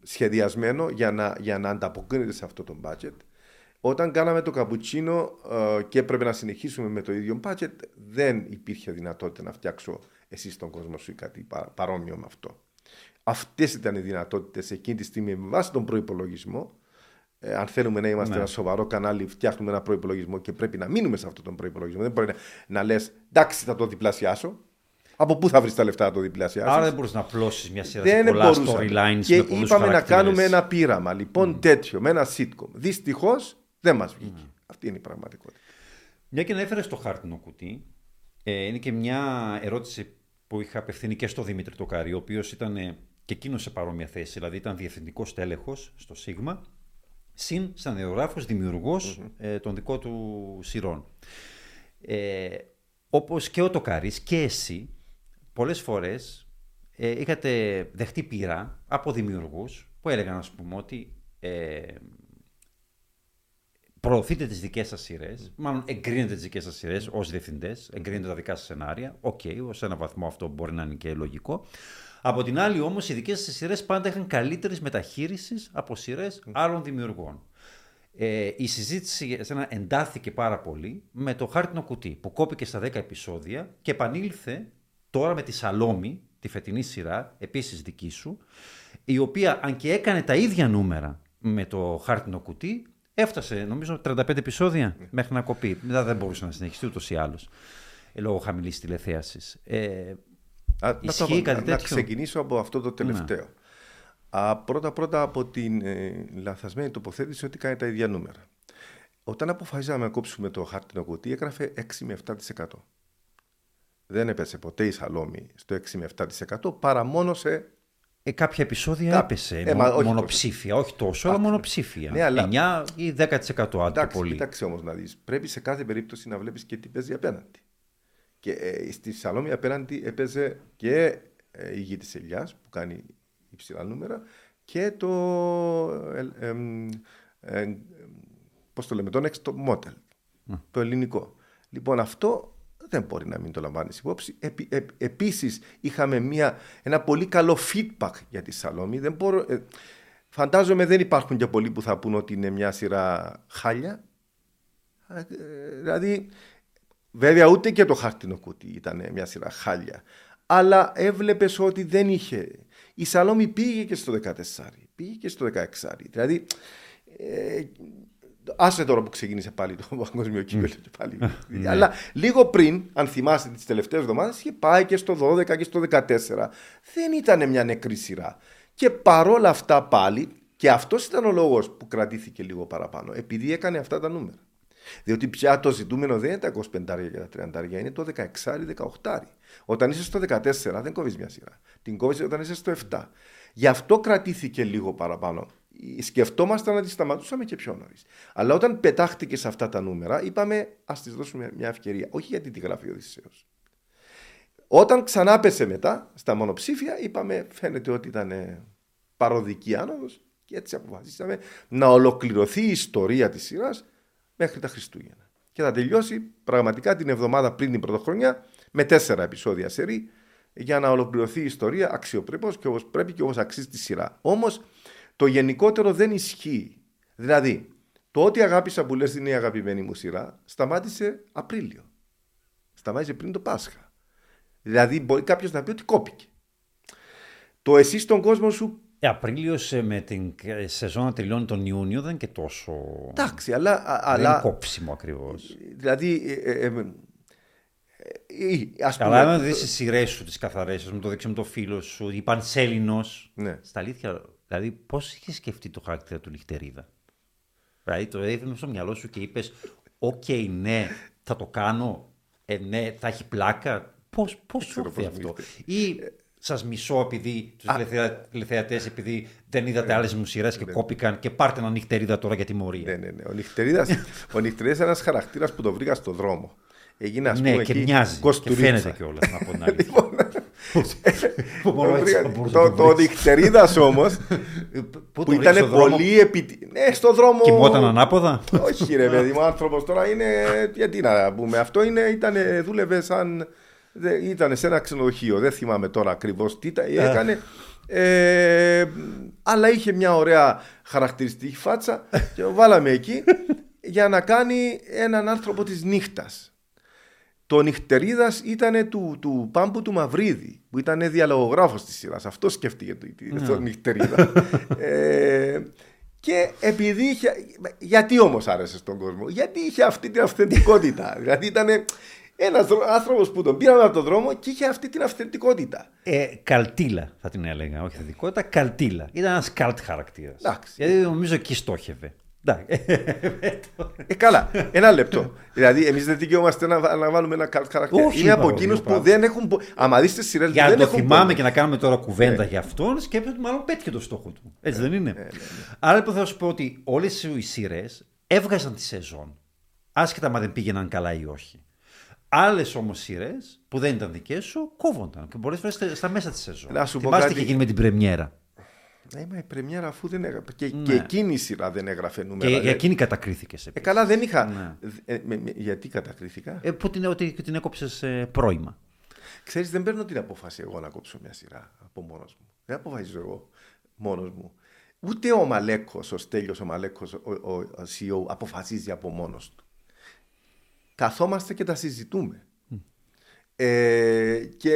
[SPEAKER 2] σχεδιασμένο για να, για να ανταποκρίνεται σε αυτό το budget. Όταν κάναμε το καπουτσίνο και έπρεπε να συνεχίσουμε με το ίδιο budget, δεν υπήρχε δυνατότητα να φτιάξω εσύ στον κόσμο σου ή κάτι παρόμοιο με αυτό. Αυτές ήταν οι δυνατότητες εκείνη τη στιγμή με βάση τον προπολογισμό. Ε, αν θέλουμε να είμαστε ναι. ένα σοβαρό κανάλι, φτιάχνουμε ένα προπολογισμό και πρέπει να μείνουμε σε αυτόν τον προπολογισμό. Δεν μπορεί να, να λες, εντάξει, θα το διπλασιάσω. Από πού θα βρεις τα λεφτά να το διπλασιάσεις;
[SPEAKER 1] Άρα δεν μπορεί να απλώσεις μια σειρά δεν πολλά storylines
[SPEAKER 2] και με είπαμε να κάνουμε ένα πείραμα λοιπόν mm. τέτοιο με ένα sitcom. Δυστυχώς δεν μας βγήκε. Mm. Αυτή είναι η πραγματικότητα.
[SPEAKER 1] Μια και να έφερες στο χάρτινο κουτί, ε, είναι και μια ερώτηση που είχα απευθύνει και στο Δημήτρη Τοκάρη, ο οποίος ήταν ε, και εκείνος σε παρόμοια θέση, δηλαδή ήταν διευθυντικός τέλεχος στο ΣΥΓΜΑ, συν σαν δημιουργός ε, των δικών του σειρών. Ε, όπως και ο Τοκάρης και εσύ, πολλές φορές ε, είχατε δεχτεί πυρά από δημιουργούς που έλεγαν, ας πούμε, ότι ε, προωθείτε τις δικές σας σειρές, μάλλον εγκρίνετε τις δικές σας σειρές ως διευθυντές, εγκρίνετε τα δικά σας σενάρια, OK, okay, ως ένα βαθμό αυτό μπορεί να είναι και λογικό. Από την άλλη όμως οι δικές σας σειρές πάντα είχαν καλύτερης μεταχείρισης από σειρές άλλων δημιουργών. Ε, η συζήτηση εσένα εντάθηκε πάρα πολύ με το χάρτινο κουτί που κόπηκε στα 10 επεισόδια και επανήλθε τώρα με τη Σαλόμη, τη φετινή σειρά, επίσης δική σου, η οποία αν και έκανε τα ίδια νούμερα με το χάρτινο κουτί, έφτασε νομίζω 35 επεισόδια ναι. μέχρι να κοπεί. Μετά δεν μπορούσε να συνεχιστεί ούτως ή άλλως, ε, λόγω χαμηλής τηλεθέασης. Ε,
[SPEAKER 2] Α, ισχύει να, κάτι να, να ξεκινήσω από αυτό το τελευταίο. Ναι. Πρώτα-πρώτα από την ε, λαθασμένη τοποθέτηση ότι κάνει τα ίδια νούμερα. Όταν αποφασίσαμε να κόψουμε το χάρτινο κουτί, έγραφε 6 με 7%. Δεν έπεσε ποτέ η Σαλόμη στο 6 με 7% παρά μόνο σε.
[SPEAKER 1] Ε, κάποια επεισόδια έπεσε. Ε, μα, όχι μονοψήφια, τόσο. όχι τόσο, αλλά μονοψήφια. Ναι, αλλά... 9 ή 10% άτομο
[SPEAKER 2] Εντάξει,
[SPEAKER 1] πολύ.
[SPEAKER 2] Κοίταξε όμως να δεις. Πρέπει σε κάθε περίπτωση να βλέπεις και τι παίζει απέναντι. Και ε, στη Σαλόμη απέναντι έπαιζε και ε, η γη της Ελιάς που κάνει υψηλά νούμερα και το. Ε, ε, πώς το λέμε, το Next Model, ναι. το ελληνικό. Λοιπόν, αυτό δεν μπορεί να μην το λαμβάνεις υπόψη. Επί, ε, επίσης, είχαμε μια, ένα πολύ καλό feedback για τη Σαλόμη. Δεν μπορώ, ε, φαντάζομαι δεν υπάρχουν και πολλοί που θα πούν ότι είναι μια σειρά χάλια. Ε, δηλαδή, βέβαια ούτε και το χάρτινο κουτί ήταν μια σειρά χάλια. Αλλά έβλεπες ότι δεν είχε η Σαλόμη πήγε και στο 14, πήγε και στο 16. Δηλαδή, ε, άσε τώρα που ξεκίνησε πάλι το παγκόσμιο κύπελο και πάλι. Ναι. Αλλά λίγο πριν, αν θυμάστε τις τελευταίες εβδομάδες, είχε πάει και στο 12 και στο 14. Δεν ήταν μια νεκρή σειρά. Και παρόλα αυτά πάλι, και αυτός ήταν ο λόγος που κρατήθηκε λίγο παραπάνω, επειδή έκανε αυτά τα νούμερα. Διότι πια το ζητούμενο δεν είναι τα 25 και τα 30, είναι το 16-18. Όταν είσαι στο 14, δεν κόβεις μια σειρά. Την κόβεις όταν είσαι στο 7. Γι' αυτό κρατήθηκε λίγο παραπάνω. Σκεφτόμασταν να τη σταματούσαμε και πιο νωρίς. Αλλά όταν πετάχτηκες σε αυτά τα νούμερα, είπαμε ας της δώσουμε μια ευκαιρία. Όχι γιατί τη γράφει ο Οδυσσέο. Όταν ξανά πέσε μετά στα μονοψήφια, είπαμε φαίνεται ότι ήταν παροδική άνοδος και έτσι αποφασίσαμε να ολοκληρωθεί η ιστορία της σειράς μέχρι τα Χριστούγεννα. Και θα τελειώσει πραγματικά την εβδομάδα πριν την πρωτοχρονιά με τέσσερα επεισόδια σερή για να ολοκληρωθεί η ιστορία αξιοπρεπώς και όπως πρέπει και όπως αξίζει τη σειρά. Όμως το γενικότερο δεν ισχύει. Δηλαδή, το ότι αγάπησα που λες είναι η αγαπημένη μου σειρά σταμάτησε Απρίλιο. Σταμάτησε πριν το Πάσχα. Δηλαδή, μπορεί κάποιος να πει ότι κόπηκε. Το εσύ στον κόσμο σου
[SPEAKER 1] ε, Απρίλιο με την σεζόν να τελειώνει τον Ιούνιο δεν είναι και τόσο.
[SPEAKER 2] Εντάξει, αλλά.
[SPEAKER 1] Δεν
[SPEAKER 2] αλλά...
[SPEAKER 1] είναι κόψιμο ακριβώς.
[SPEAKER 2] Δηλαδή. Ε, ε, ε,
[SPEAKER 1] Ας πούμε... Αλλά αν δεις τις σειρές σου, τις καθαρές, με το Δείξε μου το φίλο σου, η Πανσέλινος.
[SPEAKER 2] Ναι.
[SPEAKER 1] Στα αλήθεια, δηλαδή, πώς είχε σκεφτεί το χαρακτήρα του Νυχτερίδα. Δηλαδή, το έδινε στο μυαλό σου και είπες, Οκ, ναι, θα το κάνω. Ε, ναι, θα έχει πλάκα. Πώς σου έρθει αυτό; Ή σας μισώ επειδή τους τηλεθεατές, επειδή δεν είδατε άλλες μου σειρέ και ναι. κόπηκαν και πάρτε ένα νυχτερίδα τώρα για τιμωρία.
[SPEAKER 2] Ναι, ναι, ναι. Ο νυχτερίδα είναι ένας χαρακτήρας που το βρήκα στο δρόμο. Έγινε, ας
[SPEAKER 1] ναι,
[SPEAKER 2] πούμε,
[SPEAKER 1] και μοιάζει. Και φαίνεται κιόλας από την άλλη. Λοιπόν,
[SPEAKER 2] το, το νυχτερίδας όμως. που ήταν πολύ επιτυχημένο. Ναι, στο δρόμο.
[SPEAKER 1] Κοιμόταν ανάποδα;
[SPEAKER 2] Όχι, ρε παιδί μου, άνθρωπος τώρα είναι. Γιατί να πούμε, αυτό είναι, ήταν, δούλευε σαν ήταν σε ένα ξενοδοχείο, δεν θυμάμαι τώρα ακριβώς τι ήταν, έκανε. Ε, αλλά είχε μια ωραία χαρακτηριστική φάτσα και το βάλαμε εκεί για να κάνει έναν άνθρωπο της νύχτας. Το νυχτερίδας ήταν του, του Πάμπου του Μαυρίδη, που ήταν διαλογογράφος της σειράς. Αυτό σκέφτηκε το, το ναι. νυχτερίδα. ε, και επειδή είχε. Γιατί όμως άρεσε στον κόσμο, Γιατί είχε αυτή την αυθεντικότητα; δηλαδή ήταν ένας άνθρωπος που τον πήραμε από τον δρόμο και είχε αυτή την αυθεντικότητα.
[SPEAKER 1] Ε, καλτήλα θα την έλεγα, όχι αυθεντικότητα, καλτήλα. Ήταν ένας καλτ χαρακτήρας. Γιατί νομίζω εκεί στόχευε.
[SPEAKER 2] ε, καλά, ένα λεπτό. δηλαδή, εμείς δεν δικαιούμαστε να, να βάλουμε ένα χαρακτήρα.
[SPEAKER 1] Όχι,
[SPEAKER 2] Είναι από
[SPEAKER 1] είπα,
[SPEAKER 2] εκείνους
[SPEAKER 1] είπα.
[SPEAKER 2] που δεν έχουν. Άμα δεις τις σειρές
[SPEAKER 1] Για να
[SPEAKER 2] δεν
[SPEAKER 1] το
[SPEAKER 2] έχουν.
[SPEAKER 1] θυμάμαι
[SPEAKER 2] πόνο.
[SPEAKER 1] και να κάνουμε τώρα κουβέντα για αυτόν, σκέφτομαι ότι μάλλον πέτυχε το στόχο του. Έτσι δεν είναι; Άρα λοιπόν θα σου πω ότι όλες οι σειρές έβγαζαν τη σεζόν. Άσχετα μα δεν πήγαιναν καλά ή όχι. Άλλες όμως σειρές που δεν ήταν δικές σου κόβονταν και πολλές φορές στα μέσα της σεζόν.
[SPEAKER 2] Να σου πω
[SPEAKER 1] Θυμάστε
[SPEAKER 2] κάτι.
[SPEAKER 1] τι είχε γίνει με την Πρεμιέρα.
[SPEAKER 2] Ναι, μα η πρεμιέρα αφού δεν έγραφε. Και,
[SPEAKER 1] Ναι.
[SPEAKER 2] και εκείνη η σειρά δεν έγραφε
[SPEAKER 1] Και
[SPEAKER 2] νούμερα.
[SPEAKER 1] για
[SPEAKER 2] δηλαδή.
[SPEAKER 1] εκείνη κατακρίθηκε.
[SPEAKER 2] Ε, καλά, δεν είχα.
[SPEAKER 1] Ναι.
[SPEAKER 2] Ε, με- με- γιατί κατακρίθηκα;
[SPEAKER 1] Ε, που την, ότι την έκοψες ε, πρώιμα.
[SPEAKER 2] Ξέρεις, δεν παίρνω την απόφαση εγώ να κόψω μια σειρά από μόνος μου. Δεν αποφασίζω εγώ μόνος μου. Ούτε ο Μαλέκος, ο Στέλιος ο Μαλέκος, ο, ο, ο CEO, αποφασίζει από μόνος του. Καθόμαστε και τα συζητούμε. Ε, και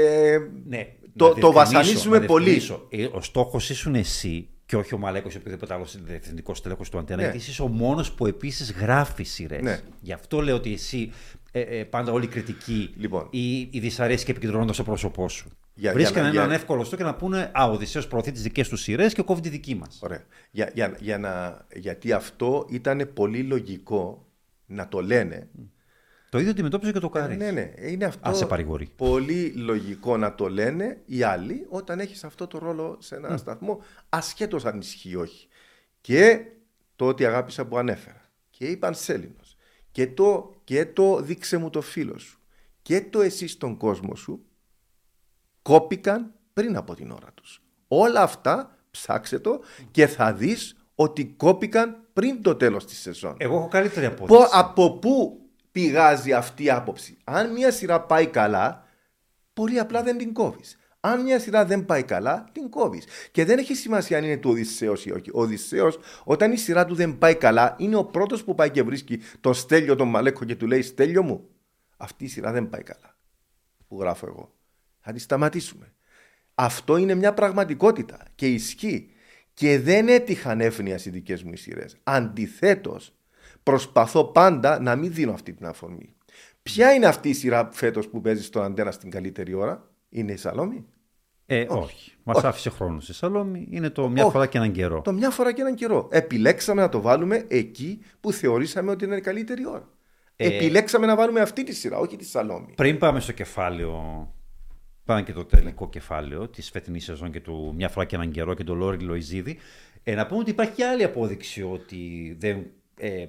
[SPEAKER 1] Ναι,
[SPEAKER 2] το,
[SPEAKER 1] να
[SPEAKER 2] το
[SPEAKER 1] διευκρινίσω,
[SPEAKER 2] βασανίζουμε
[SPEAKER 1] να
[SPEAKER 2] πολύ.
[SPEAKER 1] διευκρινίσω. Ε, Ο στόχος ήσουν εσύ και όχι ο Μαλέκος ή οποιοδήποτε άλλος διευθυντικός τέλεχο του Αντένα.
[SPEAKER 2] Ναι.
[SPEAKER 1] Γιατί είσαι ο μόνος που επίσης γράφει σειρές.
[SPEAKER 2] Ναι.
[SPEAKER 1] Γι' αυτό λέω ότι εσύ ε, ε, πάντα όλη η κριτική
[SPEAKER 2] Λοιπόν.
[SPEAKER 1] ή η δυσαρέσκεια επικεντρώνοντα στο πρόσωπό σου.
[SPEAKER 2] Για-
[SPEAKER 1] Βρίσκαν
[SPEAKER 2] για να-
[SPEAKER 1] έναν
[SPEAKER 2] για-
[SPEAKER 1] εύκολο στόχο και να πούνε Α, ο Οδυσσέος προωθεί τις δικές του σειρές και κόβει τη δική μας.
[SPEAKER 2] Ωραία. Για, για, για να, γιατί αυτό ήταν πολύ λογικό να το λένε.
[SPEAKER 1] Το ίδιο αντιμετώπιζε και το Κάρις.
[SPEAKER 2] Ναι, ναι. Είναι αυτό
[SPEAKER 1] Αν σε παρηγορεί.
[SPEAKER 2] πολύ λογικό να το λένε οι άλλοι όταν έχεις αυτό το ρόλο σε ένα σταθμό, ασχέτως αν ισχύει ή όχι. Και το ότι αγάπησα που ανέφερα. Και είπαν Σέλινος. Και το, και το δείξε μου το φίλο σου. Και το εσύ στον κόσμο σου κόπηκαν πριν από την ώρα τους. Όλα αυτά ψάξε το και θα δεις ότι κόπηκαν πριν το τέλος της σεζόν.
[SPEAKER 1] Εγώ έχω καλύτερη απόδειξη.
[SPEAKER 2] Πο- από πού πηγάζει αυτή η άποψη. Αν μια σειρά πάει καλά, πολύ απλά δεν την κόβεις. Αν μια σειρά δεν πάει καλά, την κόβεις. Και δεν έχει σημασία αν είναι του Οδυσσέως ή όχι. Ο Οδυσσέος, όταν η σειρά του δεν πάει καλά, είναι ο πρώτος που πάει και βρίσκει τον Στέλιο τον Μαλέκο και του λέει Στέλιο μου, αυτή η σειρά δεν πάει καλά. Που γράφω εγώ. Θα τη σταματήσουμε. Αυτό είναι μια πραγματικότητα και ισχύει. Και δεν έτυχαν εύνοια οι δικές μου οι σειρές. Αντιθέτως, προσπαθώ πάντα να μην δίνω αυτή την αφορμή. Ποια είναι αυτή η σειρά φέτος που παίζεις στον αντένα στην καλύτερη ώρα, Είναι η Σαλόμη;
[SPEAKER 1] Ε, όχι. Μας
[SPEAKER 2] Όχι.
[SPEAKER 1] άφησε χρόνος στη Σαλόμη. Είναι το μια
[SPEAKER 2] Όχι.
[SPEAKER 1] φορά και έναν καιρό.
[SPEAKER 2] Το μια φορά και έναν καιρό. Επιλέξαμε να το βάλουμε εκεί που θεωρήσαμε ότι είναι η καλύτερη ώρα.
[SPEAKER 1] Ε,
[SPEAKER 2] Επιλέξαμε να βάλουμε αυτή τη σειρά, όχι τη Σαλόμη.
[SPEAKER 1] Πριν πάμε στο κεφάλαιο, πάμε και το τελικό κεφάλαιο της φετινής σεζόν και του μια φορά και έναν καιρό και του Λόρι Λοϊζίδη, ε, να πούμε ότι υπάρχει και άλλη απόδειξη ότι, δεν, ε,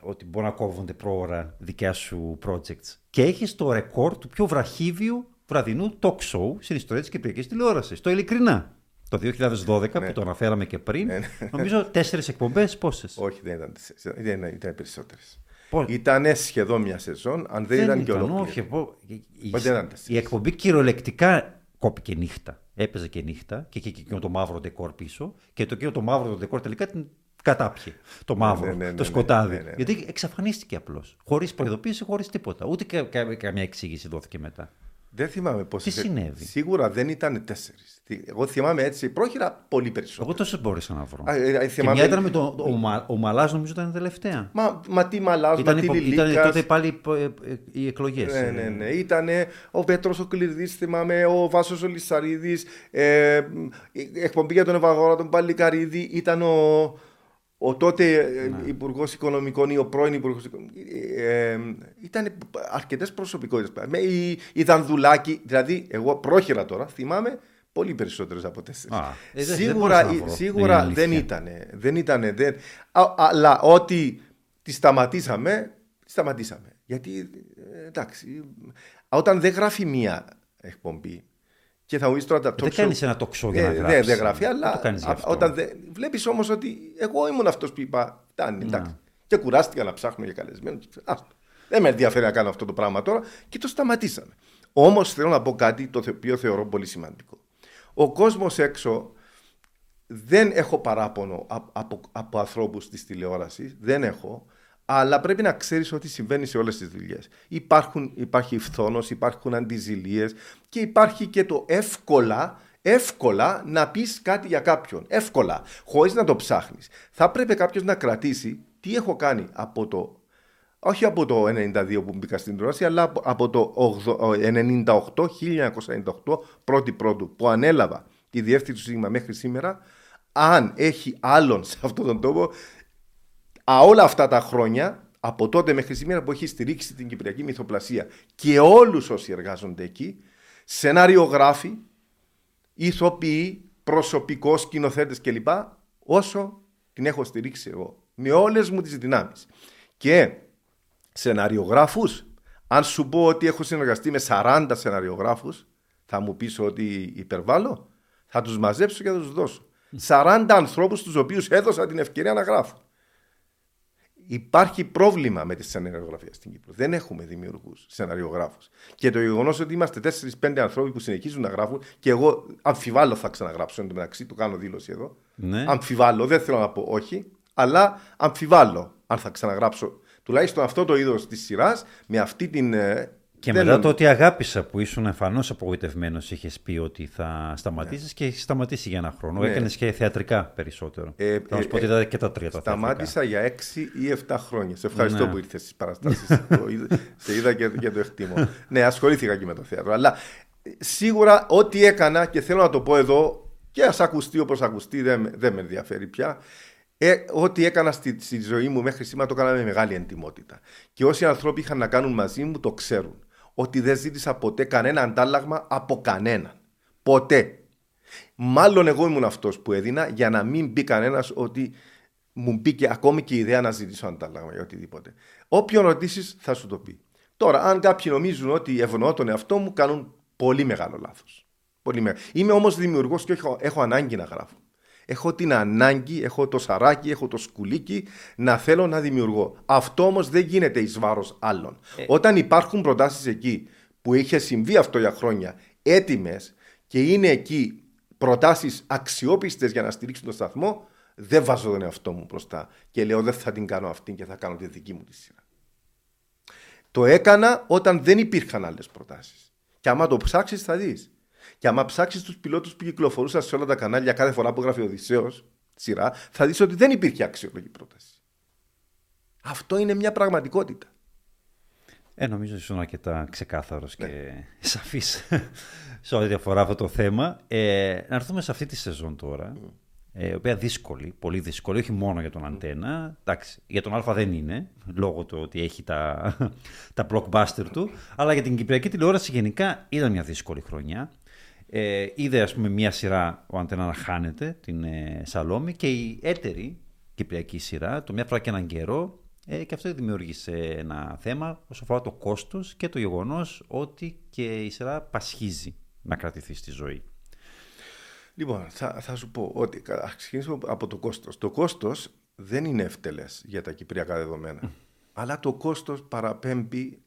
[SPEAKER 1] ότι μπορούν να κόβονται πρόωρα δικιά σου projects. Και έχεις το ρεκόρ του πιο βραχίβιου βραδινού talk show στην ιστορία της Κυπριακής τηλεόρασης. Το ειλικρινά. Το 2012 που το αναφέραμε και πριν, νομίζω τέσσερις εκπομπές, πόσες;
[SPEAKER 2] Όχι, δεν ήταν, τέσσερις, ήταν, ήταν περισσότερες.
[SPEAKER 1] Πώς;
[SPEAKER 2] Ήταν σχεδόν μια σεζόν, αν δεν, ήταν και ολόκληρη.
[SPEAKER 1] όχι. εγώ- η- η-
[SPEAKER 2] Μα δεν ήταν τέσσερις;
[SPEAKER 1] Η εκπομπή κυριολεκτικά κόπηκε νύχτα. Έπαιζε και νύχτα και είχε και εκείνο το μαύρο ντεκόρ πίσω. Και το εκείνο το μαύρο ντεκόρ τελικά την κατάπιε. Το μαύρο,
[SPEAKER 2] ναι, ναι, ναι,
[SPEAKER 1] το
[SPEAKER 2] ναι,
[SPEAKER 1] σκοτάδι.
[SPEAKER 2] ναι, ναι, ναι.
[SPEAKER 1] Γιατί εξαφανίστηκε απλώς. Χωρίς προειδοποίηση, χωρίς τίποτα. Ούτε κα- κα- καμιά εξήγηση δόθηκε μετά.
[SPEAKER 2] Δεν θυμάμαι πώς.
[SPEAKER 1] Τι συνέβη;
[SPEAKER 2] Σίγουρα δεν ήταν τέσσερις. Εγώ θυμάμαι έτσι πρόχειρα πολύ περισσότερο.
[SPEAKER 1] Εγώ τόσο μπόρεσα να βρω.
[SPEAKER 2] Α, ε, ε,
[SPEAKER 1] και
[SPEAKER 2] θυμάμαι-
[SPEAKER 1] μια ήταν με το. Ο, Μα, ο Μαλάς νομίζω ήταν η τελευταία.
[SPEAKER 2] Μα, μα τι μαλάς, μα
[SPEAKER 1] Ήταν,
[SPEAKER 2] τι
[SPEAKER 1] υπο- ήταν
[SPEAKER 2] Λιλίκας.
[SPEAKER 1] τότε πάλι ε, ε, οι εκλογές.
[SPEAKER 2] Ναι, ναι, ναι. Ήταν ο Πέτρος ο Κλειδί, θυμάμαι, ο Βάσος ο Λισαρίδη, ε, η εκπομπή για τον Ευαγόρα τον Παλικαρίδη, ήταν ο, ο τότε ναι. Υπουργός Οικονομικών ή ο πρώην Υπουργός Οικονομικών. Ε, ε, ήταν αρκετές προσωπικότητες. Η, η Δανδουλάκη, δηλαδή, εγώ πρόχειρα τώρα θυμάμαι πολύ περισσότερες από τέσσερις.
[SPEAKER 1] Α, ε, δεν- δεν
[SPEAKER 2] σίγουρα
[SPEAKER 1] μπορούσα να βρω.
[SPEAKER 2] σίγουρα
[SPEAKER 1] Είναι
[SPEAKER 2] δεν
[SPEAKER 1] αλήθεια.
[SPEAKER 2] ήτανε. Δεν ήτανε. Δεν, Α, αλλά ότι τη σταματήσαμε, τη σταματήσαμε. Γιατί, ε, εντάξει, όταν δεν γράφει μία εκπομπή και θα μου πεις τώρα τα
[SPEAKER 1] Δεν
[SPEAKER 2] talk show-
[SPEAKER 1] κάνεις ένα talk show για να
[SPEAKER 2] Ε,
[SPEAKER 1] γράψεις.
[SPEAKER 2] Δεν δεν γράφει, αλλά
[SPEAKER 1] το κάνεις γι'
[SPEAKER 2] α-
[SPEAKER 1] αυτό.
[SPEAKER 2] όταν δεν... βλέπεις όμως ότι εγώ ήμουν αυτός που είπα, φτάνει, εντάξει. Και κουράστηκα να ψάχνω για καλεσμένους. Άστο. Δεν με ενδιαφέρει να κάνω αυτό το πράγμα τώρα και το σταματήσαμε. Όμως θέλω να πω κάτι το οποίο θεωρώ πολύ σημαντικό. Ο κόσμος έξω δεν έχω παράπονο από, από, από ανθρώπους της τηλεόρασης, δεν έχω, αλλά πρέπει να ξέρεις ότι συμβαίνει σε όλες τις δουλειές. Υπάρχουν, υπάρχει φθόνος, υπάρχουν αντιζηλίες και υπάρχει και το εύκολα, εύκολα να πεις κάτι για κάποιον. Εύκολα, χωρίς να το ψάχνεις. Θα πρέπει κάποιος να κρατήσει τι έχω κάνει από το όχι από το 92 που μπήκα στην τηλεόραση, αλλά από- από το 98, 1998, πρώτη πρώτου, που ανέλαβα τη διεύθυνση του Σίγμα μέχρι σήμερα, αν έχει άλλον σε αυτόν τον τόπο, Α, όλα αυτά τα χρόνια, από τότε μέχρι σήμερα που έχει στηρίξει την Κυπριακή Μυθοπλασία και όλους όσοι εργάζονται εκεί, σενάριογράφοι, ηθοποιοί, προσωπικό, σκηνοθέτες κλπ. Όσο την έχω στηρίξει εγώ. Με όλες μου τις δυνάμεις. Και σεναριογράφου, αν σου πω ότι έχω συνεργαστεί με 40 σεναριογράφου, θα μου πεις ότι υπερβάλλω; Θα τους μαζέψω και θα τους δώσω. 40 ανθρώπους τους οποίους έδωσα την ευκαιρία να γράφω. Υπάρχει πρόβλημα με τη σεναριογραφία στην Κύπρο. Δεν έχουμε δημιουργούς, σεναριογράφους. Και το γεγονός ότι είμαστε 4-5 άνθρωποι που συνεχίζουν να γράφουν, και εγώ αμφιβάλλω θα ξαναγράψω εν τω μεταξύ, το κάνω δήλωση εδώ. Ναι. Αμφιβάλλω, δεν θέλω να πω όχι, αλλά αμφιβάλλω αν θα ξαναγράψω τουλάχιστον αυτό το είδος της σειράς με αυτή την ε,
[SPEAKER 1] και μετά το ότι αγάπησα που ήσουν εμφανώς απογοητευμένος, είχες πει ότι θα σταματήσεις ναι. και έχεις σταματήσει για ένα χρόνο. Ναι. Έκανες και θεατρικά περισσότερο. Ε, θα σου πω ότι ε, ήταν και τα τρία τα
[SPEAKER 2] Σταμάτησα για έξι ή 7 χρόνια. Σε ευχαριστώ ναι. που ήρθες στις παραστάσεις. σε είδα και, και το εκτίμω. ναι, ασχολήθηκα και με το θέατρο. Αλλά ε, σίγουρα ό,τι έκανα και θέλω να το πω εδώ και ας ακουστεί όπως ακουστεί, δεν, δεν με ενδιαφέρει πια. Ε, ό,τι έκανα στη, στη, ζωή μου μέχρι σήμερα το έκανα με μεγάλη εντυμότητα. Και όσοι άνθρωποι είχαν να κάνουν μαζί μου το ξέρουν ότι δεν ζήτησα ποτέ κανένα αντάλλαγμα από κανέναν. Ποτέ. Μάλλον εγώ ήμουν αυτός που έδινα για να μην μπει κανένας ότι μου μπήκε ακόμη και η ιδέα να ζητήσω αντάλλαγμα για οτιδήποτε. Όποιον ρωτήσεις θα σου το πει. Τώρα, αν κάποιοι νομίζουν ότι ευνοώ τον εαυτό μου, κάνουν πολύ μεγάλο λάθος. Πολύ Είμαι όμως δημιουργός και έχω, έχω ανάγκη να γράφω έχω την ανάγκη, έχω το σαράκι, έχω το σκουλίκι να θέλω να δημιουργώ. Αυτό όμως δεν γίνεται εις βάρος άλλων. Ε. Όταν υπάρχουν προτάσεις εκεί που είχε συμβεί αυτό για χρόνια, έτοιμες και είναι εκεί προτάσεις αξιόπιστες για να στηρίξουν το σταθμό, δεν βάζω τον εαυτό μου μπροστά και λέω δεν θα την κάνω αυτή και θα κάνω τη δική μου τη σειρά. Το έκανα όταν δεν υπήρχαν άλλες προτάσεις. Και άμα το ψάξεις, θα δεις. Και άμα ψάξεις τους πιλότους που κυκλοφορούσαν σε όλα τα κανάλια κάθε φορά που γράφει ο Οδυσσέος σειρά, θα δεις ότι δεν υπήρχε αξιολογική πρόταση. Αυτό είναι μια πραγματικότητα.
[SPEAKER 1] Ε, νομίζω ότι ήσουν αρκετά ξεκάθαρος ναι. και σαφής σε ό,τι αφορά αυτό το θέμα. Ε, να έρθουμε σε αυτή τη σεζόν τώρα. Mm. Ε, η οποία δύσκολη, πολύ δύσκολη, όχι μόνο για τον Αντένα. Εντάξει, για τον Α δεν είναι, λόγω του ότι έχει τα, τα blockbuster του, αλλά για την Κυπριακή τηλεόραση γενικά ήταν μια δύσκολη χρονιά. Ε, είδε ας πούμε μια σειρά ο Αντένα να χάνεται, την ε, Σαλόμη και η έτερη κυπριακή σειρά, το μια φορά και έναν καιρό ε, και αυτό δημιούργησε ένα θέμα όσον αφορά το κόστος και το γεγονός ότι και η σειρά πασχίζει να κρατηθεί στη ζωή.
[SPEAKER 2] Λοιπόν, θα, θα σου πω ότι ξεκινήσω από το κόστος. Το κόστος δεν είναι εύτελες για τα κυπριακά δεδομένα. Αλλά το κόστος παραπέμπει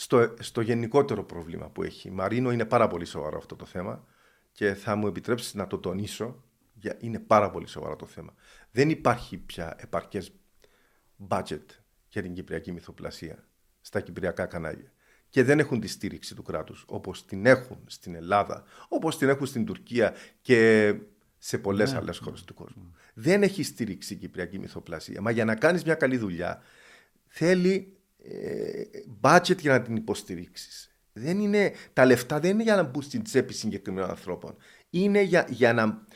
[SPEAKER 2] στο, στο γενικότερο πρόβλημα που έχει. Μαρίνο είναι πάρα πολύ σοβαρό αυτό το θέμα και θα μου επιτρέψεις να το τονίσω. Για, είναι πάρα πολύ σοβαρό το θέμα. Δεν υπάρχει πια επαρκές budget για την κυπριακή μυθοπλασία στα κυπριακά κανάλια και δεν έχουν τη στήριξη του κράτους όπως την έχουν στην Ελλάδα, όπως την έχουν στην Τουρκία και σε πολλές ναι. άλλες χώρες του κόσμου. Δεν έχει στήριξη η κυπριακή μυθοπλασία. Μα για να κάνεις μια καλή δουλειά θέλει ε, budget για να την υποστηρίξεις. Δεν είναι, τα λεφτά δεν είναι για να μπουν στην τσέπη συγκεκριμένων ανθρώπων. Είναι για, για να.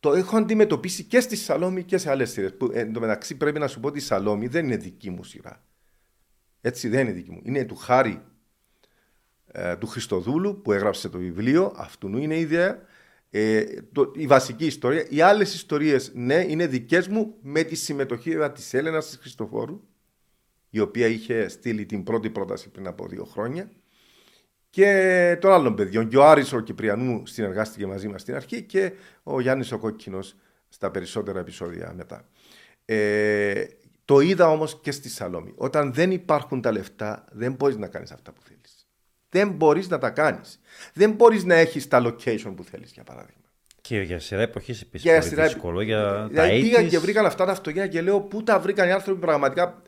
[SPEAKER 2] Το έχω αντιμετωπίσει και στη Σαλόμη και σε άλλες σειρές. Εν τω μεταξύ πρέπει να σου πω ότι η Σαλόμη δεν είναι δική μου σειρά. Έτσι δεν είναι δική μου. Είναι του Χάρη ε, του Χριστοδούλου που έγραψε το βιβλίο. Αυτού είναι η ιδέα. Ε, το, η βασική ιστορία. Οι άλλες ιστορίες, ναι, είναι δικές μου με τη συμμετοχή της Έλενας της Χριστοφόρου η οποία είχε στείλει την πρώτη πρόταση πριν από δύο χρόνια. Και των άλλων παιδιών. Και ο Άρης ο Κυπριανού συνεργάστηκε μαζί μας στην αρχή και ο Γιάννης ο Κόκκινος στα περισσότερα επεισόδια μετά. Ε, το είδα όμως και στη Σαλόμη. Όταν δεν υπάρχουν τα λεφτά δεν μπορείς να κάνεις αυτά που θέλεις. Δεν μπορείς να τα κάνεις. Δεν μπορείς να έχεις τα location που θέλεις για παράδειγμα.
[SPEAKER 1] Και για σειρά εποχής επίσης. Για σειρά δύσκολο. Για δηλαδή
[SPEAKER 2] πήγαν και βρήκαν αυτά τα αυτοκίνητα και λέω πού τα βρήκαν οι άνθρωποι πραγματικά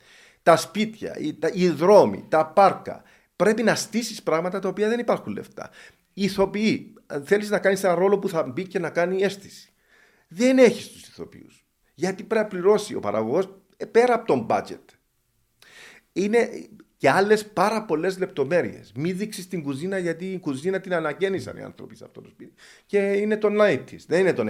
[SPEAKER 2] τα σπίτια, οι, τα, οι δρόμοι, τα πάρκα. Πρέπει να στήσεις πράγματα τα οποία δεν υπάρχουν λεφτά. Οι ηθοποιοί, θέλεις να κάνεις ένα ρόλο που θα μπει και να κάνει αίσθηση. Δεν έχεις τους ηθοποιούς. Γιατί πρέπει να πληρώσει ο παραγωγός ε, πέρα από τον budget. Είναι και άλλες πάρα πολλές λεπτομέρειες. Μην δείξεις την κουζίνα γιατί η κουζίνα την αναγέννησαν οι άνθρωποι σε αυτό το σπίτι. Και είναι το 90 δεν είναι το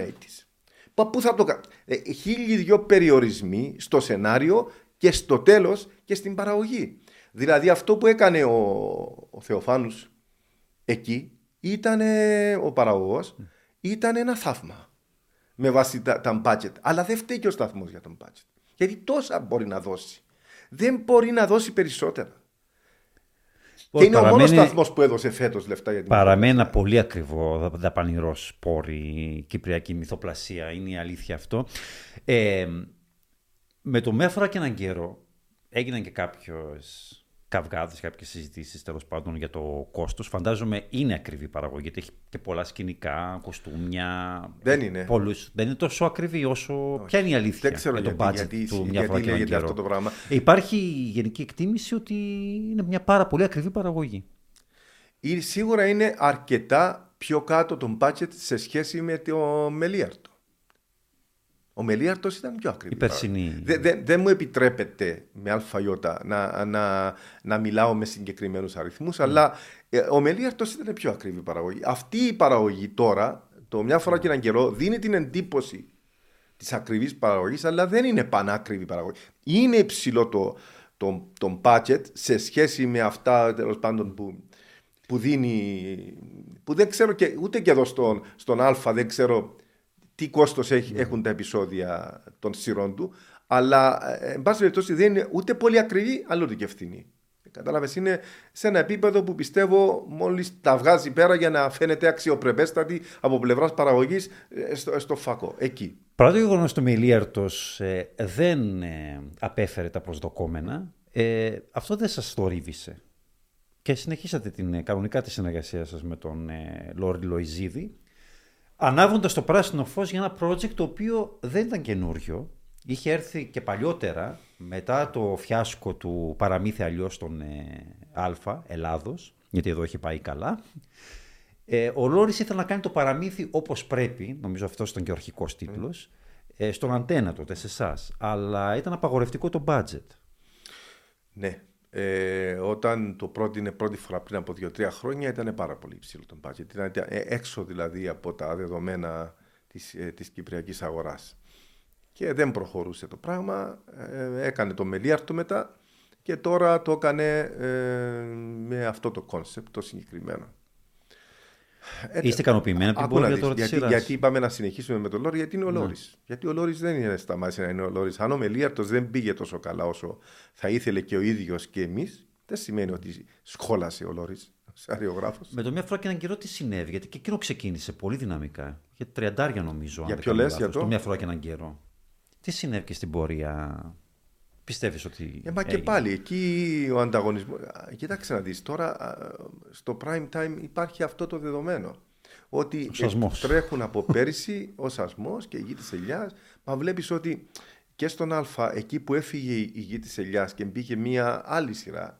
[SPEAKER 2] 80 Πού θα το κάνει. Ε, χίλιοι δυο περιορισμοί στο σενάριο και στο τέλος και στην παραγωγή. Δηλαδή αυτό που έκανε ο, ο Θεοφάνους εκεί ήταν ο παραγωγός ήταν ένα θαύμα με βάση τα, τα budget. Αλλά δεν φταίει και ο σταθμός για τον budget. Γιατί τόσα μπορεί να δώσει. Δεν μπορεί να δώσει περισσότερα. Και είναι ο μόνος σταθμός που έδωσε φέτος λεφτά για την
[SPEAKER 1] Παραμένει ένα πολύ ακριβό δαπανηρός σπόρι η κυπριακή μυθοπλασία. Είναι η αλήθεια αυτό. Ε, με το Μέφρα και έναν καιρό έγιναν και κάποιες καυγάδες, κάποιες συζητήσεις τέλος πάντων για το κόστος. Φαντάζομαι είναι ακριβή παραγωγή, γιατί έχει και πολλά σκηνικά, κοστούμια.
[SPEAKER 2] Δεν είναι.
[SPEAKER 1] Πολλούς. Δεν είναι τόσο ακριβή όσο. Όχι. Ποια είναι η αλήθεια
[SPEAKER 2] Δεν ξέρω
[SPEAKER 1] για
[SPEAKER 2] το γιατί, του μια γιατί λέγεται αυτό το πράγμα.
[SPEAKER 1] Υπάρχει γενική εκτίμηση ότι είναι μια πάρα πολύ ακριβή παραγωγή.
[SPEAKER 2] Σίγουρα είναι αρκετά πιο κάτω τον budget σε σχέση με το Μελίαρτο. Ο Μελίαρτο ήταν πιο ακριβή. Δεν δε, δε μου επιτρέπεται με αλφαϊότα να, να, να μιλάω με συγκεκριμένους αριθμούς, mm. αλλά ε, ο Μελίαρτο ήταν πιο ακριβή παραγωγή. Αυτή η παραγωγή τώρα, το μια φορά και έναν καιρό, δίνει την εντύπωση της ακριβής παραγωγής, αλλά δεν είναι πανάκριβη παραγωγή. Είναι υψηλό το, το, το budget σε σχέση με αυτά τέλος πάντων που, που δίνει. που δεν ξέρω και ούτε και εδώ στον, στον Α δεν ξέρω τι κόστος ναι. έχουν τα επεισόδια των σειρών του. Αλλά, ε, εν πάση περιπτώσει, δεν είναι ούτε πολύ ακριβή, αλλά ούτε και ευθυνή. Κατάλαβες, είναι σε ένα επίπεδο που πιστεύω μόλις τα βγάζει πέρα για να φαίνεται αξιοπρεπέστατη από πλευράς παραγωγής ε, στο, στο φακό. Εκεί.
[SPEAKER 1] Παρά το γεγονός ότι ο Μιλίαρτο ε, δεν ε, απέφερε τα προσδοκόμενα, ε, αυτό δεν σας θορύβησε. Και συνεχίσατε την, κανονικά τη συνεργασία σας με τον ε, Λόρι Λοϊζίδη ανάβοντας το πράσινο φως για ένα project το οποίο δεν ήταν καινούριο. Είχε έρθει και παλιότερα, μετά το φιάσκο του παραμύθι αλλιώς στον ε, Α, Ελλάδος, γιατί εδώ έχει πάει καλά. Ε, ο Λόρις ήθελε να κάνει το παραμύθι όπως πρέπει, νομίζω αυτός ήταν και ο αρχικός τίτλος, ε, στον αντένα τότε, σε εσάς. Αλλά ήταν απαγορευτικό το budget.
[SPEAKER 2] Ναι, ε, όταν το πρότεινε πρώτη φορά πριν από 2-3 χρόνια ήταν πάρα πολύ υψηλό το budget. Ήταν ε, έξω δηλαδή από τα δεδομένα της, ε, της κυπριακής αγοράς. Και δεν προχωρούσε το πράγμα, ε, έκανε το μελίαρτο μετά και τώρα το έκανε ε, με αυτό το concept το συγκεκριμένο.
[SPEAKER 1] Είστε ικανοποιημένοι από την πορεία τώρα
[SPEAKER 2] γιατί, γιατί είπαμε να συνεχίσουμε με τον Λόρι, γιατί είναι ο ναι. Λόρις. Γιατί ο Λόρις δεν είναι σταμάτησε να είναι ο Λόρις. Αν ο Μελίαρτος δεν πήγε τόσο καλά όσο θα ήθελε και ο ίδιος και εμείς, δεν σημαίνει ότι σχόλασε ο Λόρις.
[SPEAKER 1] Με το μία φορά και έναν καιρό τι συνέβη, γιατί και εκείνο ξεκίνησε πολύ δυναμικά. Για τριαντάρια νομίζω.
[SPEAKER 2] Για ποιο λες, για
[SPEAKER 1] το; μια φορά και έναν καιρό. Τι συνέβη και στην πορεία; Πιστεύεις ότι.
[SPEAKER 2] Ε, μα και πάλι εκεί ο ανταγωνισμό. Κοίταξε να δεις τώρα στο prime time υπάρχει αυτό το δεδομένο. Ότι τρέχουν από πέρυσι ο σασμός και η γη της ελιάς. Μα βλέπεις ότι και στον Α, εκεί που έφυγε η γη της ελιάς και μπήκε μία άλλη σειρά.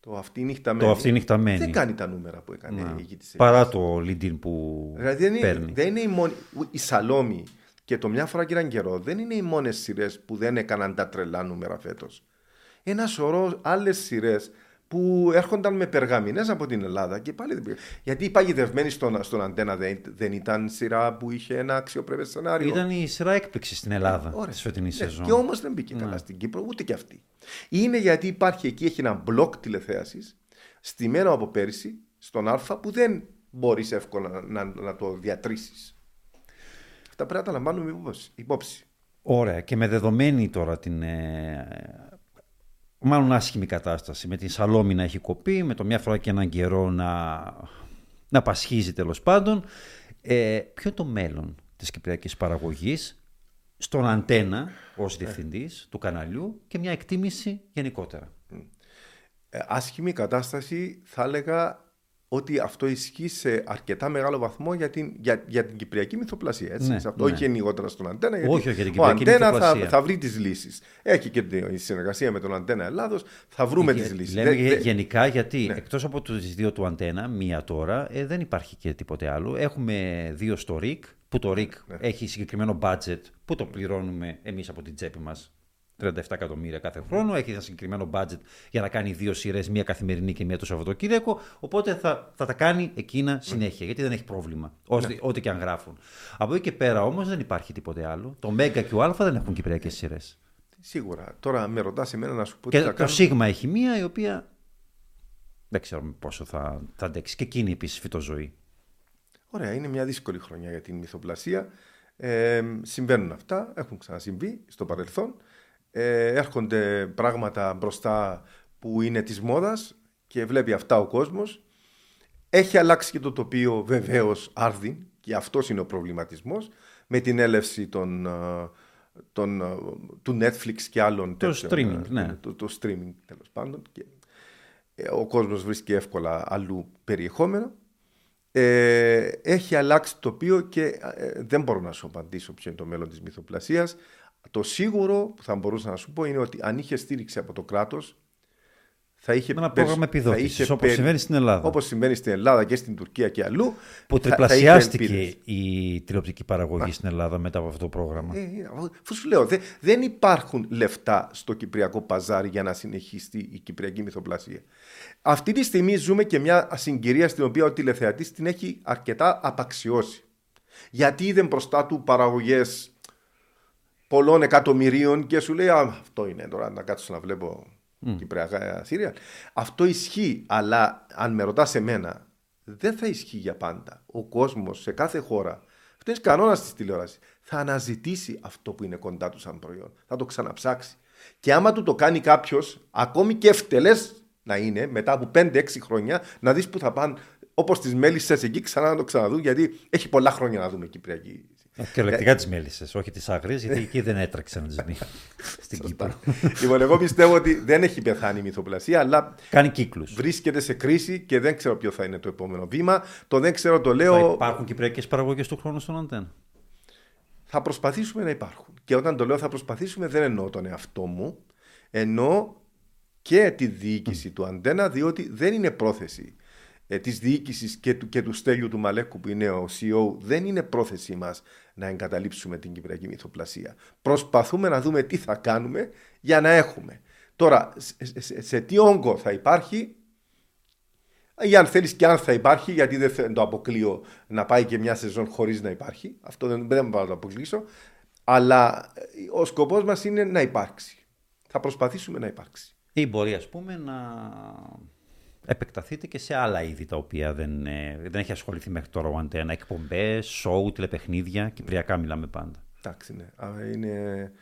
[SPEAKER 2] Το αυτή νυχταμένη.
[SPEAKER 1] Το αυτή νυχταμένη.
[SPEAKER 2] Δεν κάνει τα νούμερα που έκανε η γη της
[SPEAKER 1] ελιάς. Παρά το lead που.
[SPEAKER 2] Δηλαδή δεν είναι, δεν είναι η, μόνη, η Σαλόμη και το μια φορά και έναν καιρό δεν είναι οι μόνες σειρές που δεν έκαναν τα τρελά νούμερα φέτος. Ένα σωρό άλλες σειρές που έρχονταν με περγαμηνές από την Ελλάδα και πάλι δεν πήγαν. Γιατί η παγιδευμένη στον, στον αντένα δεν, δεν ήταν σειρά που είχε ένα αξιοπρεπέ σενάριο.
[SPEAKER 1] Ήταν η σειρά έκπληξη στην Ελλάδα τη φετινή ναι, σεζόν.
[SPEAKER 2] Και όμως δεν μπήκε ναι. καλά στην Κύπρο, ούτε και αυτή. Είναι γιατί υπάρχει εκεί έχει ένα μπλοκ τηλεθέασης, στημένο από πέρυσι, στον Α, που δεν μπορείς εύκολα να, να, να το διατρήσεις. Αυτά πρέπει να τα λαμβάνουμε υπόψη.
[SPEAKER 1] Ωραία. Και με δεδομένη τώρα την ε, μάλλον άσχημη κατάσταση, με την Σαλόμη να έχει κοπεί, με το μια φορά και έναν καιρό να, να πασχίζει τέλος πάντων, ε, ποιο είναι το μέλλον της κυπριακής παραγωγής στον αντένα ως ε. διευθυντής του καναλιού και μια εκτίμηση γενικότερα;
[SPEAKER 2] Ε, άσχημη κατάσταση θα έλεγα ότι αυτό ισχύει σε αρκετά μεγάλο βαθμό για την, για, για την κυπριακή μυθοπλασία. Έτσι.
[SPEAKER 1] Ναι,
[SPEAKER 2] αυτό
[SPEAKER 1] ναι.
[SPEAKER 2] όχι γενικότερα στον Αντένα. Γιατί
[SPEAKER 1] όχι, όχι, για την
[SPEAKER 2] ο Αντένα θα, θα βρει τις λύσεις. Έχει και τη συνεργασία με τον Αντένα Ελλάδος, θα βρούμε τις λύσεις.
[SPEAKER 1] Λέμε δε, γενικά γιατί ναι. εκτός από τι δύο του Αντένα, μία τώρα, ε, δεν υπάρχει και τίποτε άλλο. Έχουμε δύο στο ΡΙΚ, που το ΡΙΚ ναι. έχει συγκεκριμένο budget που το πληρώνουμε εμείς από την τσέπη μας 37 εκατομμύρια κάθε χρόνο, έχει ένα συγκεκριμένο budget για να κάνει δύο σειρές, μία καθημερινή και μία το Σαββατοκύριακο. Οπότε θα, θα τα κάνει εκείνα συνέχεια, γιατί δεν έχει πρόβλημα. Ό,τι, ναι. ό,τι και αν γράφουν. Από εκεί και πέρα όμως δεν υπάρχει τίποτε άλλο. Το Μέγκα και ο Α δεν έχουν κυπριακές σειρές.
[SPEAKER 2] Σίγουρα. Τώρα με ρωτάς εμένα να σου πω
[SPEAKER 1] και τι θα το κάνω. Σίγμα έχει μία η οποία δεν ξέρω πόσο θα, θα αντέξει. Και εκείνη επίσης φυτοζωή.
[SPEAKER 2] Ωραία, είναι μια δύσκολη χρονιά για την μυθοπλασία. Ε, συμβαίνουν αυτά, έχουν ξανασυμβεί στο παρελθόν. Ε, έρχονται πράγματα μπροστά που είναι της μόδας και βλέπει αυτά ο κόσμος. Έχει αλλάξει και το τοπίο βεβαίως άρδιν και αυτός είναι ο προβληματισμός με την έλευση των, ε, των, ε, του Netflix και άλλων
[SPEAKER 1] το streaming,
[SPEAKER 2] ε,
[SPEAKER 1] ναι.
[SPEAKER 2] το, το streaming τέλος πάντων και ο κόσμος βρίσκει εύκολα αλλού περιεχόμενο ε, έχει αλλάξει το τοπίο και ε, δεν μπορώ να σου απαντήσω ποιο είναι το μέλλον της μυθοπλασίας. Το σίγουρο που θα μπορούσα να σου πω είναι ότι αν είχε στήριξη από το κράτος θα είχε
[SPEAKER 1] ένα πρόγραμμα επιδότησης, όπως συμβαίνει στην Ελλάδα.
[SPEAKER 2] Όπως συμβαίνει στην Ελλάδα και στην Τουρκία και αλλού.
[SPEAKER 1] Που τριπλασιάστηκε η τηλεοπτική παραγωγή στην Ελλάδα μετά από αυτό το πρόγραμμα.
[SPEAKER 2] Ε, ε αφού σου λέω, δε, δεν υπάρχουν λεφτά στο κυπριακό παζάρι για να συνεχίσει η κυπριακή μυθοπλασία. Αυτή τη στιγμή ζούμε και μια συγκυρία στην οποία ο τηλεθεατής την έχει αρκετά απαξιώσει. Γιατί είδε μπροστά του παραγωγές πολλών εκατομμυρίων και σου λέει αυτό είναι τώρα να κάτσω να βλέπω mm. κυπριακά Σύρια. Αυτό ισχύει, αλλά αν με ρωτάς εμένα, δεν θα ισχύει για πάντα. Ο κόσμος σε κάθε χώρα, αυτός είναι κανόνας της τηλεόρασης, θα αναζητήσει αυτό που είναι κοντά του σαν προϊόν. Θα το ξαναψάξει. Και άμα του το κάνει κάποιος, ακόμη και ευτελές να είναι, μετά από 5-6 χρόνια, να δεις που θα πάνε όπως τις μέλισσες εκεί ξανά να το ξαναδούν, γιατί έχει πολλά χρόνια να δούμε Κυπριακή
[SPEAKER 1] Κυριολεκτικά τι μέλισσε, όχι τι άγριε, γιατί εκεί δεν έτρεξε να τι δει στην Κύπρο.
[SPEAKER 2] Λοιπόν, εγώ πιστεύω ότι δεν έχει πεθάνει η μυθοπλασία, αλλά
[SPEAKER 1] κάνει κύκλους.
[SPEAKER 2] Βρίσκεται σε κρίση και δεν ξέρω ποιο θα είναι το επόμενο βήμα. Το δεν ξέρω, το λέω.
[SPEAKER 1] Θα υπάρχουν κυπριακές παραγωγές του χρόνου στον Αντένα;
[SPEAKER 2] Θα προσπαθήσουμε να υπάρχουν. Και όταν το λέω θα προσπαθήσουμε, δεν εννοώ τον εαυτό μου. Εννοώ και τη διοίκηση του Αντένα, διότι δεν είναι πρόθεση ε, της διοίκησης και του, και του Στέλιου του Μαλέκου που είναι ο CEO, δεν είναι πρόθεσή μας να εγκαταλείψουμε την Κυπριακή μυθοπλασία. Προσπαθούμε να δούμε τι θα κάνουμε για να έχουμε. Τώρα, σε, σε, τι όγκο θα υπάρχει, ή αν θέλεις και αν θα υπάρχει, γιατί δεν το αποκλείω να πάει και μια σεζόν χωρίς να υπάρχει. Αυτό δεν, δεν μπορώ να το αποκλείσω. Αλλά ε, ο σκοπός μας είναι να υπάρξει. Θα προσπαθήσουμε να υπάρξει.
[SPEAKER 1] Ή μπορεί, ας πούμε, να επεκταθείτε και σε άλλα είδη τα οποία δεν, ε, δεν έχει ασχοληθεί μέχρι τώρα ο Αντένα. Εκπομπές, σοου, τηλεπαιχνίδια. Κυπριακά μιλάμε πάντα.
[SPEAKER 2] Εντάξει, ναι. Είναι,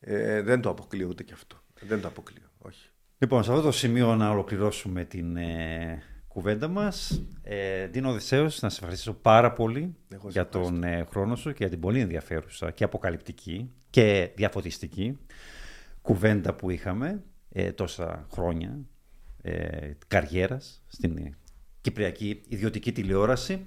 [SPEAKER 2] ε, δεν το αποκλείω ούτε και αυτό. Δεν το αποκλείω. Όχι.
[SPEAKER 1] Λοιπόν, σε αυτό το σημείο να ολοκληρώσουμε την ε, κουβέντα μας. Ε, Δίνω Οδυσσέο, να σε ευχαριστήσω πάρα πολύ για τον ε, χρόνο σου και για την πολύ ενδιαφέρουσα και αποκαλυπτική και διαφωτιστική κουβέντα που είχαμε ε, τόσα χρόνια ε, καριέρας στην Κυπριακή Ιδιωτική Τηλεόραση.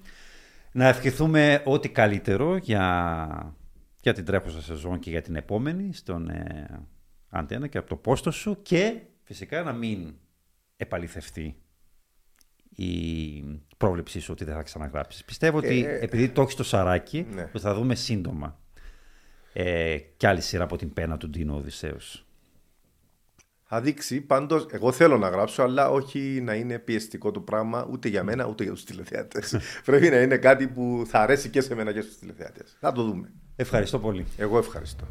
[SPEAKER 1] Να ευχηθούμε ό,τι καλύτερο για, για την τρέχουσα σεζόν και για την επόμενη στον ε, Αντένα και από το πόστο σου και φυσικά να μην επαληθευτεί η πρόβλεψή σου ότι δεν θα ξαναγράψεις. Πιστεύω ότι ε, επειδή το έχεις στο σαράκι, ναι. θα δούμε σύντομα ε, κι άλλη σειρά από την πένα του Ντίνο Οδυσσέους
[SPEAKER 2] θα δείξει. Πάντως, εγώ θέλω να γράψω, αλλά όχι να είναι πιεστικό το πράγμα ούτε για μένα ούτε για τους τηλεθεατές. Πρέπει να είναι κάτι που θα αρέσει και σε μένα και στους τηλεθεατές. Θα το δούμε.
[SPEAKER 1] Ευχαριστώ πολύ.
[SPEAKER 2] Εγώ ευχαριστώ.